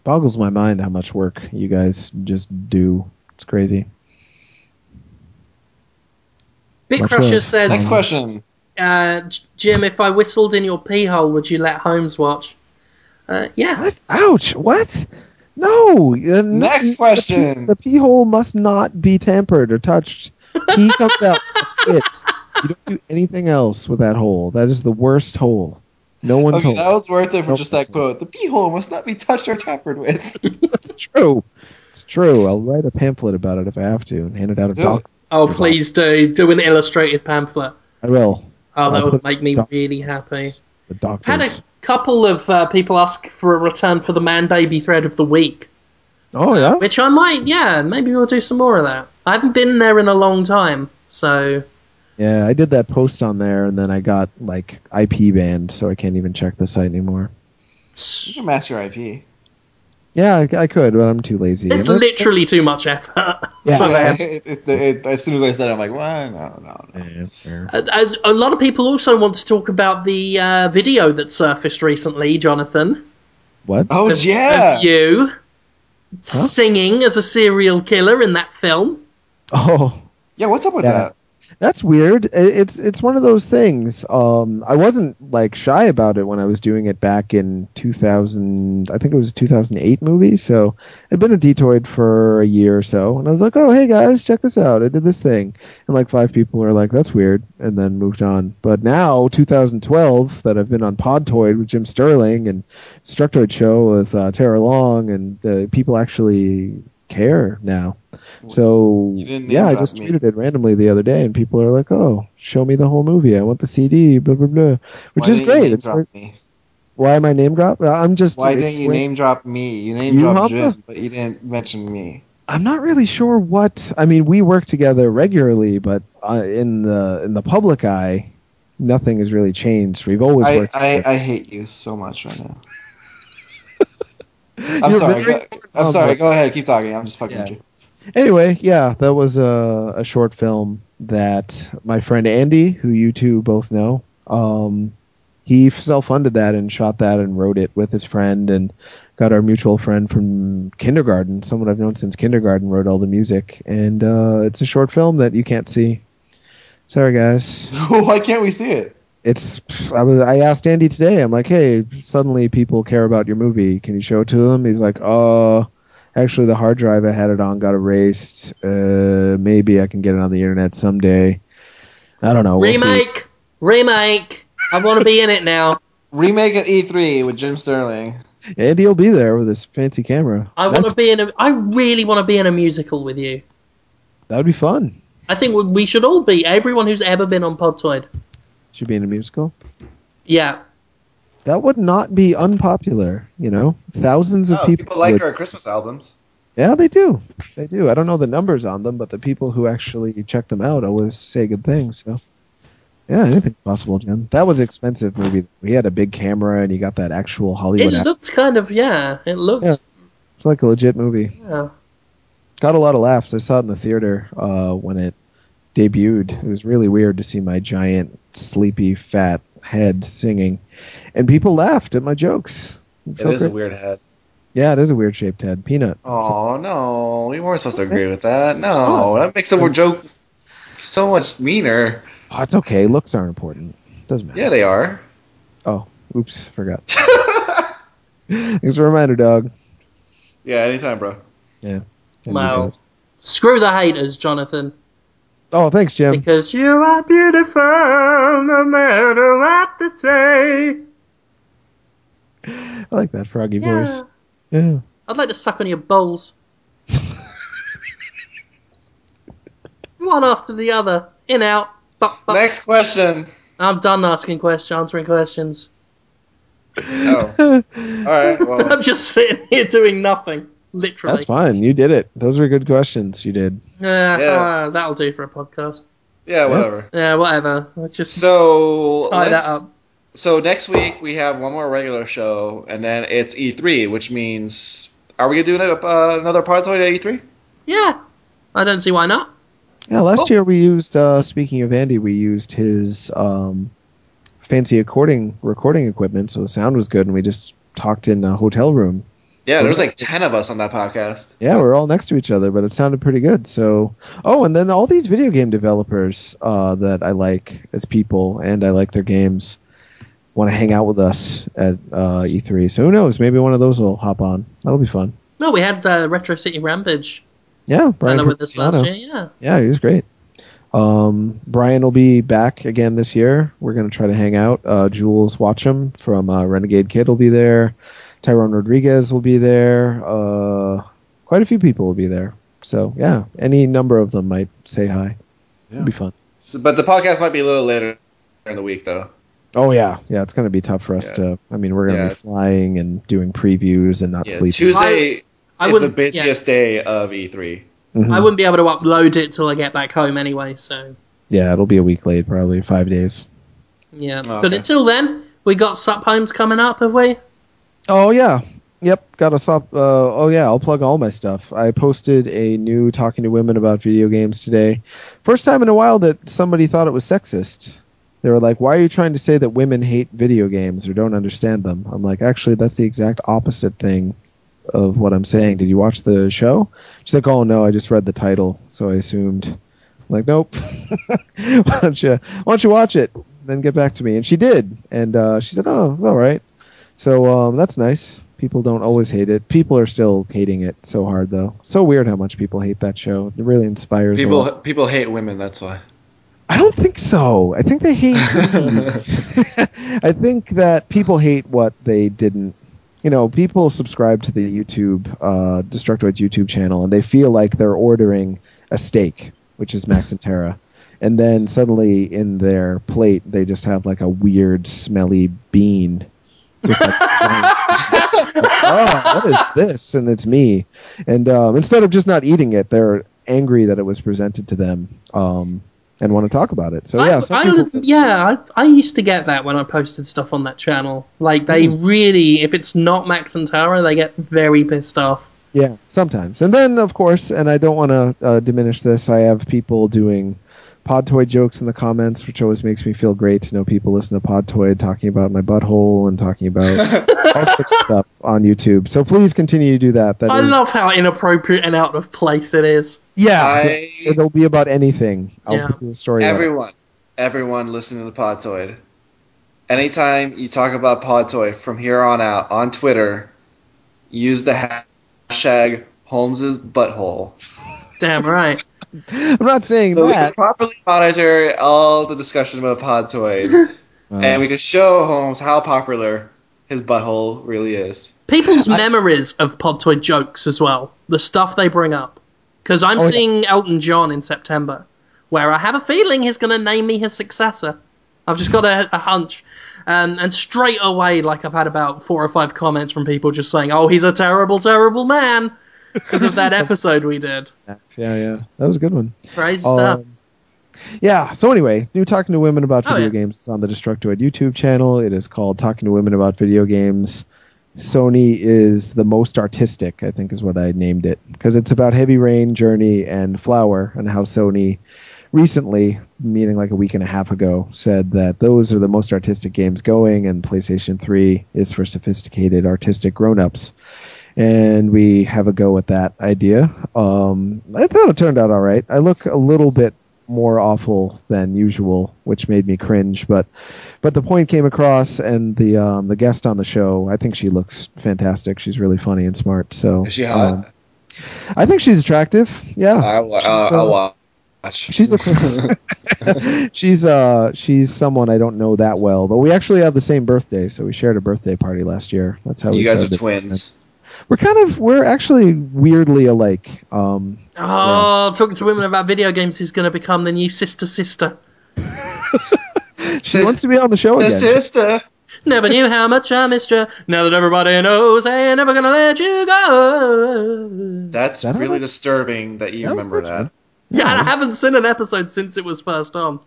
boggles my mind how much work you guys just do. It's crazy. Bit Much Crusher love. says, Next question. uh, Jim, if I whistled in your pee hole, would you let Holmes watch? Uh, yeah. What? Ouch! What? No. uh, no, Next the question. pee- The pee hole must not be tampered or touched. Pee comes out. That's it. You don't do anything else with that hole. That is the worst hole. No one's Okay, hole. that was worth it for Nope. just that quote. The pee hole must not be touched or tampered with. That's true. It's true. I'll write a pamphlet about it if I have to and hand it out at Do doc. it. Oh, please do. Do an illustrated pamphlet. I will. Oh, that I'll would make me really happy. The doctors. I've had a couple of uh, people ask for a return for the man baby thread of the week, oh yeah. which I might, yeah, maybe we'll do some more of that. I haven't been there in a long time, so Yeah, I did that post on there, and then I got like IP banned, so I can't even check the site anymore. You can mask your IP. Yeah, I, I could, but I'm too lazy. It's And I- literally too much effort. Yeah. for them. It- it- it- as soon as I said it, I'm like, what? No, no, no. Yeah, fair. A, a- a lot of people also want to talk about the uh, video that surfaced recently, Jonathan. What? Oh, of- yeah. of you singing as a serial killer in that film. Oh, Yeah, what's up with Yeah. that? That's weird. It's it's one of those things. Um, I wasn't like shy about it when I was doing it back in 2000. I think it was a 2008 movie. So I'd been a Dtoid for a year or so, and I was like, "Oh, hey guys, check this out! I did this thing." And like five people were like, "That's weird," and then moved on. But now 2012, that I've been on Podtoid with Jim Sterling and Structoid Show with uh, Tara Long, and uh, people actually care now. So You didn't name yeah, I just me. tweeted it randomly the other day, and people are like, "Oh, show me the whole movie. I want the CD." Blah blah blah, which Why is great. It's very- me? why am I name drop? I'm just. Why didn't you name drop me? You name dropped? Jim, but you didn't mention me. I'm not really sure what. I mean, we work together regularly, but uh, in the in the public eye, nothing has really changed. We've always I, worked. I. I hate you so much right now. I'm sorry. Go, I'm sorry. Go ahead. Keep talking. I'm just fucking Yeah. with you. Anyway, yeah, that was a, a short film that my friend Andy, who you two both know, um, he self-funded that and shot that and wrote it with his friend and got our mutual friend from kindergarten, someone I've known since kindergarten, wrote all the music. And uh, it's a short film that you can't see. Sorry, guys. Why can't we see it? It's I was I asked Andy today. I'm like, hey, suddenly people care about your movie. Can you show it to them? He's like, oh, actually, the hard drive I had it on got erased. Uh, maybe I can get it on the internet someday. I don't know. We'll see. remake, remake. I want to be in it now. Remake at E3 with Jim Sterling. Andy will be there with his fancy camera. I want to be in a. I really want to be in a musical with you. That would be fun. I think we- we should all be. Everyone who's ever been on Podtoid. Should be in a musical. Yeah. That would not be unpopular. You know, thousands of Oh, people. people like would- our Christmas albums. Yeah, they do. They do. I don't know the numbers on them, but the people who actually check them out always say good things. So, yeah, anything's possible, Jim. That was expensive movie. We had a big camera, and you got that actual It Hollywood. act- looked kind of yeah. It looks. Yeah. It's like a legit movie. yeah. Got a lot of laughs. I saw it in the theater uh, when it debuted. It was really weird to see my giant, sleepy, fat head singing, and people laughed at my jokes. It felt is a weird head. Yeah, it is a weird shaped head. Peanut. Oh no, we weren't supposed to agree with that. No, that makes the whole joke so much meaner. Oh, it's okay. Looks aren't important. Doesn't matter. Yeah, they are. Oh, oops, forgot. Thanks for a reminder, dog. Yeah, anytime, bro. Yeah. Wow. Screw the haters, Jonathan. Oh, thanks, Jim. Because you are beautiful no matter what they say. I like that froggy Yeah. voice. Yeah. I'd like to suck on your balls. One after the other. In, out. Buck, buck. Next question. I'm done asking questions, answering questions. Oh, all right. Well, I'm just sitting here doing nothing. Literally. That's fine. You did it. Those are good questions. You did. Uh, Yeah. uh, that'll do for a podcast. yeah, whatever. Yeah, whatever. Let's just So tie that up. So next week we have one more regular show, and then it's E3, which means are we gonna do another, uh, another pod at E3? Yeah. I don't see why not. Yeah, last Cool. year we used. Uh, speaking of Andy, we used his um, fancy recording recording equipment, so the sound was good, and we just talked in a hotel room. Yeah, there's like ten of us on that podcast. Yeah, we're all next to each other, but it sounded pretty good. So, oh, and then all these video game developers uh, that I like as people, and I like their games, want to hang out with us at uh, E3. So who knows? Maybe one of those will hop on. That'll be fun. No, we had uh, Retro City Rampage Yeah, Brian Brian with us last year. Yeah. Yeah, he was great. Um, Brian will be back again this year. We're going to try to hang out. Uh, Jools Watsham from uh, Renegade Kid will be there. Tyrone Rodriguez will be there. Uh, quite a few people will be there. So, yeah, any number of them might say hi. It'll be fun. So, but the podcast might be a little later in the week, though. Oh, yeah. Yeah, it's going to be tough for us Yeah. to. I mean, we're going to Yeah. be flying and doing previews and not Yeah, sleeping. Tuesday I is the wouldn't- busiest day of E E3. Mhm. I wouldn't be able to upload it till I get back home anyway, so Yeah, it'll be a week late, probably five days. yeah. Oh, But until then, we got Sup Holmes coming up, have we? Oh yeah, yep. Got a stop. Uh, oh yeah, I'll plug all my stuff. I posted a new talking to women about video games today. First time in a while that somebody thought it was sexist. They were like, "Why are you trying to say that women hate video games or don't understand them?" I'm like, "Actually, that's the exact opposite thing of what I'm saying. Did you watch the show?" She's like, "Oh no, I just read the title, so I assumed." I'm like, nope. why don't you why don't you watch it? Then get back to me. And she did, and uh, she said, "Oh, it's all right." So um, that's nice. People don't always hate it. People are still hating it so hard, though. So weird how much people hate that show. It really inspires. People people hate women. That's why. I don't think so. I think they hate. I think that people hate what they didn't. You know, people subscribe to the YouTube uh, Destructoid's YouTube channel, and they feel like they're ordering a steak, which is Max and Tara, and then suddenly in their plate they just have like a weird, smelly bean. Just like, oh, what is this? And it's me. And um, instead of just not eating it, they're angry that it was presented to them. Um, and want to talk about it. So yeah, I, some I, people, yeah, I, I used to get that when I posted stuff on that channel. Like they Hmm. really, if it's not Max and Tara, they get very pissed off. yeah, sometimes. And then of course, and I don't want to uh, diminish this. I have people doing Podtoid jokes in the comments, which always makes me feel great to know people listen to Podtoid talking about my butthole and talking about all sorts of stuff on YouTube. So please continue to do that. That I is- love how inappropriate and out of place it is. Yeah, I- it'll be about anything. I'll Yeah. do a story. about it. Everyone, everyone listening to Podtoid. Anytime you talk about Podtoid from here on out on Twitter, use the hashtag Holmes's butthole. Damn right. I'm not saying So we can that. properly monitor all the discussion about Podtoid, Uh, and we can show Holmes how popular his butthole really is. People's memories of Podtoid jokes as well. The stuff they bring up. Because I'm Oh, yeah. seeing Elton John in September, where I have a feeling he's going to name me his successor. I've just got a, a hunch. Um, and straight away, like I've had about four or five comments from people just saying, "Oh, he's a terrible, terrible man," because of that episode we did. yeah, yeah, that was a good one. Crazy stuff. Um, yeah. So anyway, new talking to women about Oh, video yeah. games is on the Destructoid YouTube channel. It is called Talking to Women About Video Games. Sony is the most artistic, I think, is what I named it because it's about Heavy Rain, Journey, and Flower, and how Sony recently, meaning like a week and a half ago, said that those are the most artistic games going, and PlayStation 3 is for sophisticated, artistic grown-ups. And we have a go at that idea. Um, I thought it turned out all right. I look a little bit more awful than usual, which made me cringe. But but the point came across, and the um, the guest on the show, I think she looks fantastic. She's really funny and smart. So Is she hot? um, I think she's attractive. Yeah, I, will she's, I'll uh, watch. She's a she's uh she's someone I don't know that well, but we actually have the same birthday, so we shared a birthday party last year. That's how we you guys are twins. We're kind of we're actually weirdly alike. Um, Oh, talking to women about video games is going to become the new sister sister. she wants to be on the show The again. sister. Never knew how much I missed you. Now that everybody knows, I ain't never gonna let you go. That's That really her? disturbing that you That remember good, that. man. Yeah, it I haven't seen an episode since it was first on.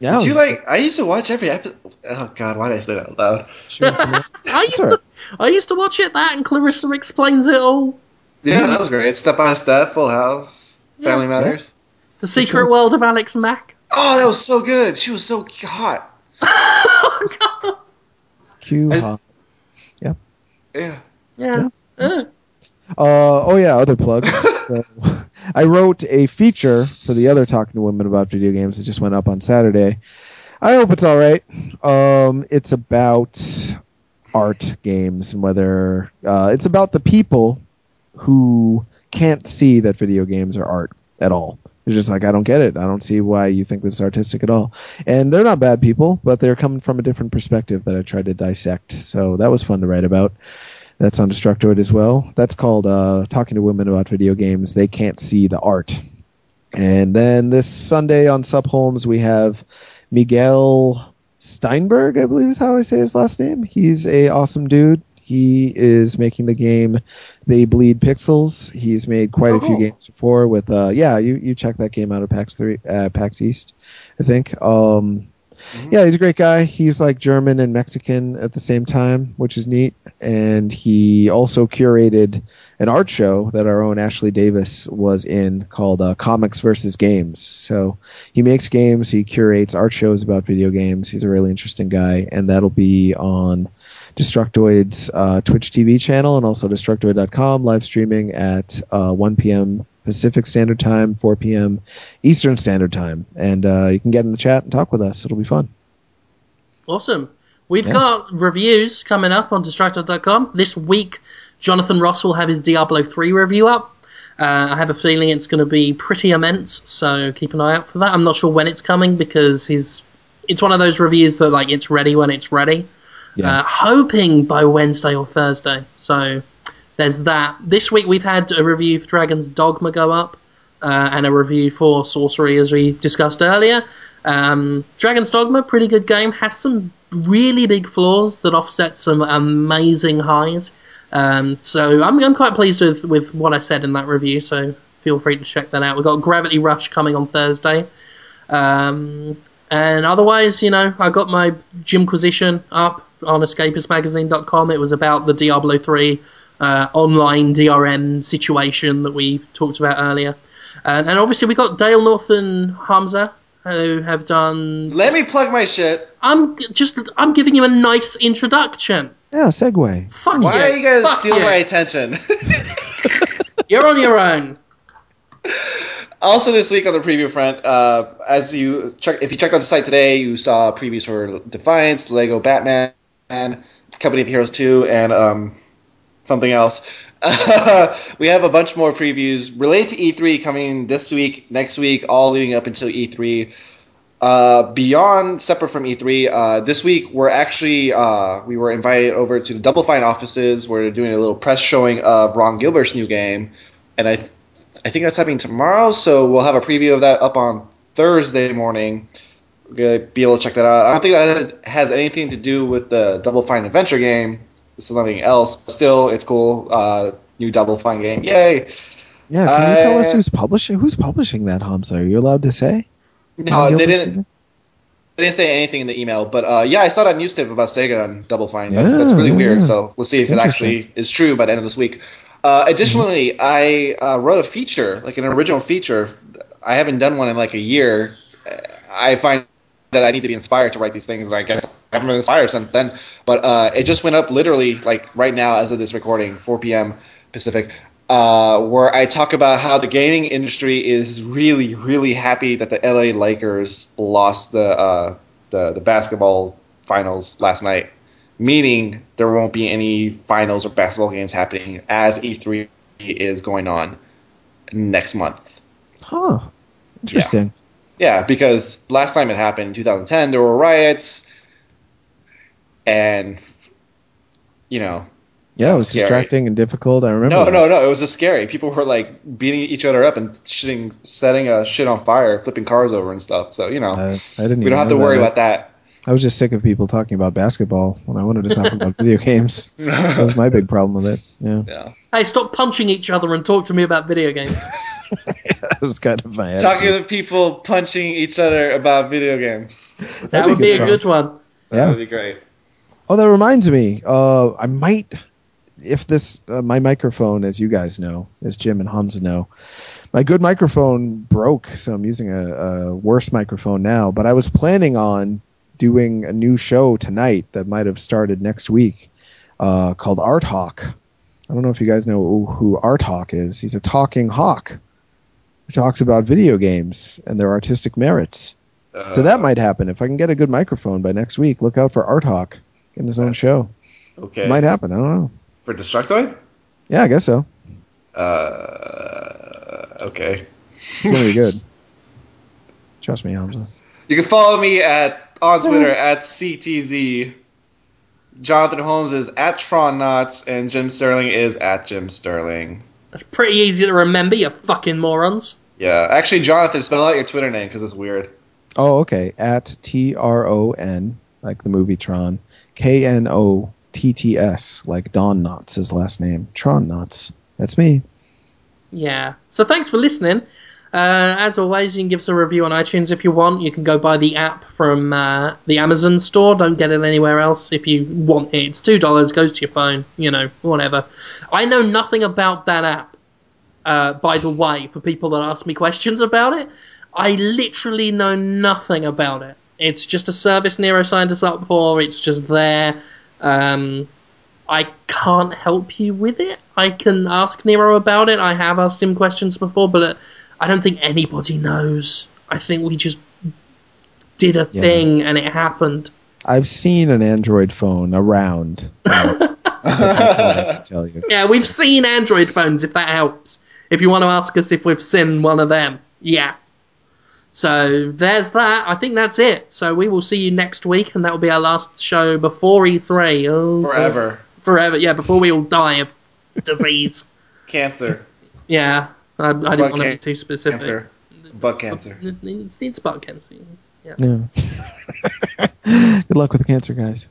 yeah, Did it you like? I used to watch every episode. Oh God, why did I say that out loud? sure, come on. I used alright. to, I used to watch it. That and Clarissa explains it all. Yeah, that was great. Step by Step, Full House, Family Yeah. Matters. The Secret World of Alex Mack. Oh, that was so good. She was so hot. Q I- hot. Yeah. Yeah. Uh, Uh, oh yeah, other plugs. so, I wrote a feature for the other talking to women about video games that just went up on Saturday. I hope it's all right. Um, it's about art games and whether uh, it's about the people who can't see that video games are art at all. They're just like, I don't get it. I don't see why you think this is artistic at all. And they're not bad people, but they're coming from a different perspective that I tried to dissect. So that was fun to write about. That's on Destructoid as well. That's called uh, Talking to Women About Video Games. They Can't See the Art. And then this Sunday on Sup Holmes, we have Miguel Steinberg, I believe is how I say his last name. He's a awesome dude. He is making the game They Bleed Pixels. He's made quite Oh, a few games before with uh yeah, you, you check that game out at PAX three uh, PAX East, I think. Um yeah, he's a great guy. He's like German and Mexican at the same time, which is neat. And he also curated an art show that our own Ashley Davis was in called uh, Comics versus Games. So he makes games, he curates art shows about video games. He's a really interesting guy, and that'll be on Destructoid's uh, Twitch TV channel and also Destructoid.com live streaming at uh, 1 p.m. Pacific Standard Time, 4 p.m. Eastern Standard Time, and uh, you can get in the chat and talk with us. It'll be fun. Awesome. We've Yeah. got reviews coming up on Destructoid.com. This week, Jonathan Ross will have his Diablo 3 review up. Uh, I have a feeling it's going to be pretty immense, so keep an eye out for that. I'm not sure when it's coming because his it's one of those reviews that like it's ready when it's ready. Yeah. Uh, hoping by Wednesday or Thursday. So there's that. This week we've had a review for Dragon's Dogma go up, uh, and a review for Sorcery as we discussed earlier. Um, Dragon's Dogma, pretty good game, has some really big flaws that offset some amazing highs. Um, so I'm, I'm quite pleased with, with what I said in that review. So feel free to check that out. We've got Gravity Rush coming on Thursday. Um, and otherwise, you know, I got my Jimquisition up on escapistmagazine.com. It was about the Diablo 3 uh, online DRM situation that we talked about earlier. And, and obviously, we got Dale North and Hamza who have done. Let me plug my shit. I'm just. I'm giving you a nice introduction. Yeah, segue. Fuck Why you. are you guys Fuck stealing you. my attention? You're on your own. Also, this week on the preview front, uh, as you check, if you checked out the site today, you saw previews for Defiance, Lego Batman, Company of Heroes 2, and um, something else. we have a bunch more previews related to E3 coming this week, next week, all leading up until E3. Uh, beyond, separate from E3, uh, this week we're actually uh, we were invited over to the Double Fine offices. We're doing a little press showing of Ron Gilbert's new game, and I I think that's happening tomorrow, so we'll have a preview of that up on Thursday morning. We're gonna be able to check that out. I don't think that has anything to do with the Double Fine Adventure game. Something else. But still, it's cool. Uh, new Double Fine game. Yay! Yeah, can you tell us Uh, who's publishing? Who's publishing that, Hamza? Are you allowed to say? No, they didn't. They didn't say anything in the email, but uh, yeah, I saw that news tip about Sega and Double Fine. That's, Yeah, that's really yeah, weird. yeah. So we'll see if it actually is true by the end of this week. Uh, additionally, I uh, wrote a feature, like an original feature. I haven't done one in like a year. I find that I need to be inspired to write these things, I guess I haven't been inspired since then. But uh, it just went up literally like right now as of this recording, 4 p.m. Pacific. Uh, where I talk about how the gaming industry is really, really happy that the LA Lakers lost the uh, the, the basketball finals last night, meaning there won't be any finals or basketball games happening as E3 is going on next month. Huh. Interesting. Yeah, because last time it happened in 2010, there were riots, and you know, Yeah, it was Scary. distracting and difficult. I remember. no, that. no, no, it was just scary. People were like beating each other up and shitting, setting a shit on fire, flipping cars over and stuff. So you know, Uh, I didn't. we don't have to worry that. about that. I was just sick of people talking about basketball when I wanted to talk about video games. That was my big problem with it. Yeah, Yeah. Hey, stop punching each other and talk to me about video games. that was kind of my Talking attitude. to people punching each other about video games. that would be a good good sauce. one. That Yeah. would be great. Oh, that reminds me. Uh, I might, if this, uh, my microphone, as you guys know, as Jim and Hamza know, my good microphone broke, so I'm using a, a worse microphone now. But I was planning on doing a new show tonight that might have started next week, uh, called Art Hawk. I don't know if you guys know who Art Hawk is. He's a talking hawk who talks about video games and their artistic merits. so that might happen if I can get a good microphone by next week. Look out for Art Hawk in his own show. okay It might happen. I don't know. for Destructoid. Yeah, I guess so. Uh, okay. It's gonna be good. Trust me, Hamza. You can follow me at on Twitter at CTZ. Jonathan Holmes is at Tron Knotts, and Jim Sterling is at Jim Sterling. That's pretty easy to remember, you fucking morons. Yeah, actually, Jonathan, spell out your Twitter name because it's weird. Oh, okay. At T R O N, like the movie Tron. K N O T T S, like Don Knotts, his last name. Tron Knotts. That's me. Yeah. So thanks for listening. Uh, as always, you can give us a review on iTunes if you want. You can go buy the app from uh, the Amazon store. Don't get it anywhere else if you want it. It's two dollars. Goes to your phone. You know, whatever. I know nothing about that app. Uh, by the way, for people that ask me questions about it, I literally know nothing about it. It's just a service Niero signed us up for. It's just there. Um, I can't help you with it. I can ask Niero about it. I have asked him questions before, but uh, I don't think anybody knows. I think we just did a Yeah. thing and it happened. I've seen an Android phone around. That's what I can tell you. Yeah, we've seen Android phones, if that helps. If you want to ask us if we've seen one of them, yeah. So there's that. I think that's it. So we will see you next week, and that will be our last show before E3. Oh, Forever. Forever, yeah, before we all die of disease. Cancer. yeah, I, I didn't want to be too specific. Cancer. Butt cancer. It's, it's butt cancer. Yeah. Yeah. Good luck with the cancer, guys.